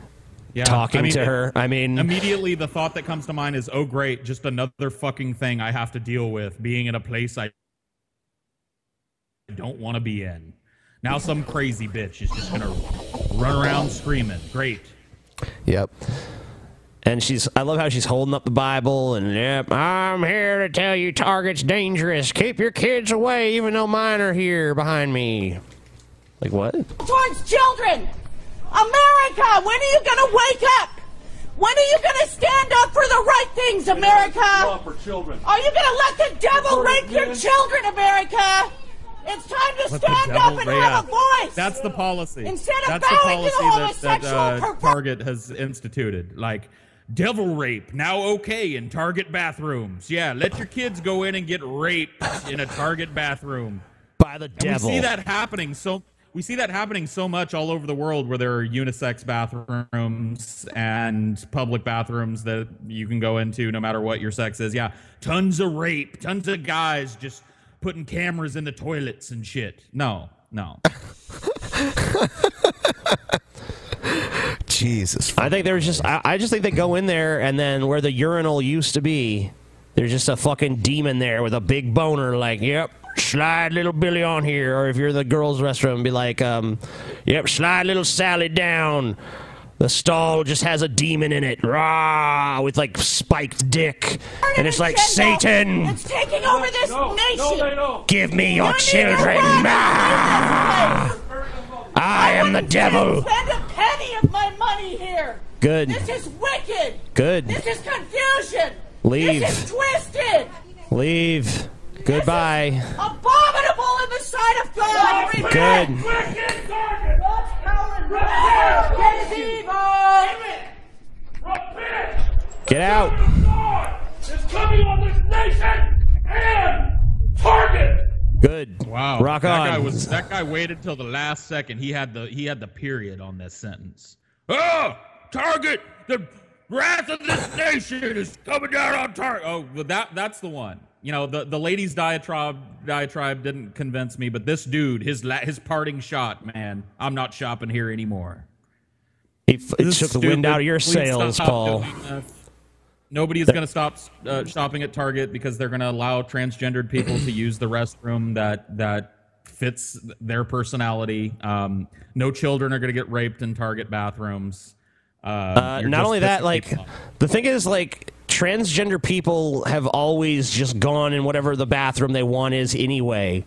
Yeah, talking I mean, to her. I mean, immediately the thought that comes to mind is, "Oh, great, just another fucking thing I have to deal with, being in a place I don't want to be in." Now some crazy bitch is just gonna run around screaming. Great. Yep. And she's, I love how she's holding up the Bible and, yep, I'm here to tell you Target's dangerous. Keep your kids away, even though mine are here behind me. Like, what? towards children. America, when are you going to wake up? When are you going to stand up for the right things, America? for children. Are you going to let the devil rape your children, America? It's time to Let stand up and ra- have a voice. That's the policy. Instead of That's the bowing to policy the that, that uh, perver- Target has instituted. Like, devil rape now okay in Target bathrooms. Yeah, let your kids go in and get raped in a Target bathroom by the And devil. we see that happening so. We see that happening so much all over the world where there are unisex bathrooms and public bathrooms that you can go into no matter what your sex is. Yeah, tons of rape, tons of guys just putting cameras in the toilets and shit. No, no. Jesus. I think there's just I, I just think they go in there and then where the urinal used to be, there's just a fucking demon there with a big boner like, yep, slide little Billy on here. Or if you're in the girls' restroom, be like, um, yep, slide little Sally down. The stall just has a demon in it, rah, with like spiked dick, and it's like Satan. It's taking over this nation. Give me your You children. run Ah! this. I am the devil. Spend a penny of my money here. Good. This is wicked. Good. This is confusion. Leave. This is twisted. Leave. Goodbye. Abominable in the sight of God. Good. It is evil. Get out. is coming on this nation and Target. Good. Wow. Rock that on. Guy was, that guy waited till the last second. He had the he had the period on this sentence. Oh, Target! The wrath of this nation is coming down on Target. Oh, well, that that's the one. You know, the the lady's diatribe diatribe didn't convince me, but this dude, his la- his parting shot, man, I'm not shopping here anymore. He f- took the wind out of your Please sails, Paul. is going to stop uh, shopping at Target because they're going to allow transgendered people to use the restroom that that fits their personality. Um, no children are going to get raped in Target bathrooms. Uh, Uh, not only that, like the thing is, like transgender people have always just gone in whatever the bathroom they want is anyway.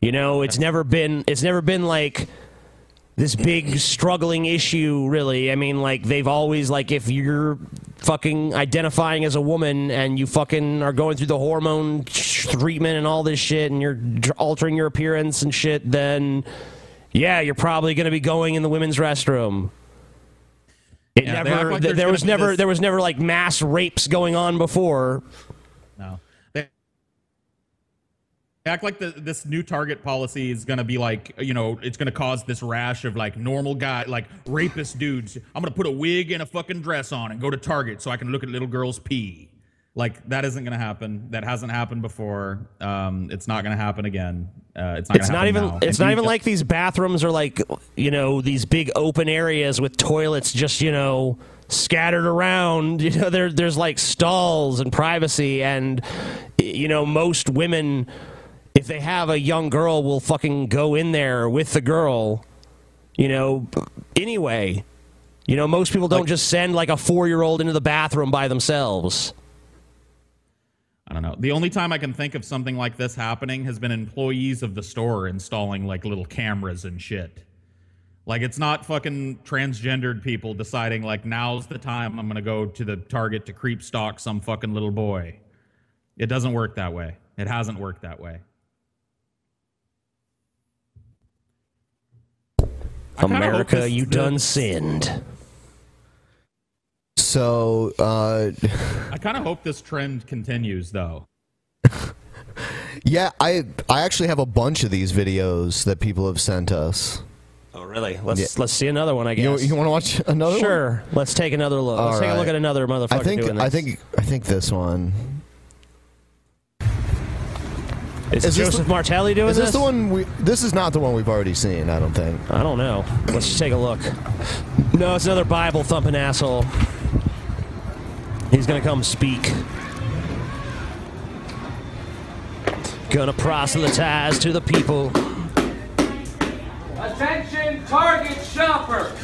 You know, it's never been it's never been like this big struggling issue really. I mean, like they've always like if you're fucking identifying as a woman and you fucking are going through the hormone treatment and all this shit and you're altering your appearance and shit, then yeah, you're probably going to be going in the women's restroom. It Yeah, never like th- there was never this- there was never like mass rapes going on before. No. They act like the, this new target policy is going to be like, you know, it's going to cause this rash of like normal guy, like rapist dudes. I'm going to put a wig and a fucking dress on and go to Target so I can look at little girls pee. Like that isn't going to happen. That hasn't happened before. Um, it's not going to happen again. Uh, it's not. It's not even now. it's And not even like these bathrooms are like you know these big open areas with toilets just you know scattered around. You know there there's like stalls and privacy and you know most women if they have a young girl will fucking go in there with the girl. You know anyway. You know most people don't just send like a 4-year-old into the bathroom by themselves. I don't know. The only time I can think of something like this happening has been employees of the store installing like little cameras and shit. Like it's not fucking transgendered people deciding like now's the time I'm gonna go to the Target to creep stalk some fucking little boy. It doesn't work that way. It hasn't worked that way. I kinda hope America, you done sinned. So, uh, I kind of hope this trend continues though. yeah, I I actually have a bunch of these videos that people have sent us. Oh, really? Let's Yeah. let's see another one. I You- guess. you wanna watch another one? Sure. Let's take another look. All let's take a look at another motherfucker I think doing this. I think I think this one. is, this Joseph the- Martelli doing is this? this? the one? We, this is not the one we've already seen. I don't think. I don't know. Let's just take a look. No, it's another Bible thumping asshole. He's gonna come speak. Gonna proselytize to the people. Attention Target shoppers!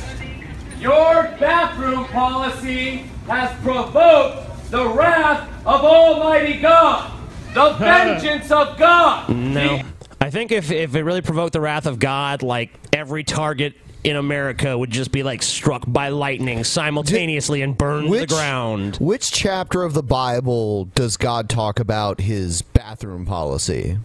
Your bathroom policy has provoked the wrath of Almighty God, the vengeance of God. No. I think if, if it really provoked the wrath of God, like every Target in America would just be like struck by lightning simultaneously and burned to the ground. Which chapter of the Bible does God talk about his bathroom policy?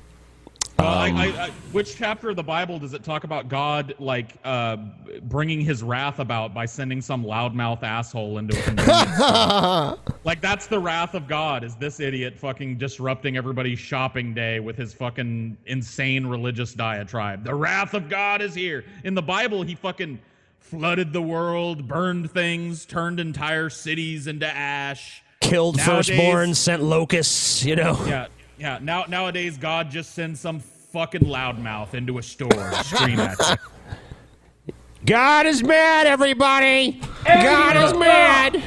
Well, I, I, I, which chapter of the Bible does it talk about God like uh, bringing His wrath about by sending some loudmouth asshole into a? Like that's the wrath of God. Is this idiot fucking disrupting everybody's shopping day with his fucking insane religious diatribe? The wrath of God is here. In the Bible, he fucking flooded the world, burned things, turned entire cities into ash, Killed Nowadays- firstborn, sent locusts, you know. yeah, yeah. Now nowadays, God just sends some fucking loudmouth into a store and scream at you. God is mad, everybody. God is mad.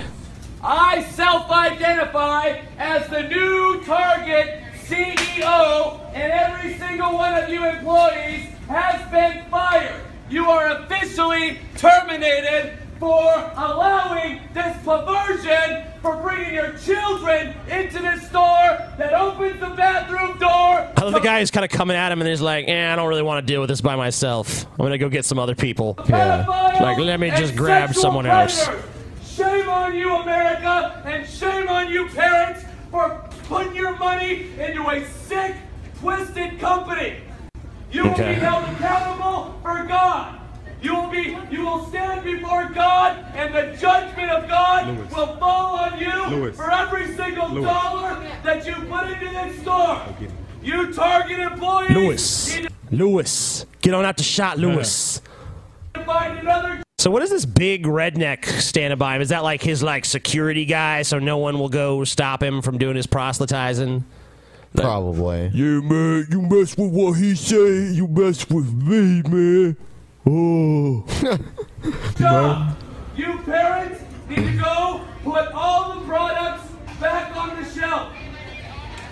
I self-identify as the new Target CEO, and every single one of you employees has been fired. You are officially terminated for allowing this perversion for bringing your children into this store that opens the bathroom door. I love the guy who's kind of coming at him and he's like, eh, I don't really want to deal with this by myself. I'm going to go get some other people. Yeah. Like, let me just grab sexual someone else. Shame on you, America, and shame on you, parents, for putting your money into a sick, twisted company. You will be held accountable for God. You will be, you will stand before God, and the judgment of God Louis. will fall on you Louis. for every single Louis. dollar that you put into this store. You Target employees Lewis. Lewis. Get on out the shot, Lewis. to So what is this big redneck standing by him? Is that like his like security guy so no one will go stop him from doing his proselytizing? Probably. Yeah, man, you mess with what he say, you mess with me, man. Oh. Stop! You parents need to go put all the products back on the shelf.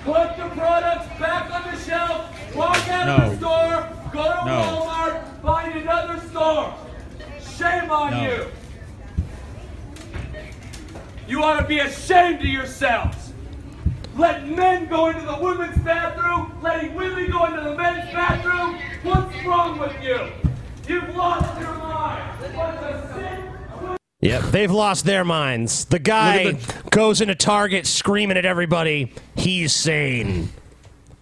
Put the products back on the shelf. Walk out of the store. Go to No. Walmart. Find another store. Shame on No. you. You ought to be ashamed of yourselves. Letting men go into the women's bathroom, letting women go into the men's bathroom. What's wrong with you? You've lost your mind. Bunch of sick, Yep, they've lost their minds. The guy Look goes into Target screaming at everybody. He's sane.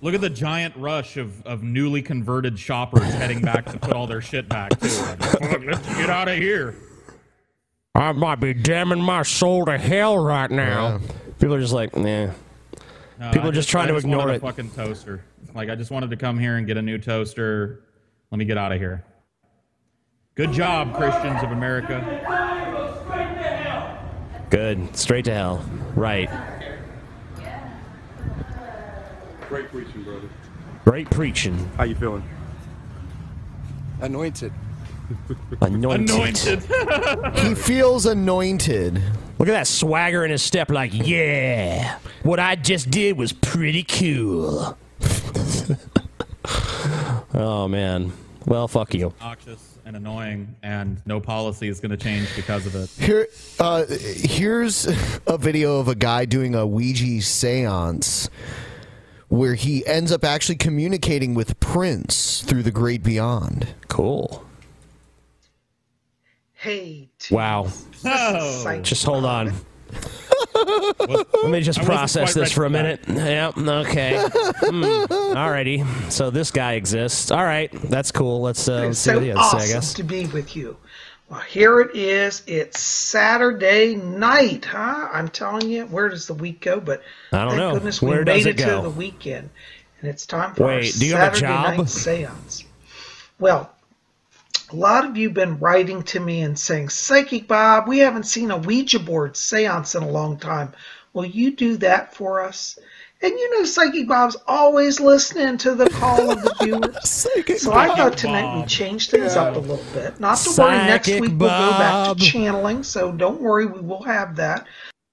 Look at the giant rush of, of newly converted shoppers heading back to put all their shit back too. Let's get out of here. I might be damning my soul to hell right now. People are just like, nah. No, People I are just trying I to ignore wanted it. A fucking toaster. Like I just wanted to come here and get a new toaster. Let me get out of here. Good job, Christians of America. Good. Straight to hell. Right. Great preaching, brother. Great preaching. How you feeling? Anointed. Anointed. he feels anointed. Look at that swagger in his step, like, yeah, what I just did was pretty cool. oh, man. Well, fuck you. Obnoxious and annoying, and no policy is going to change because of it. Here, uh, here's a video of a guy doing a Ouija seance where he ends up actually communicating with Prince through the great beyond. Cool. Hey, Wow. Oh. Just hold on. Let me just I process this for a minute. Yep. Okay. Hmm. Alrighty. So this guy exists. All right. That's cool. Let's, uh, let's It's see so what he has to say, I guess. to be with you. Well, here it is. It's Saturday night, huh? I'm telling you, where does the week go? But I don't thank know. goodness Where we does made it it, go? to the weekend, and it's time for our Wait, do you have a Saturday job? night seance. Well, a lot of you have been writing to me and saying, Psychic Bob, we haven't seen a Ouija board seance in a long time. Will you do that for us? And you know, Psychic Bob's always listening to the call of the viewers. so I thought tonight we'd change things up a little bit. Not to worry, next Psychic week we'll go back to channeling, so don't worry, we will have that.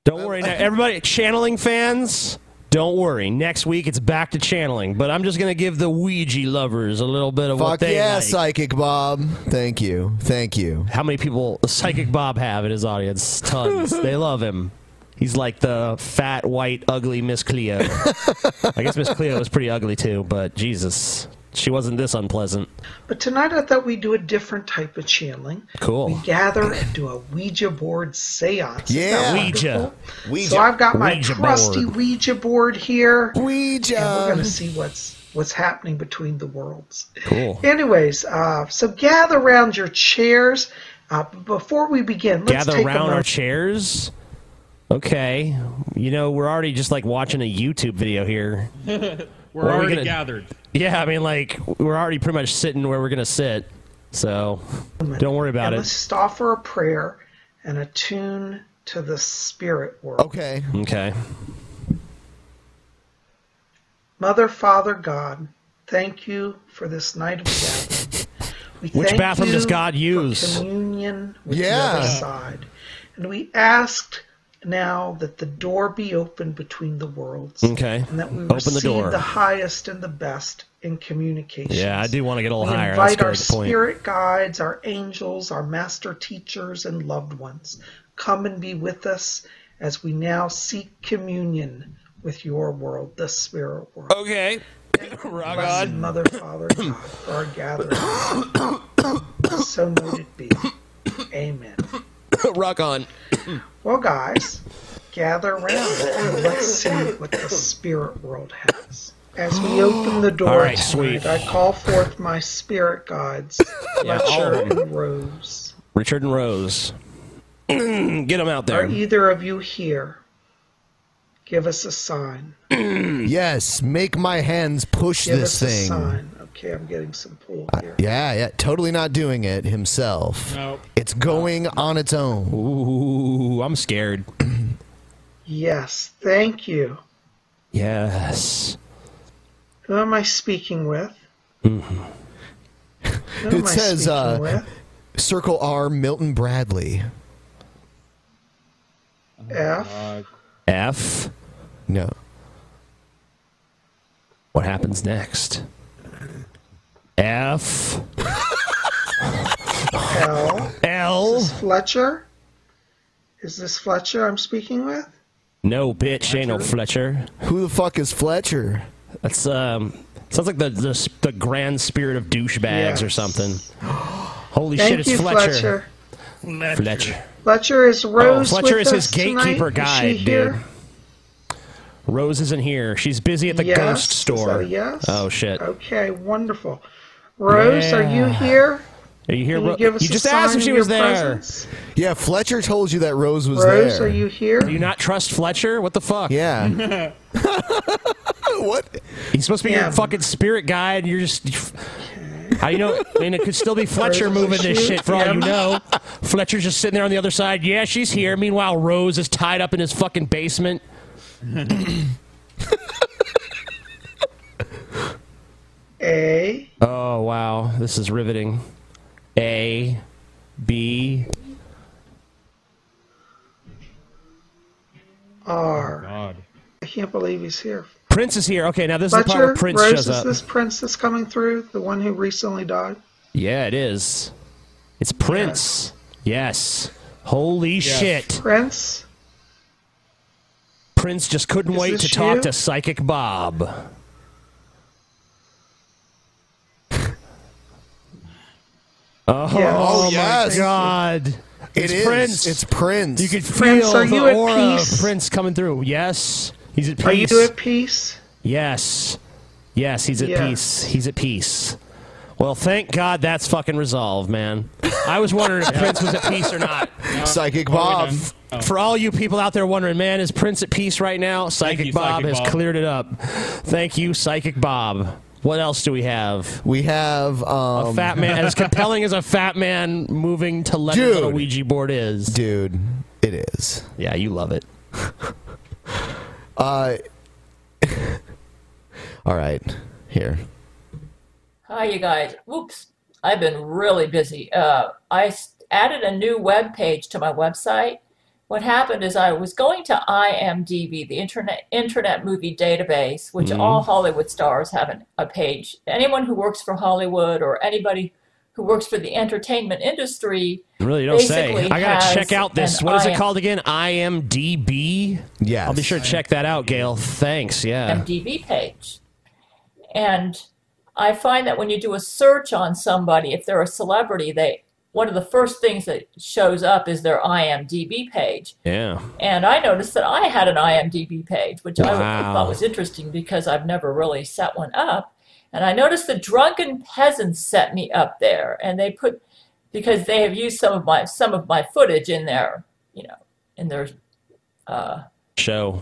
Don't worry. Now, everybody, channeling fans, don't worry. Next week it's back to channeling, but I'm just going to give the Ouija lovers a little bit of what Fuck they yeah, like. Psychic Bob. Thank you. Thank you. How many people Psychic Bob have in his audience? Tons. they love him. He's like the fat, white, ugly Miss Cleo. I guess Miss Cleo is pretty ugly too, but Jesus. She wasn't this unpleasant. But tonight I thought we'd do a different type of channeling. Cool. We gather and do a Ouija board seance. Yeah. that Ouija. wonderful? Ouija. So I've got my Ouija trusty board. Ouija board here. Ouija. And we're going to see what's what's happening between the worlds. Cool. Anyways, uh, so gather around your chairs. Uh, before we begin, let's Gather take a around our chairs. Okay. You know, we're already just like watching a YouTube video here. We're Or are we already gonna- gathered. Yeah, I mean, like, we're already pretty much sitting where we're going to sit. So don't worry about and it. let's just offer a prayer and attune to the spirit world. Okay. Okay. Mother, Father, God, thank you for this night of gathering. We Which thank bathroom you does God for use? communion with the Yeah. other side. And we asked now that the door be opened between the worlds. Okay. And that we Open receive the door. the highest and the best in communication. Yeah, I do want to get a little We higher. Invite our great point. spirit guides, our angels, our master teachers, and loved ones. Come and be with us as we now seek communion with your world, the spirit world. Okay. Rock on. Mother, Father, God, for our gathering. so mote it be. Amen. Rock on. Well, guys, gather around and let's see what the spirit world has. As we open the door All right, tonight, sweet. I call forth my spirit guides, Yeah, all Fletcher of oh. 'em. and Rose. Richard and Rose. Get them out there. Are there. either of you here? Give us a sign. yes, make my hands push Give this us a thing. sign. Okay, I'm getting some pull here. Yeah, yeah, totally not doing it himself. Nope. It's going on its own. Ooh, I'm scared. Yes, thank you. Yes. Who am I speaking with? Mm-hmm. Who am It I says speaking uh, with? Circle R Milton Bradley. F. F. No. What happens next? F. L. L. Is this Fletcher? Is this Fletcher I'm speaking with? No, bitch, ain't no Fletcher. Who the fuck is Fletcher? That's um. Sounds like the the, the grand spirit of douchebags or something. Holy Thank shit, it's you, Fletcher. Fletcher. Fletcher. Fletcher is Oh, Rose. Fletcher with is his us tonight? gatekeeper Is guide, she dude. here? Rose isn't here. She's busy at the Yes? ghost Is store. that a yes? Oh shit. Okay, wonderful. Rose, are you here? Are you here? Can you Ro- you just asked if she was there. presence? Yeah, Fletcher told you that Rose was Rose, there. Rose, are you here? Do you not trust Fletcher? What the fuck? Yeah. what? He's supposed to be Yeah. your fucking spirit guide. And you're just. How you know? I mean, it could still be Fletcher Rose moving this shit for all you know. Fletcher's just sitting there on the other side. Yeah, she's here. Meanwhile, Rose is tied up in his fucking basement. A. Oh wow, this is riveting. A, B. R. Oh, God. I can't believe he's here. Prince is here. Okay, now this is the part Fletcher, where Prince Rose, shows is this Prince that's coming through? The one who recently died? Yeah, it is. It's Prince. Yes. Holy shit. Prince? Prince just couldn't Is wait this to talk to Psychic Bob. Oh, Yes. Oh, my yes. God. It's is. Prince. It's Prince. You can Prince, feel are the you at aura peace? of Prince coming through. Yes. He's at peace. Are you peace. at peace? Yes. Yes, he's at Yes. peace. He's at peace. Well, thank God that's fucking resolved, man. I was wondering if Prince was at peace or not. Psychic Bob. Oh. For all you people out there wondering, man, is Prince at peace right now? Psychic you, Bob Psychic has cleared it up. Thank you, Psychic Bob. What else do we have? We have um, A fat man, as compelling as a fat man moving to letters on a Ouija board is. Dude, it is. Yeah, you love it. Uh, all right, here. Hi, you guys. Oops, I've been really busy. Uh, I s- added a new web page to my website. What happened is I was going to IMDb, the Internet Internet Movie Database, which Mhm. all Hollywood stars have an, a page. Anyone who works for Hollywood or anybody who works for the entertainment industry Really, you don't say. I gotta check out this. an What is it called again? IMDb. Yeah, I'll be sure to check that out, Gail. Thanks. Yeah. IMDb page. And I find that when you do a search on somebody, if they're a celebrity, they one of the first things that shows up is their IMDb page. Yeah. And I noticed that I had an IMDb page, which I thought was interesting because I've never really set one up. And I noticed the drunken peasants set me up there, and they put because they have used some of my some of my footage in their you know in their uh, Show.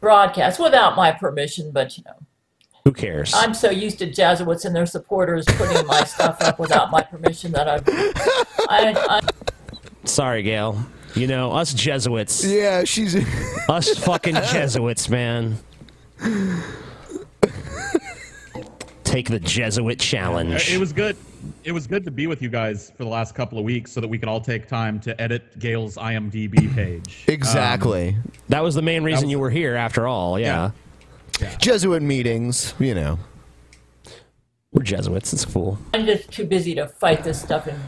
broadcast without my permission. But you know, Who cares? I'm so used to Jesuits and their supporters putting my stuff up without my permission that I've I, I Sorry, Gail. You know, us Jesuits. Yeah, she's us fucking Jesuits, man. Take the Jesuit challenge. Uh, it was good. It was good to be with you guys for the last couple of weeks so that we could all take time to edit Gail's IMDb page. Exactly. Um, that was the main reason you were here, after all. Yeah. Jesuit meetings, you know. We're Jesuits. It's cool. I'm just too busy to fight this stuff in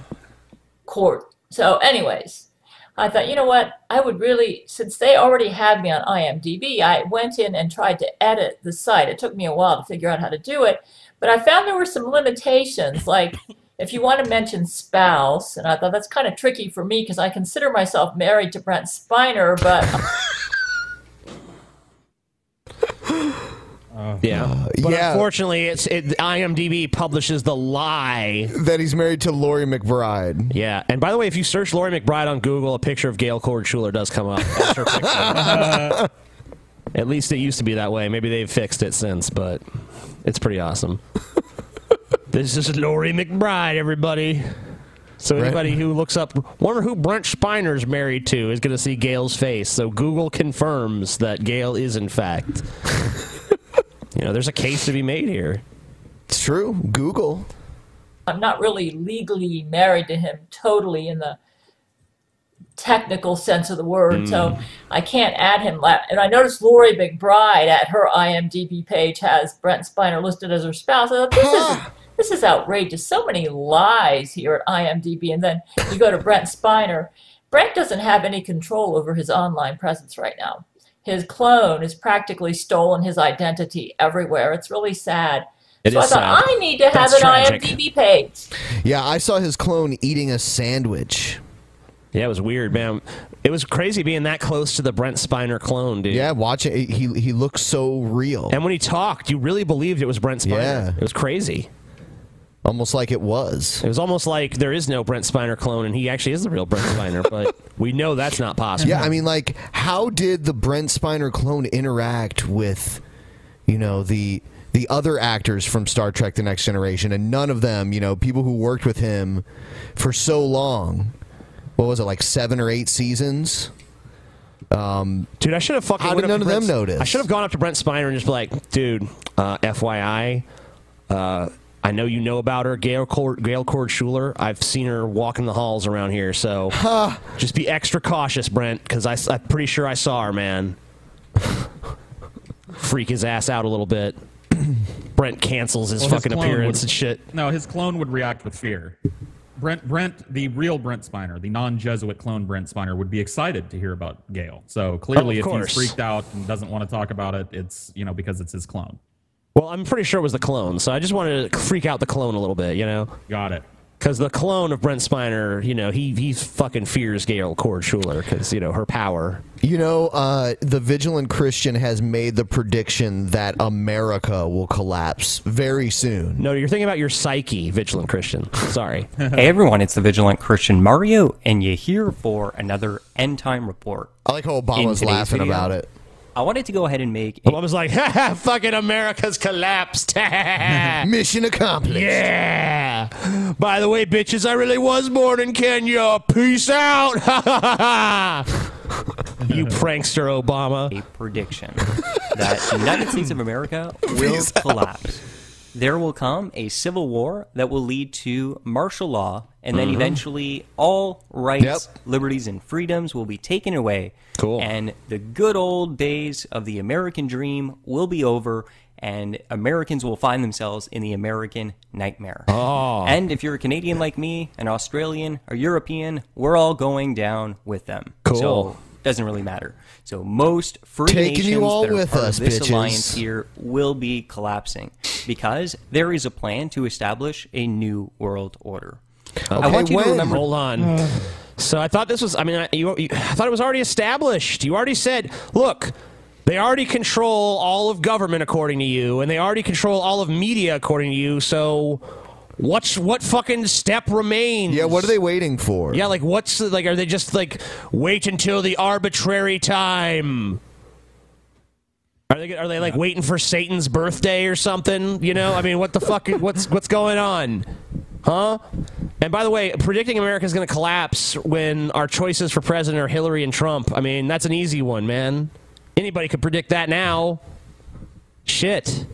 court. So, anyways, I thought, you know what? I would really, since they already had me on IMDb, I went in and tried to edit the site. It took me a while to figure out how to do it, but I found there were some limitations. Like, if you want to mention spouse, and I thought that's kind of tricky for me because I consider myself married to Brent Spiner, but. Uh-huh. Yeah. Uh, but unfortunately, it's it, IMDb publishes the lie that he's married to Loree McBride. Yeah. And by the way, if you search Loree McBride on Google, a picture of Gail Cord Schuler does come up. That's her picture. At least it used to be that way. Maybe they've fixed it since, but it's pretty awesome. this is Loree McBride, everybody. So Right. anybody who looks up, wonder who Brent Spiner's married to, is going to see Gail's face. So Google confirms that Gail is in fact. You know, there's a case to be made here. It's true. Google. I'm not really legally married to him totally in the technical sense of the word, so Mm. I can't add him. And I noticed Loree McBride at her IMDb page has Brent Spiner listed as her spouse. I thought, this is this is outrageous. So many lies here at IMDb, and then you go to Brent Spiner. Brent doesn't have any control over his online presence right now. His clone has practically stolen his identity everywhere. It's really sad. It so is I thought sad. I need to have That's an tragic. IMDb page. Yeah, I saw his clone eating a sandwich. Yeah, it was weird, man. It was crazy being that close to the Brent Spiner clone, dude. Yeah, watch it. He he looks so real. And when he talked, you really believed it was Brent Spiner. Yeah. It was crazy. Almost like it was. It was almost like there is no Brent Spiner clone, and he actually is the real Brent Spiner, but we know that's not possible. Yeah, I mean, like, how did the Brent Spiner clone interact with, you know, the the other actors from Star Trek: The Next Generation, and none of them, you know, people who worked with him for so long. What was it like seven or eight seasons? Um, Dude, I should have fucking. How went did up none to of them Brent- notice? I should have gone up to Brent Spiner and just be like, dude, uh, FYI, uh, I know you know about her, Gail Cord, Gail Cord Schuler. I've seen her walking the halls around here, so just be extra cautious, Brent, because I'm pretty sure I saw her, man. Freak his ass out a little bit. Brent cancels his Well, fucking clone appearance would- and shit. No, his clone would react with fear. Brent, Brent, the real Brent Spiner, the non-Jesuit clone Brent Spiner, would be excited to hear about Gail. So clearly, of if course. he's freaked out and doesn't want to talk about it, it's you know because it's his clone. Well, I'm pretty sure it was the clone, so I just wanted to freak out the clone a little bit, you know? Got it. Because the clone of Brent Spiner, you know, he he fucking fears Gail Cord Schuler because you know her power. You know, uh, the Vigilant Christian has made the prediction that America will collapse very soon. No, you're thinking about your psyche, Vigilant Christian. Sorry. hey everyone, it's the Vigilant Christian Mario, and you're here for another end time report. I like how In Obama's today's laughing video, about it. I wanted to go ahead and make. Obama's like, ha ha, fucking America's collapsed. Mission accomplished. Yeah. By the way, bitches, I really was born in Kenya. Peace out. you prankster, Obama. A prediction that the United States of America will collapse. There will come a civil war that will lead to martial law, and then Mhm. eventually all rights, liberties, and freedoms will be taken away. Cool. And the good old days of the American dream will be over, and Americans will find themselves in the American nightmare. Oh. And if you're a Canadian like me, an Australian, or European, we're all going down with them. Cool. So doesn't really matter. So most free Taking nations you all that are with part us, of this bitches. alliance here will be collapsing because there is a plan to establish a new world order. I want you to remember. Hold on. Uh. So I thought this was. I mean, I, you, you, I thought it was already established. You already said, look, they already control all of government according to you, and they already control all of media according to you. So. What's what fucking step remains? Yeah, what are they waiting for? Yeah, like what's like? Are they just like wait until the arbitrary time? Are they are they like waiting for Satan's birthday or something? You know, I mean, what the fuck? What's what's going on? Huh? And by the way, predicting America is going to collapse when our choices for president are Hillary and Trump. I mean, that's an easy one, man. Anybody could predict that now. Shit.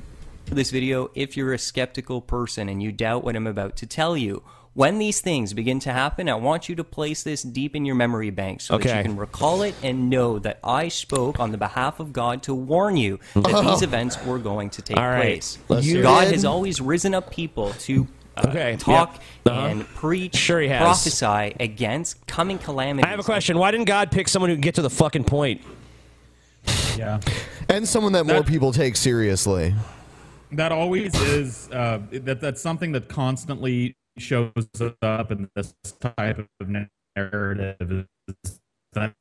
For this video if you're a skeptical person and you doubt what I'm about to tell you. When these things begin to happen, I want you to place this deep in your memory bank so that Okay. you can recall it and know that I spoke on the behalf of God to warn you that Oh. these events were going to take All right. place. Let's hear God it. has always risen up people to uh, Okay, talk yep. Uh-huh. and preach, Sure he has. prophesy against coming calamities. I have a question. Why didn't God pick someone who can get to the fucking point? Yeah. And someone that more people take seriously. That always is uh, that that's something that constantly shows up in this type of narrative. That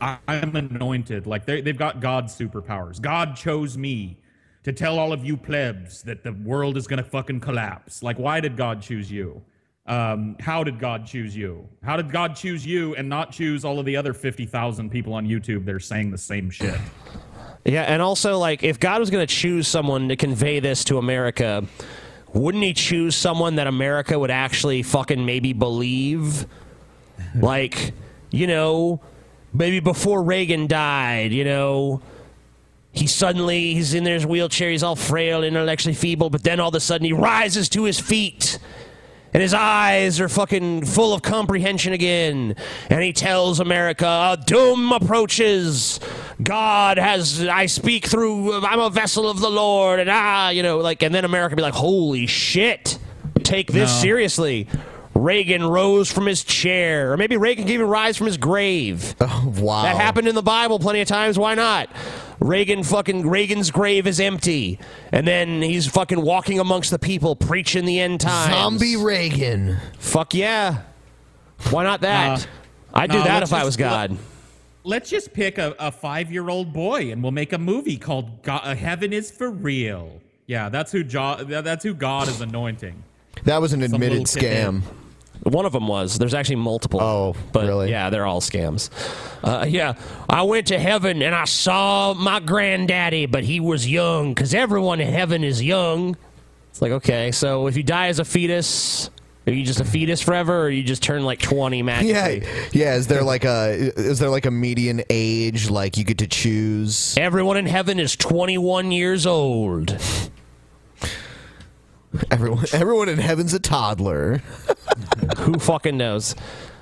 I, I'm anointed, like they they've got God's superpowers. God chose me to tell all of you plebs that the world is gonna fucking collapse. Like, why did God choose you? Um, how did God choose you? How did God choose you and not choose all of the other fifty thousand people on YouTube that are saying the same shit? Yeah, and also like if God was going to choose someone to convey this to America, wouldn't he choose someone that America would actually fucking maybe believe? like, you know, maybe before Reagan died, you know, he suddenly he's in his wheelchair, he's all frail, intellectually feeble, but then all of a sudden he rises to his feet. And his eyes are fucking full of comprehension again. And he tells America, doom approaches. God has, I speak through, I'm a vessel of the Lord. And ah, you know, like, and then America be like, holy shit, take this No. seriously. Reagan rose from his chair. Or maybe Reagan can even rise from his grave. Oh, wow. That happened in the Bible plenty of times. Why not? Reagan fucking Reagan's grave is empty, and then he's fucking walking amongst the people preaching the end times. Zombie Reagan. Fuck yeah. Why not that? Nah. I'd do Nah, that let's if I was God. Let's just pick a, a five year old boy and we'll make a movie called God, uh, Heaven is for Real. Yeah, that's who jo- that's who God is anointing. That was an admitted scam. kid. One of them was. There's actually multiple. Oh, but really? Yeah, they're all scams. Uh, yeah, I went to heaven and I saw my granddaddy, but he was young because everyone in heaven is young. It's like okay, so if you die as a fetus, are you just a fetus forever, or you just turn like 20 magically? Yeah, yeah. Is there like a is there like a median age like you get to choose? Everyone in heaven is 21 years old. Everyone, everyone in heaven's a toddler. Who fucking knows?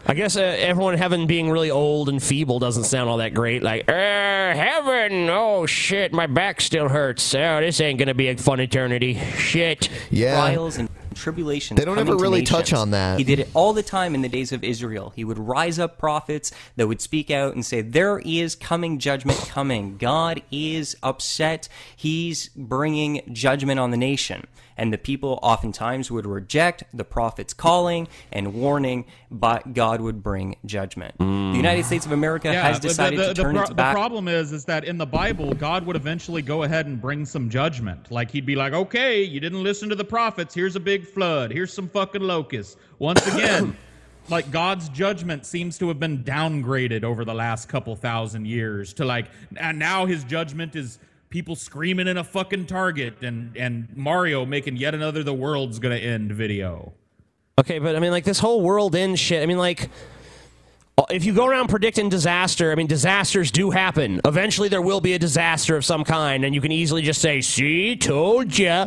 I guess uh, everyone in heaven being really old and feeble doesn't sound all that great. Like, uh, heaven, oh shit, my back still hurts. Oh, this ain't gonna be a fun eternity. Shit. trials and tribulations. They don't ever really nations. touch on that. He did it all the time in the days of Israel. He would rise up prophets that would speak out and say, There is coming judgment coming. God is upset. He's bringing judgment on the nation. And the people oftentimes would reject the prophet's calling and warning, but God would bring judgment. Mm. The United States of America has but the- decided the, to the turn pro- its the problem is, is that in the Bible, God would eventually go ahead and bring some judgment. Like he'd be like, "Okay, you didn't listen to the prophets. Here's a big flood. Here's some fucking locusts." Once again, like God's judgment seems to have been downgraded over the last couple thousand years to like, and now His judgment is people screaming in a fucking Target and and Mario making yet another "the world's gonna end" video. Okay, but I mean, like this whole world end shit. I mean, like. If you go around predicting disaster, I mean, disasters do happen. Eventually, there will be a disaster of some kind, and you can easily just say, "See, told ya."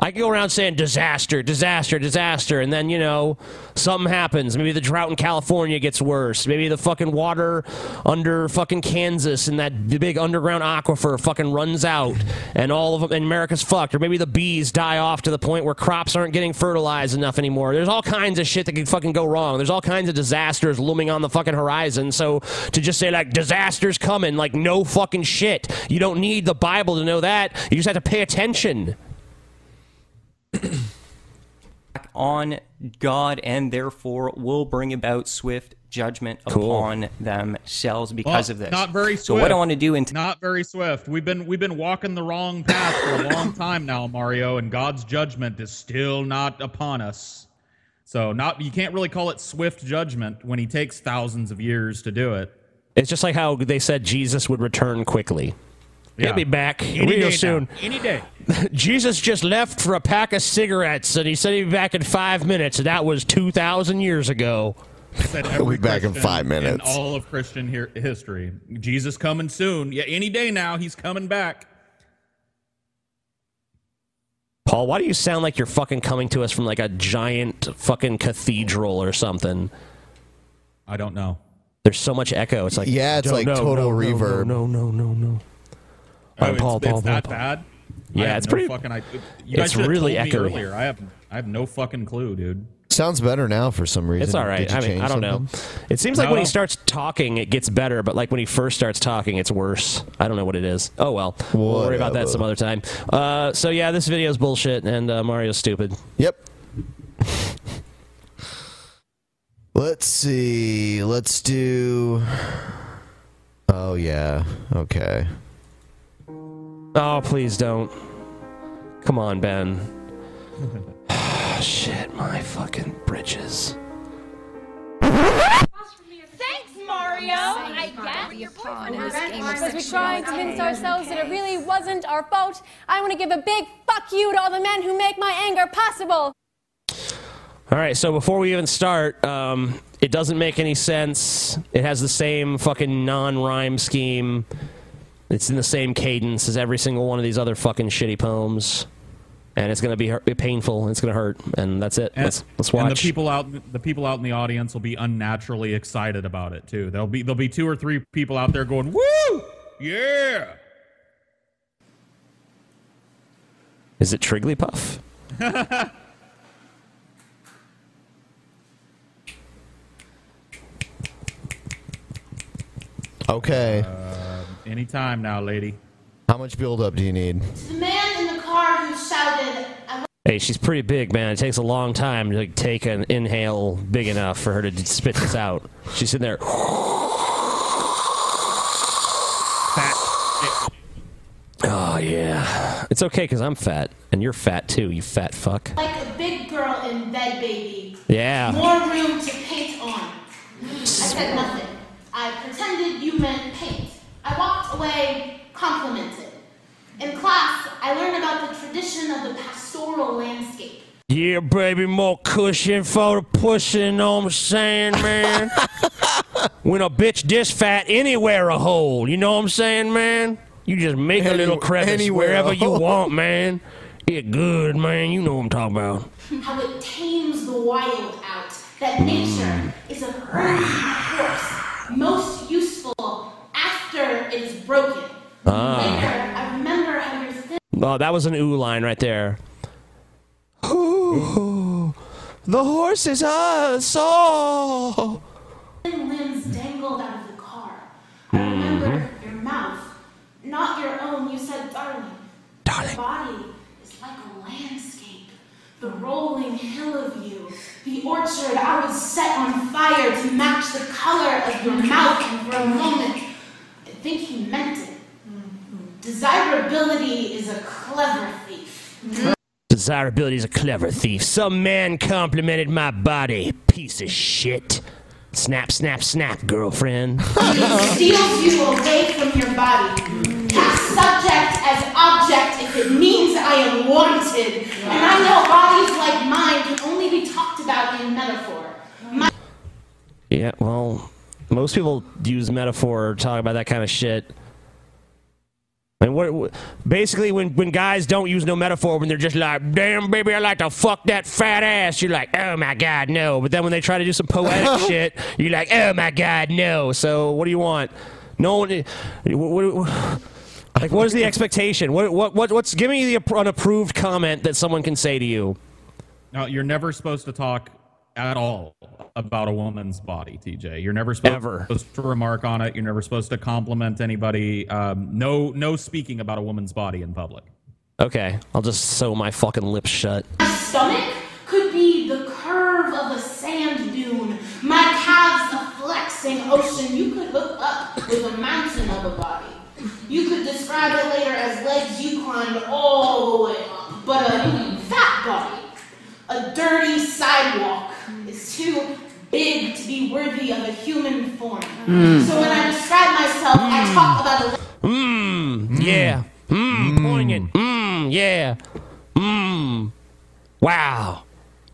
I go around saying disaster, disaster, disaster, and then, you know, something happens. Maybe the drought in California gets worse. Maybe the fucking water under fucking Kansas and that big underground aquifer fucking runs out and all of them, and America's fucked. Or maybe the bees die off to the point where crops aren't getting fertilized enough anymore. There's all kinds of shit that could fucking go wrong. There's all kinds of disasters looming on the fucking horizon. So to just say, like, disasters coming, like, no fucking shit. You don't need the Bible to know that. You just have to pay attention. on God and therefore will bring about swift judgment upon themselves because Well, of this. Not very swift. So what I want to do in not very swift. We've been we've been walking the wrong path for a long time now, Mario, and God's judgment is still not upon us. So not you can't really call it swift judgment when he takes thousands of years to do it. It's just like how they said Jesus would return quickly. Yeah. He'll be back Any day real now. soon. Any day. Jesus just left for a pack of cigarettes, and he said he'd be back in five minutes. And that was two thousand years ago. Said We'll be back in five minutes. In all of Christian here history, Jesus coming soon. Yeah, any day now, he's coming back. Paul, why do you sound like you're fucking coming to us from like a giant fucking cathedral or something? I don't know. There's so much echo. It's like Yeah, it's like no, total no, no, reverb. No, no, no, no, no. Oh, I'm it's, Paul, it's Paul, that Paul, Paul. bad. Yeah, it's no pretty- Fucking, I, you guys it's should've really told me echoey. Earlier. I have I have no fucking clue, dude. Sounds better now for some reason. It's all right. Did you I mean, change I don't know. something? It seems like when he No. starts talking, it gets better, but like when he first starts talking, it's worse. I don't know what it is. Oh well, we'll worry about that some other time. Uh, so yeah, this video is bullshit, and uh, Mario's stupid. Yep. Let's see. Let's do. Oh yeah. Okay. Oh please don't. Come on, Ben. Shit, my fucking britches. Thanks, Mario. I guess your point. As we try and convince ourselves that it really wasn't our fault, I want to give a big fuck you to all the men who make my anger possible. All right, so before we even start, um, it doesn't make any sense. It has the same fucking non-rhyme scheme. It's in the same cadence as every single one of these other fucking shitty poems, and it's gonna be hurt, painful. It's gonna hurt, and that's it. And, let's let's and the people out the people out in the audience will be unnaturally excited about it too. There'll be there'll be two or three people out there going, "Woo! Yeah!" Is it Trigglypuff? Okay. Uh, anytime now, lady. How much build up do you need? The man in the car who shouted, Hey, she's pretty big, man. It takes a long time to like, take an inhale big enough for her to spit this out. She's sitting there. Oh yeah, it's okay because I'm fat and you're fat too. You fat fuck. like a big girl in bed, baby. Yeah. More room to paint on. I said nothing. I pretended you meant paint. I walked away complimented. In class, I learned about the tradition of the pastoral landscape. Yeah, baby, more cushion for the pussy. You know what I'm saying, man? when a bitch this fat, anywhere a hole. You know what I'm saying, man? You just make a little Any- crevice anywhere wherever you want, man. It good, man. You know what I'm talking about. How it tames the wild out. That nature is a herding horse, most useful after it is broken. Ah. Later, I remember how your thin Oh, that was an ooh line right there. Ooh, the horses I saw. limbs dangled out of the car. I remember your mouth, not your own. You said, darling. Darling. Your body is like a landscape. The rolling hill of you. The orchard I would set on fire to match the color of your mouth. And for a moment, I think he meant it. Desirability is a clever thief. Desirability is a clever thief. Some man complimented my body. Piece of shit. Snap, snap, snap, girlfriend. It steals you away from your body. Cast subject as object if it means I am wanted. And I know bodies like mine can only be talked about in metaphor. My yeah, well, most people use metaphor or talk about that kind of shit And what, what basically when when guys don't use no metaphor when they're just like, "Damn baby, I like to fuck that fat ass," you're like, "Oh my god, no." But then when they try to do some poetic shit, you're like, "Oh my god, no." So what do you want? No one. What, what, like, what is the expectation? What, what, what, what's? Give me the an approved comment that someone can say to you. No, you're never supposed to talk at all about a woman's body, TJ. You're never supposed, Ever. supposed to remark on it. You're never supposed to compliment anybody. Um, no, no speaking about a woman's body in public. Okay, I'll just sew my fucking lips shut. My stomach could be the curve of a sand dune. My calves a flexing ocean. You could hook up with a mountain of a body. You could describe it later as legs you climbed all the way up. But a fat body, a dirty sidewalk, is too big to be worthy of a human form. Mm. So when I describe myself, I mm. talk about a Mmm, yeah. Mmm, poignant. Mmm, yeah. Mmm. Wow.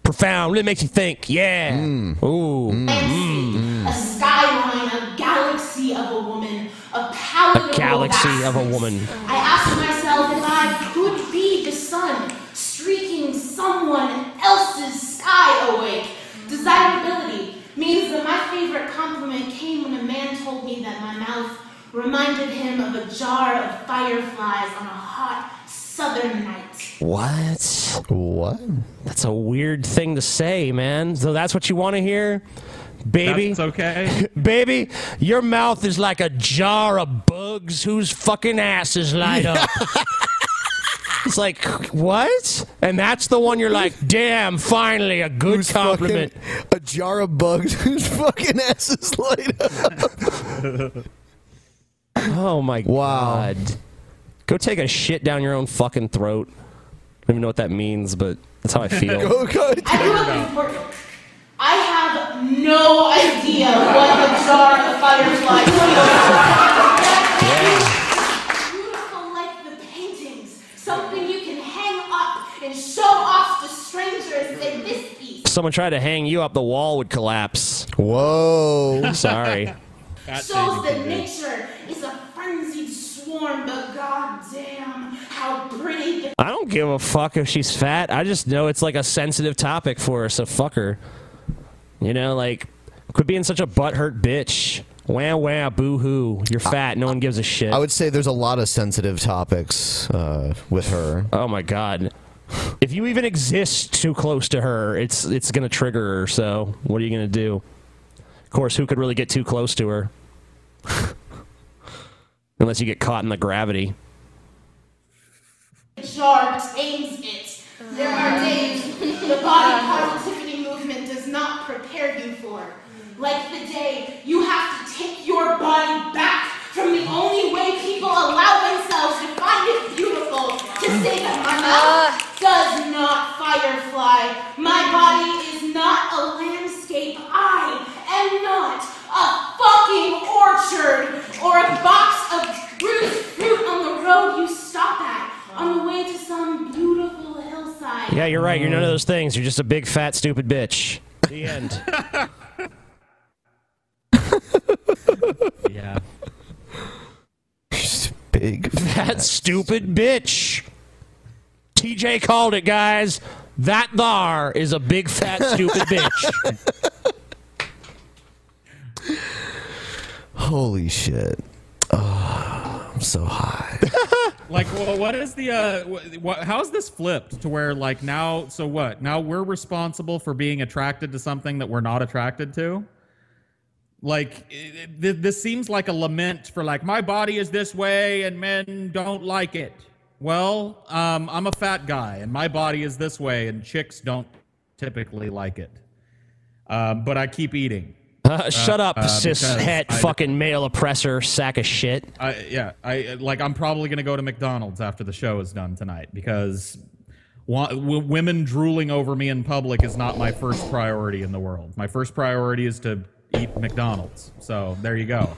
Profound. Really makes you think. Yeah. Ooh. Mmm. a skyline, a galaxy of a woman, a palatable A galaxy of a woman. I asked myself if I could be the sun, streaking someone else's sky awake. Desirability means that my favorite compliment came when a man told me that my mouth reminded him of a jar of fireflies on a hot southern night. What? What? That's a weird thing to say, man. So that's what you want to hear? Baby. That's okay. Baby, your mouth is like a jar of bugs whose fucking asses light up. It's like, what? And that's the one you're like, damn, finally, a good Who's compliment. a jar of bugs whose fucking asses light up. oh my god. Go take a shit down your own fucking throat. I don't even know what that means, but that's how I feel. Go, go. I grew up in Portland. I have no idea what a jar of fireflies Beautiful like the paintings. Something you can hang up and show off to strangers. Say this piece. Someone tried to hang you up, the wall would collapse. Whoa. Sorry. Shows that nature is a frenzied swarm, but goddamn, how pretty the I don't give a fuck if she's fat. I just know it's like a sensitive topic for her, so fuck her. You know, like, quit being such a butthurt bitch. Wah wah, boo hoo. You're fat. No one gives a shit. I would say there's a lot of sensitive topics uh, with her. Oh my god. If you even exist too close to her, it's it's gonna trigger her. So what are you gonna do? Of course, who could really get too close to her? Unless you get caught in the gravity. jar tames it. There are days the body positivity movement does not prepare you for. Like the day you have to take your body back from the only way people allow themselves to find it beautiful to say that my mouth ah. does not firefly. My body is not a landscape. I am not a fucking orchard or a box of bruised fruit on the road you stop at on the way to some beautiful hillside. Yeah, you're right. You're none of those things. You're just a big fat stupid bitch. The end. yeah. Big fat stupid bitch. TJ called it, guys. That thar is a big fat stupid bitch. Holy shit. Oh, I'm so high. like well, what is the uh what, how's this flipped to where like now so what now we're responsible for being attracted to something that we're not attracted to like it, it- th- this seems like a lament for like my body is this way and men don't like it well um i'm a fat guy and my body is this way and chicks don't typically like it um but i keep eating Uh, shut up, uh, cis het, I- fucking male oppressor sack of shit. I, yeah, I like. I'm probably gonna go to McDonald's after the show is done tonight because wa- w- women drooling over me in public is not my first priority in the world. My first priority is to eat McDonald's. So there you go.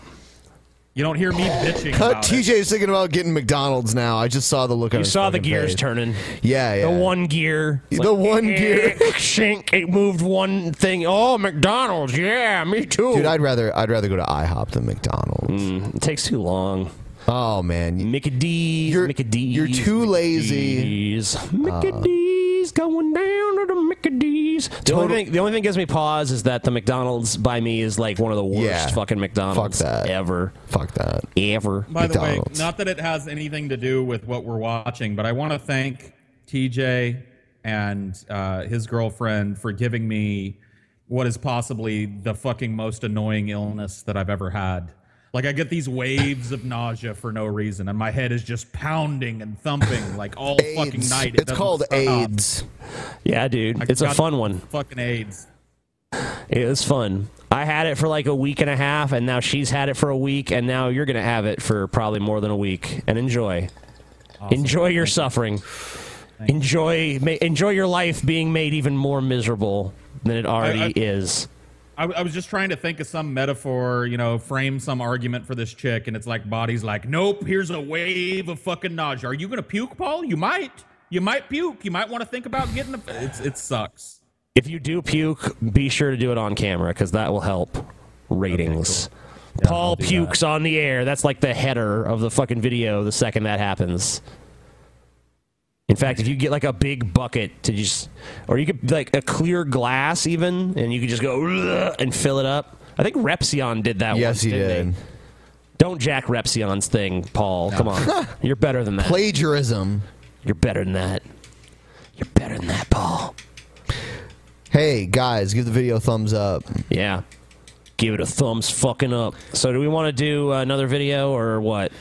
You don't hear me bitching about it. TJ's thinking about getting McDonald's now. I just saw the look on You his saw the fucking gears face. turning. Yeah, yeah. The one gear. The one eh, gear. Shink. It moved one thing. Oh, McDonald's. Yeah, me too. Dude, I'd rather I'd rather go to IHOP than McDonald's. Mm, it takes too long. Oh man, Mickey D's, you're Mickey D's, you're too lazy. D's. Mickey Uh, D's going down to the Mickey D's. The only thing, the only thing gives me pause is that the McDonald's by me is like one of the worst Yeah. fucking McDonald's Fuck that. ever. Fuck that. Ever. By the way, not that it has anything to do with what we're watching, but I want to thank TJ and uh, his girlfriend for giving me what is possibly the fucking most annoying illness that I've ever had. Like I get these waves of nausea for no reason, and my head is just pounding and thumping like all fucking night. It It's called stop. AIDS. Yeah, dude. I it's a fun one. Fucking AIDS. It was fun. I had it for like a week and a half, and now she's had it for a week, and now you're gonna have it for probably more than a week. And enjoy, enjoy your suffering. Enjoy, ma- enjoy your life being made even more miserable than it already I- is. I, I was just trying to think of some metaphor, you know, frame some argument for this chick, and it's like body's like, nope, here's a wave of fucking nausea. Are you gonna puke, Paul? You might. You might puke. You might want to think about getting a. It's it sucks. If you do puke, be sure to do it on camera because that will help ratings. Paul pukes on the air. That's like the header of the fucking video the second that happens. In fact, if you get like a big bucket to just, or you could like a clear glass even, and you could just go and fill it up. I think Repzion did that. Yes, once, he did. they? Don't jack Repzion's thing, Paul. Come on, you're better than that. Plagiarism. You're better than that. You're better than that, Paul. Hey guys, give the video a thumbs up. Yeah. Give it a thumbs fucking up. So, do we want to do another video or what?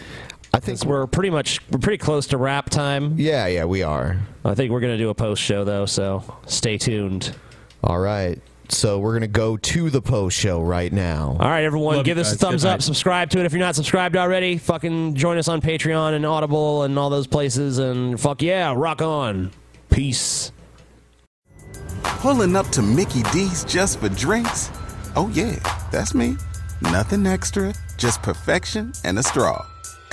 I think we're pretty much we're pretty close to wrap time. Yeah, yeah, we are. I think we're gonna do a post show though, so stay tuned. All right. So we're gonna go to the post show right now. All right, everyone, Love give you this a guys. thumbs Good up. night. Subscribe to it if you're not subscribed already. Fucking join us on Patreon and Audible and all those places. And fuck yeah, rock on. Peace. Pulling up to Mickey D's just for drinks? Oh, yeah, that's me. Nothing extra, just perfection and a straw.